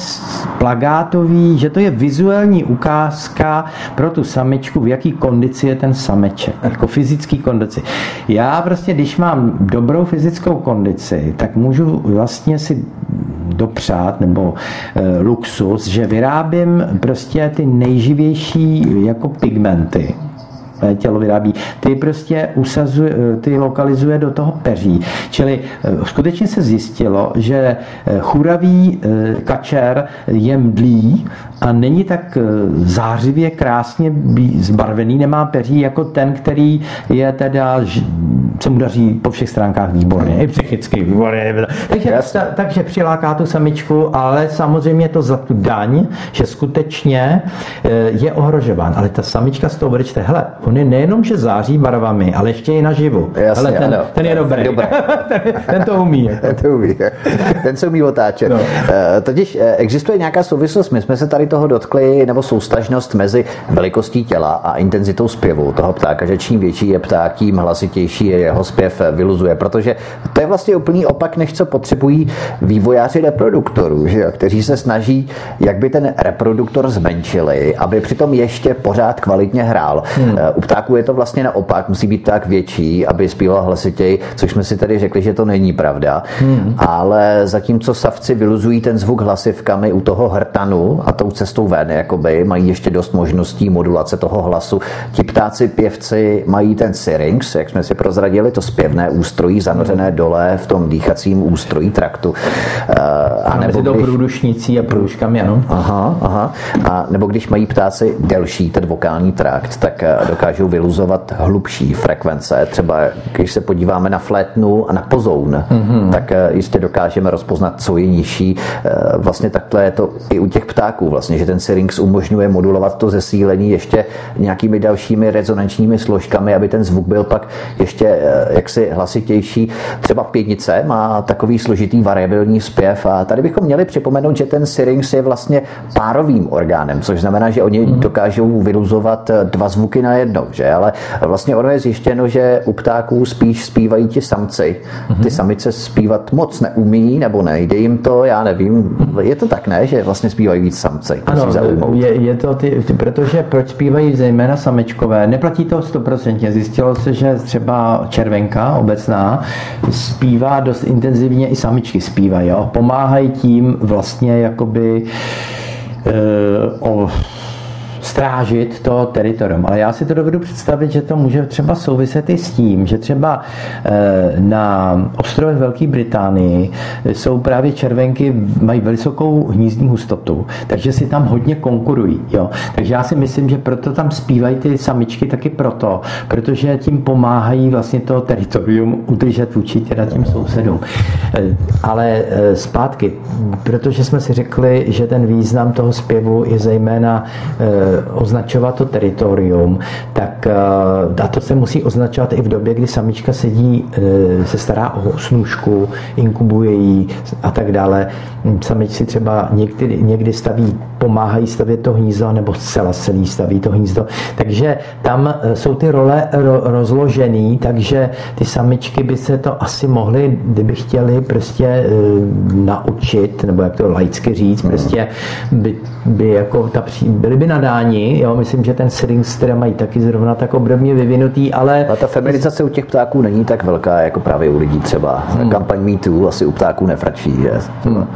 že to je vizuální ukázka pro tu samičku, v jaký kondici je ten sameček, jako fyzický kondici. Já prostě, když mám dobrou fyzickou kondici, tak můžu vlastně si dopřát nebo e, luxus, že vyrábím prostě ty nejživější jako pigmenty tělo vyrábí, ty prostě usazuje, ty lokalizuje do toho peří. Čili eh, skutečně se zjistilo, že eh, churavý eh, kačer je mdlý a není tak zářivě krásně zbarvený, nemá peří jako ten, který je teda se mu daří po všech stránkách výborně, i psychicky výborně. Takže, ta, takže přiláká tu samičku, ale samozřejmě to za tu daň, že skutečně je ohrožován. Ale ta samička z toho bude čte, hele, on je nejenom, že září barvami, ale ještě i naživu. Jasně, ale ten, ano. ten je dobrý. dobrý. ten, ten to umí. Ten to umí. ten se umí otáčet. No. Eh, totiž eh, existuje nějaká souvislost, my jsme se tady toho dotkli, nebo soustažnost mezi velikostí těla a intenzitou zpěvu toho ptáka, že čím větší je pták, tím hlasitější je jeho zpěv eh, vyluzuje, protože to je vlastně úplný opak, než co potřebují vývojáři reproduktorů, že jo, kteří se snaží, jak by ten reproduktor zmenšili, aby přitom ještě pořád kvalitně hrál. Hmm. U ptáků je to vlastně naopak, musí být tak větší, aby zpíval hlasitěji, což jsme si tady řekli, že to není pravda. Hmm. Ale zatímco savci vyluzují ten zvuk hlasivkami u toho hrtanu a tou cestou ven, jakoby, mají ještě dost možností modulace toho hlasu. Ti ptáci pěvci mají ten syrinx, jak jsme si prozradili, to zpěvné ústrojí zanořené hmm. dole v tom dýchacím ústrojí traktu. Uh, a nebo když... průdušnicí a průduškami, ano. Aha, aha. A nebo když mají ptáci delší ten vokální trakt, tak eh, dokážou vyluzovat hlubší frekvence. Třeba když se podíváme na flétnu a na pozoun, mm-hmm. tak eh, jistě dokážeme rozpoznat, co je nižší. Eh, vlastně takhle je to i u těch ptáků, vlastně, že ten syrinx umožňuje modulovat to zesílení ještě nějakými dalšími rezonančními složkami, aby ten zvuk byl pak ještě eh, jaksi hlasitější. Třeba pětnice má takový složitý variabilní zpěv a tady bychom měli připomenout, že ten syrinx je vlastně párovým orgánem, což znamená, že oni mm-hmm. dokážou vyluzovat dva zvuky na jednou, že? ale vlastně ono je zjištěno, že u ptáků spíš zpívají ti samci. Ty mhm. samice zpívat moc neumí, nebo nejde jim to, já nevím. Je to tak, ne, že vlastně zpívají víc samci? Ano, je, je to ty, ty, protože proč zpívají zejména samečkové? Neplatí to stoprocentně. Zjistilo se, že třeba červenka obecná zpívá dost intenzivně, i samičky zpívají. Jo? Pomáhají tím vlastně jakoby e, o strážit to teritorium. Ale já si to dovedu představit, že to může třeba souviset i s tím, že třeba na ostrovech Velké Británii jsou právě červenky, mají vysokou hnízdní hustotu, takže si tam hodně konkurují. Jo? Takže já si myslím, že proto tam zpívají ty samičky taky proto, protože tím pomáhají vlastně to teritorium udržet vůči teda těm sousedům. Ale zpátky, protože jsme si řekli, že ten význam toho zpěvu je zejména označovat to teritorium, tak a to se musí označovat i v době, kdy samička sedí, se stará o snůžku, inkubuje jí a tak dále. Samičci třeba někdy, někdy staví, pomáhají stavět to hnízdo, nebo zcela celý staví to hnízdo. Takže tam jsou ty role rozložený, takže ty samičky by se to asi mohly, kdyby chtěli prostě naučit, nebo jak to laicky říct, prostě by, by jako ta, byly by nadáni, jo, myslím, že ten Syrinx teda mají taky zrovna tak obdobně vyvinutý, ale... A ta feminizace u těch ptáků není tak velká, jako právě u lidí třeba. Hmm. Kampaň MeToo asi u ptáků nefračí, že? Hmm.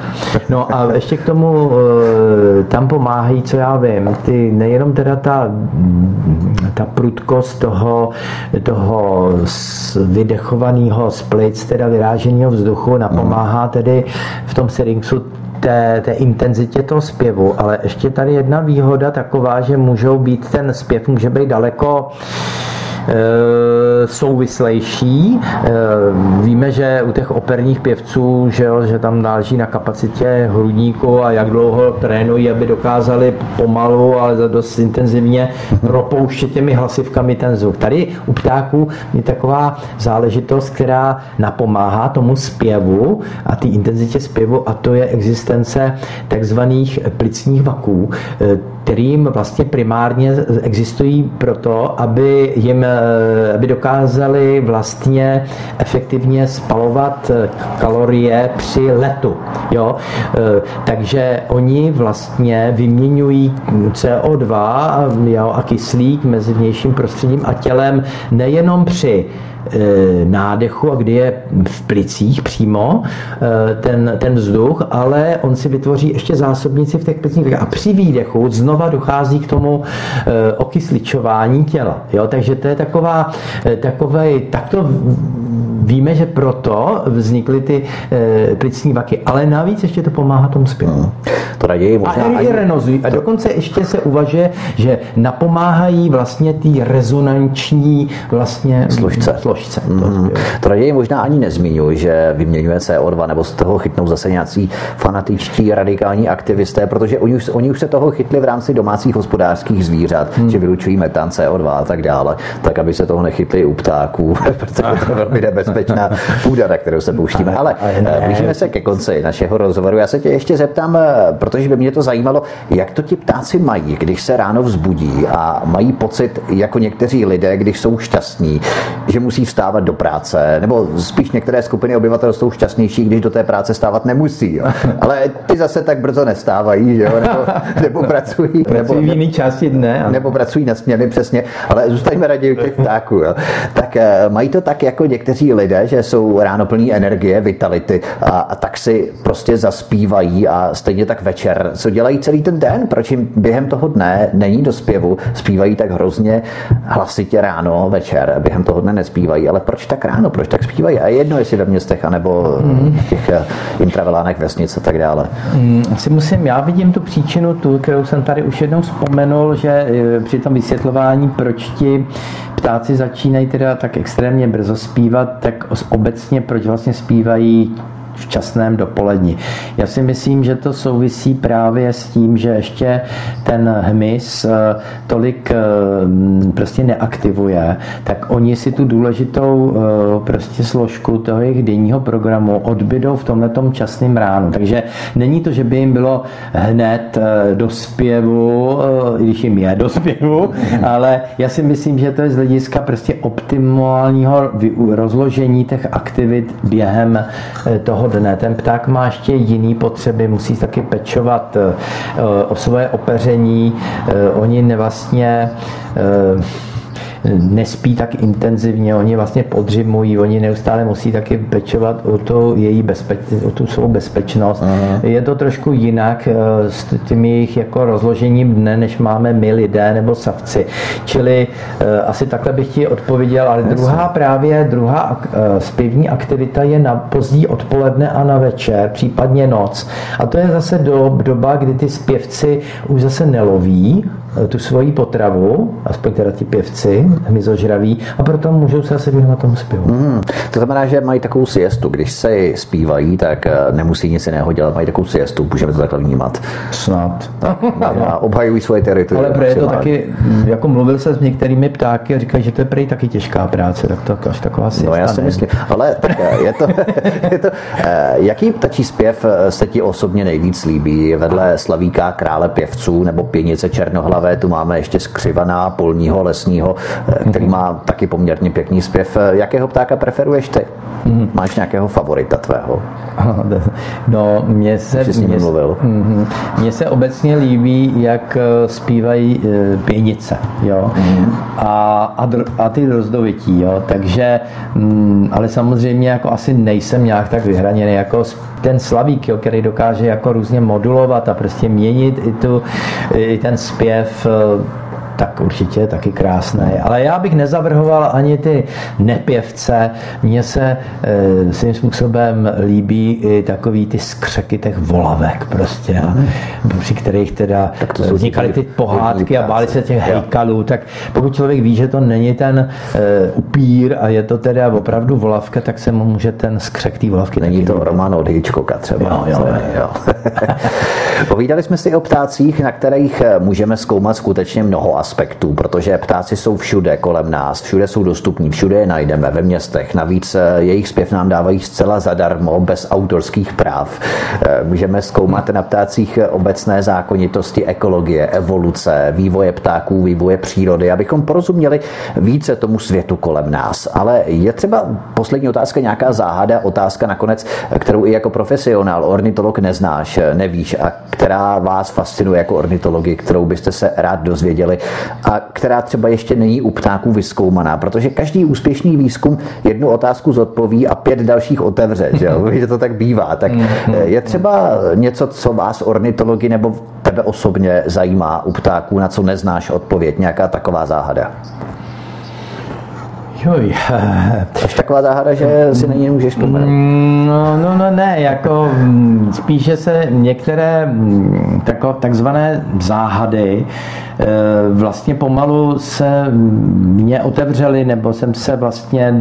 No a ještě k tomu e, tam pomáhají, co já vím, ty nejenom teda ta, ta prudkost toho, toho vydechovaného splic, teda vyráženého vzduchu, napomáhá tedy v tom syringsu té, té intenzitě toho zpěvu, ale ještě tady jedna výhoda taková, že můžou být, ten zpěv může být daleko souvislejší. Eh, víme, že u těch operních pěvců, že, jo, že tam náleží na kapacitě hrudníku a jak dlouho trénují, aby dokázali pomalu, ale dost intenzivně propouštět těmi hlasivkami ten zvuk. Tady u ptáků je taková záležitost, která napomáhá tomu zpěvu a té intenzitě zpěvu a to je existence takzvaných plicních vaků, eh, kterým vlastně primárně existují proto, aby jim Eh, aby dokázali vlastně efektivně spalovat eh, kalorie při letu. Jo? Eh, takže oni vlastně vyměňují CO2 jo, a kyslík mezi vnějším prostředím a tělem nejenom při nádechu a kdy je v plicích přímo e, ten, ten vzduch, ale on si vytvoří ještě zásobnici v těch plicích a při výdechu znova dochází k tomu e, okysličování těla. Jo? Takže to je taková, takové, takto víme, že proto vznikly ty plicní vaky, ale navíc ještě to pomáhá tomu zpěvu. Hmm. To raději možná... A, i renozují. a dokonce ještě se uvažuje, že napomáhají vlastně ty rezonanční vlastně složce. složce složce. Mm. To raději možná ani nezmiňuji, že vyměňuje CO2 nebo z toho chytnou zase nějací fanatičtí radikální aktivisté, protože oni už, oni už se toho chytli v rámci domácích hospodářských zvířat, mm. že vylučují metan, CO2 a tak dále, tak aby se toho nechytli u ptáků, protože to je velmi nebezpečná půda, na kterou se pouštíme. Ale eh, blížíme se ke konci našeho rozhovoru. Já se tě ještě zeptám, eh, protože by mě to zajímalo, jak to ti ptáci mají, když se ráno vzbudí a mají pocit, jako někteří lidé, když jsou šťastní, že musí vstávat do práce, nebo spíš některé skupiny obyvatel jsou šťastnější, když do té práce stávat nemusí. Jo. Ale ty zase tak brzo nestávají, že jo? Nebo, nebo pracují. Nebo, v jiné části dne. Nebo pracují na směny, přesně. Ale zůstaňme raději u těch ptáků. Jo. Tak eh, mají to tak jako někteří lidé, že jsou ráno plní energie, vitality a, a tak si prostě zaspívají a stejně tak večer. Co dělají celý ten den? Proč jim během toho dne není do zpěvu? Zpívají tak hrozně hlasitě ráno, večer. Během toho dne nespívají ale proč tak ráno, proč tak zpívají? A jedno, jestli ve městech, anebo mm. v těch eh, intravelánech vesnic a tak dále. Mm, asi musím, já vidím tu příčinu, tu, kterou jsem tady už jednou vzpomenul, že eh, při tom vysvětlování, proč ti ptáci začínají teda tak extrémně brzo zpívat, tak obecně proč vlastně zpívají včasném dopoledni. Já si myslím, že to souvisí právě s tím, že ještě ten hmyz eh, tolik eh, prostě neaktivuje, tak oni si tu důležitou eh, prostě složku toho jejich denního programu odbydou v tomhletom časném ránu. Takže není to, že by jim bylo hned do zpěvu, i když jim je do zpěvu, ale já si myslím, že to je z hlediska prostě optimálního rozložení těch aktivit během toho dne. Ten pták má ještě jiný potřeby, musí taky pečovat eh, o svoje opeření. Eh, oni vlastně eh, nespí tak intenzivně, oni vlastně podřimují, oni neustále musí taky pečovat o, to její bezpeč, o tu svou bezpečnost. Aha. Je to trošku jinak eh, s tím jejich jako rozložením dne, než máme my lidé nebo savci. Čili eh, asi takhle bych ti odpověděl, ale Jasně. druhá právě, druhá zpěvní aktivita je na pozdí odpoledne a na večer, případně noc. A to je zase do, doba, kdy ty zpěvci už zase neloví, Eh, tu svoji potravu, aspoň teda ti pěvci, hmyzožraví, a proto můžou se asi věnovat tomu zpěvu. Mm, to znamená, že mají takovou siestu. Když se zpívají, tak eh, nemusí nic jiného dělat, mají takovou siestu, můžeme to takhle vnímat. Snad. A obhajují svoje teritorium. Ale je to taky, jako mluvil se s některými ptáky a říkají, že to je prej taky těžká práce, tak to až taková siesta. No já si myslím, ale tak eh, je to, je to jaký ptačí zpěv se ti osobně nejvíc líbí? Vedle Slavíka, krále pěvců nebo pěnice Černohlavy zajímavé. Tu máme ještě skřivaná polního lesního, eh, který má taky poměrně pěkný zpěv. Eh, jakého ptáka preferuješ ty? Mm. Máš nějakého favorita tvého? No, mně se, mě, mluvil. Mm, mně se obecně líbí, jak eh, zpívají pěnice, jo. Mm. A, a, dr, a ty rozdovití, jo. Takže, mm, ale samozřejmě jako asi nejsem nějak tak vyhraněný jako ten slavík, jo, který dokáže jako různě modulovat a prostě měnit i, tu, i ten zpěv have uh, tak určitě taky krásné. Ale já bych nezavrhoval ani ty nepěvce. Mně se e, svým způsobem líbí i takový ty skřeky těch volavek prostě, mm. při kterých teda vznikaly ty pohádky a báli se těch hejkalů. Tak pokud člověk ví, že to není ten e, upír a je to teda opravdu volavka, tak se mu může ten skřek té volavky Není to Roman od Hitchcocka třeba. Jo, jo, jo. jo. Povídali jsme si o ptácích, na kterých můžeme zkoumat skutečně mnoho aspektů, protože ptáci jsou všude kolem nás, všude jsou dostupní, všude je najdeme ve městech. Navíc eh, jejich zpěv nám dávají zcela zadarmo, bez autorských práv. Eh, můžeme zkoumat na ptácích obecné zákonitosti ekologie, evoluce, vývoje ptáků, vývoje přírody, abychom porozuměli více tomu světu kolem nás. Ale je třeba poslední otázka nějaká záhada, otázka nakonec, kterou i jako profesionál, ornitolog neznáš, nevíš a která vás fascinuje jako ornitologi, kterou byste se rád dozvěděli a která třeba ještě není u ptáků vyskoumaná, protože každý úspěšný výzkum jednu otázku zodpoví a pět dalších otevře, že, jo? že to tak bývá. Tak mhm. je třeba něco, co vás ornitologi nebo tebe osobně zajímá u ptáků, na co neznáš odpověď, nějaká taková záhada? Joj. Až taková záhada, že si na ní nemůžeš vzpomenout. Mm, no, no, no, ne, jako mm, spíše se některé mm, tako, takzvané záhady e, vlastně pomalu se mě otevřely, nebo jsem se vlastně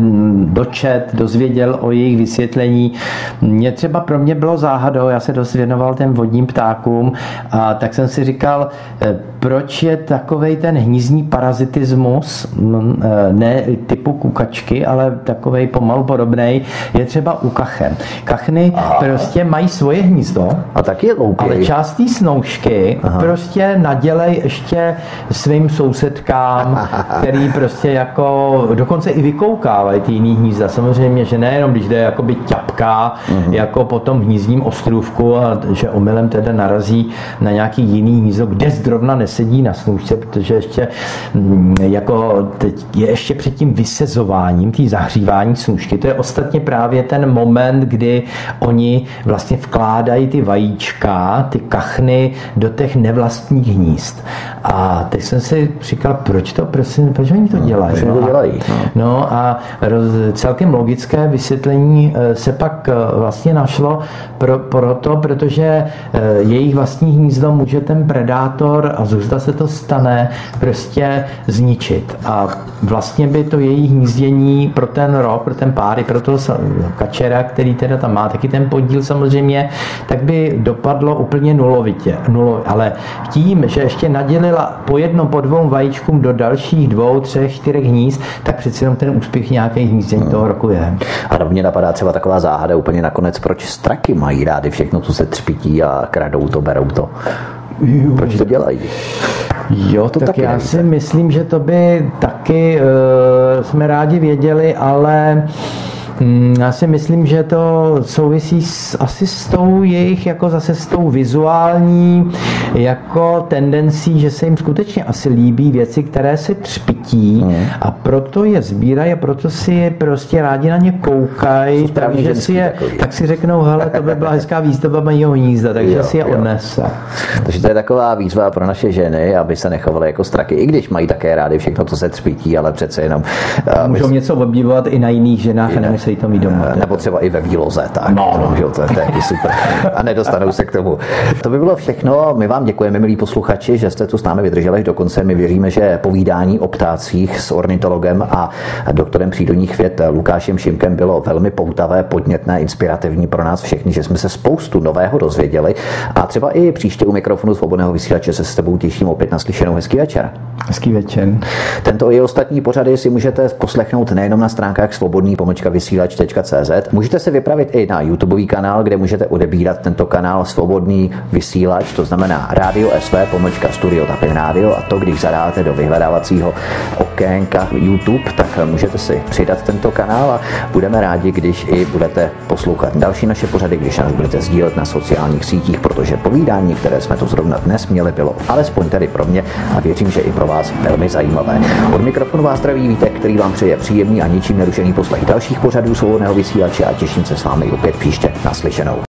dočet, dozvěděl o jejich vysvětlení. Mě třeba pro mě bylo záhadou, já se dost věnoval těm vodním ptákům a tak jsem si říkal, e, proč je takovej ten hnízdní parazitismus, e, ne typu typu kukačky, ale takovej pomalu podobný, je třeba u kachen. Kachny Aha. prostě mají svoje hnízdo, a taky je ale část té snoušky Aha. prostě nadělej ještě svým sousedkám, který prostě jako dokonce i vykoukávají ty jiný hnízda. Samozřejmě, že nejenom když jde jakoby ťapka uh-huh. jako po tom hnízdním ostrůvku a že omylem teda narazí na nějaký jiný hnízdo, kde zrovna nesedí na snoušce, protože ještě mm, jako teď je ještě předtím vys vysezováním, tý zahřívání snůžky. To je ostatně právě ten moment, kdy oni vlastně vkládají ty vajíčka, ty kachny do těch nevlastních hnízd. A teď jsem si říkal, proč to, prosím, proč oni to no, dělají? Proč to dělají? No, no a roz, celkem logické vysvětlení eh, se pak eh, vlastně našlo pro, proto, protože eh, jejich vlastní hnízdo může ten predátor, a zůsta se to stane, prostě zničit. A vlastně by to jejich hnízdění pro ten rok, pro ten pár, i pro toho kačera, který teda tam má taky ten podíl samozřejmě, tak by dopadlo úplně nulovitě. Nulo, ale tím, že ještě nadělila po jednom, po dvou vajíčkům do dalších dvou, třech, čtyřech hnízd, tak přeci jenom ten úspěch nějaké hnízdění hmm. toho roku je. A rovně napadá třeba taková záhada úplně nakonec, proč straky mají rády všechno, co se třpití a kradou to, berou to. Proč to dělají? Jo, to tak taky já nevíte. si myslím, že to by taky uh, jsme rádi věděli, ale Mm, já si myslím, že to souvisí s, asi s tou jejich, jako zase s tou vizuální jako tendencí, že se jim skutečně asi líbí věci, které se třpití mm. a proto je sbírají a proto si je prostě rádi na ně koukají, takže si je, tak si řeknou, hele, to by byla hezká výzdoba mého hnízda, takže jo, si je odnese. Takže to je taková výzva pro naše ženy, aby se nechovaly jako straky, i když mají také rády všechno, co se třpítí, ale přece jenom. Uh, Můžou my... něco obdivovat i na jiných ženách a nemusí to mít doma. Nebo třeba i ve výloze, tak. No, no. To, to, to je super. A nedostanou se k tomu. To by bylo všechno. My vám děkujeme, milí posluchači, že jste tu s námi vydrželi až do konce. My věříme, že povídání o ptácích s ornitologem a doktorem přírodních věd Lukášem Šimkem bylo velmi poutavé, podnětné, inspirativní pro nás všechny, že jsme se spoustu nového dozvěděli. A třeba i příště u mikrofonu svobodného vysílače se s tebou těším opět na slyšenou. Hezký večer. Hezký večer. Tento i ostatní pořady si můžete poslechnout nejenom na stránkách svobodný pomlčka vysílač.cz. Můžete se vypravit i na YouTube kanál, kde můžete odebírat tento kanál Svobodný vysílač, to znamená Radio SV pomlčka Studio Tapin Radio a to, když zadáte do vyhledávacího okénka YouTube, tak můžete si přidat tento kanál a budeme rádi, když i budete poslouchat další naše pořady, když nás budete sdílet na sociálních sítích, protože povídání, které jsme tu zrovna dnes měli, bylo alespoň tedy pro mě a věřím, že i pro vás velmi zajímavé. Od mikrofonu vás zdraví Vítek, který vám přeje příjemný a ničím nerušený poslech dalších pořadů svobodného vysílače a těším se s vámi opět příště naslyšenou.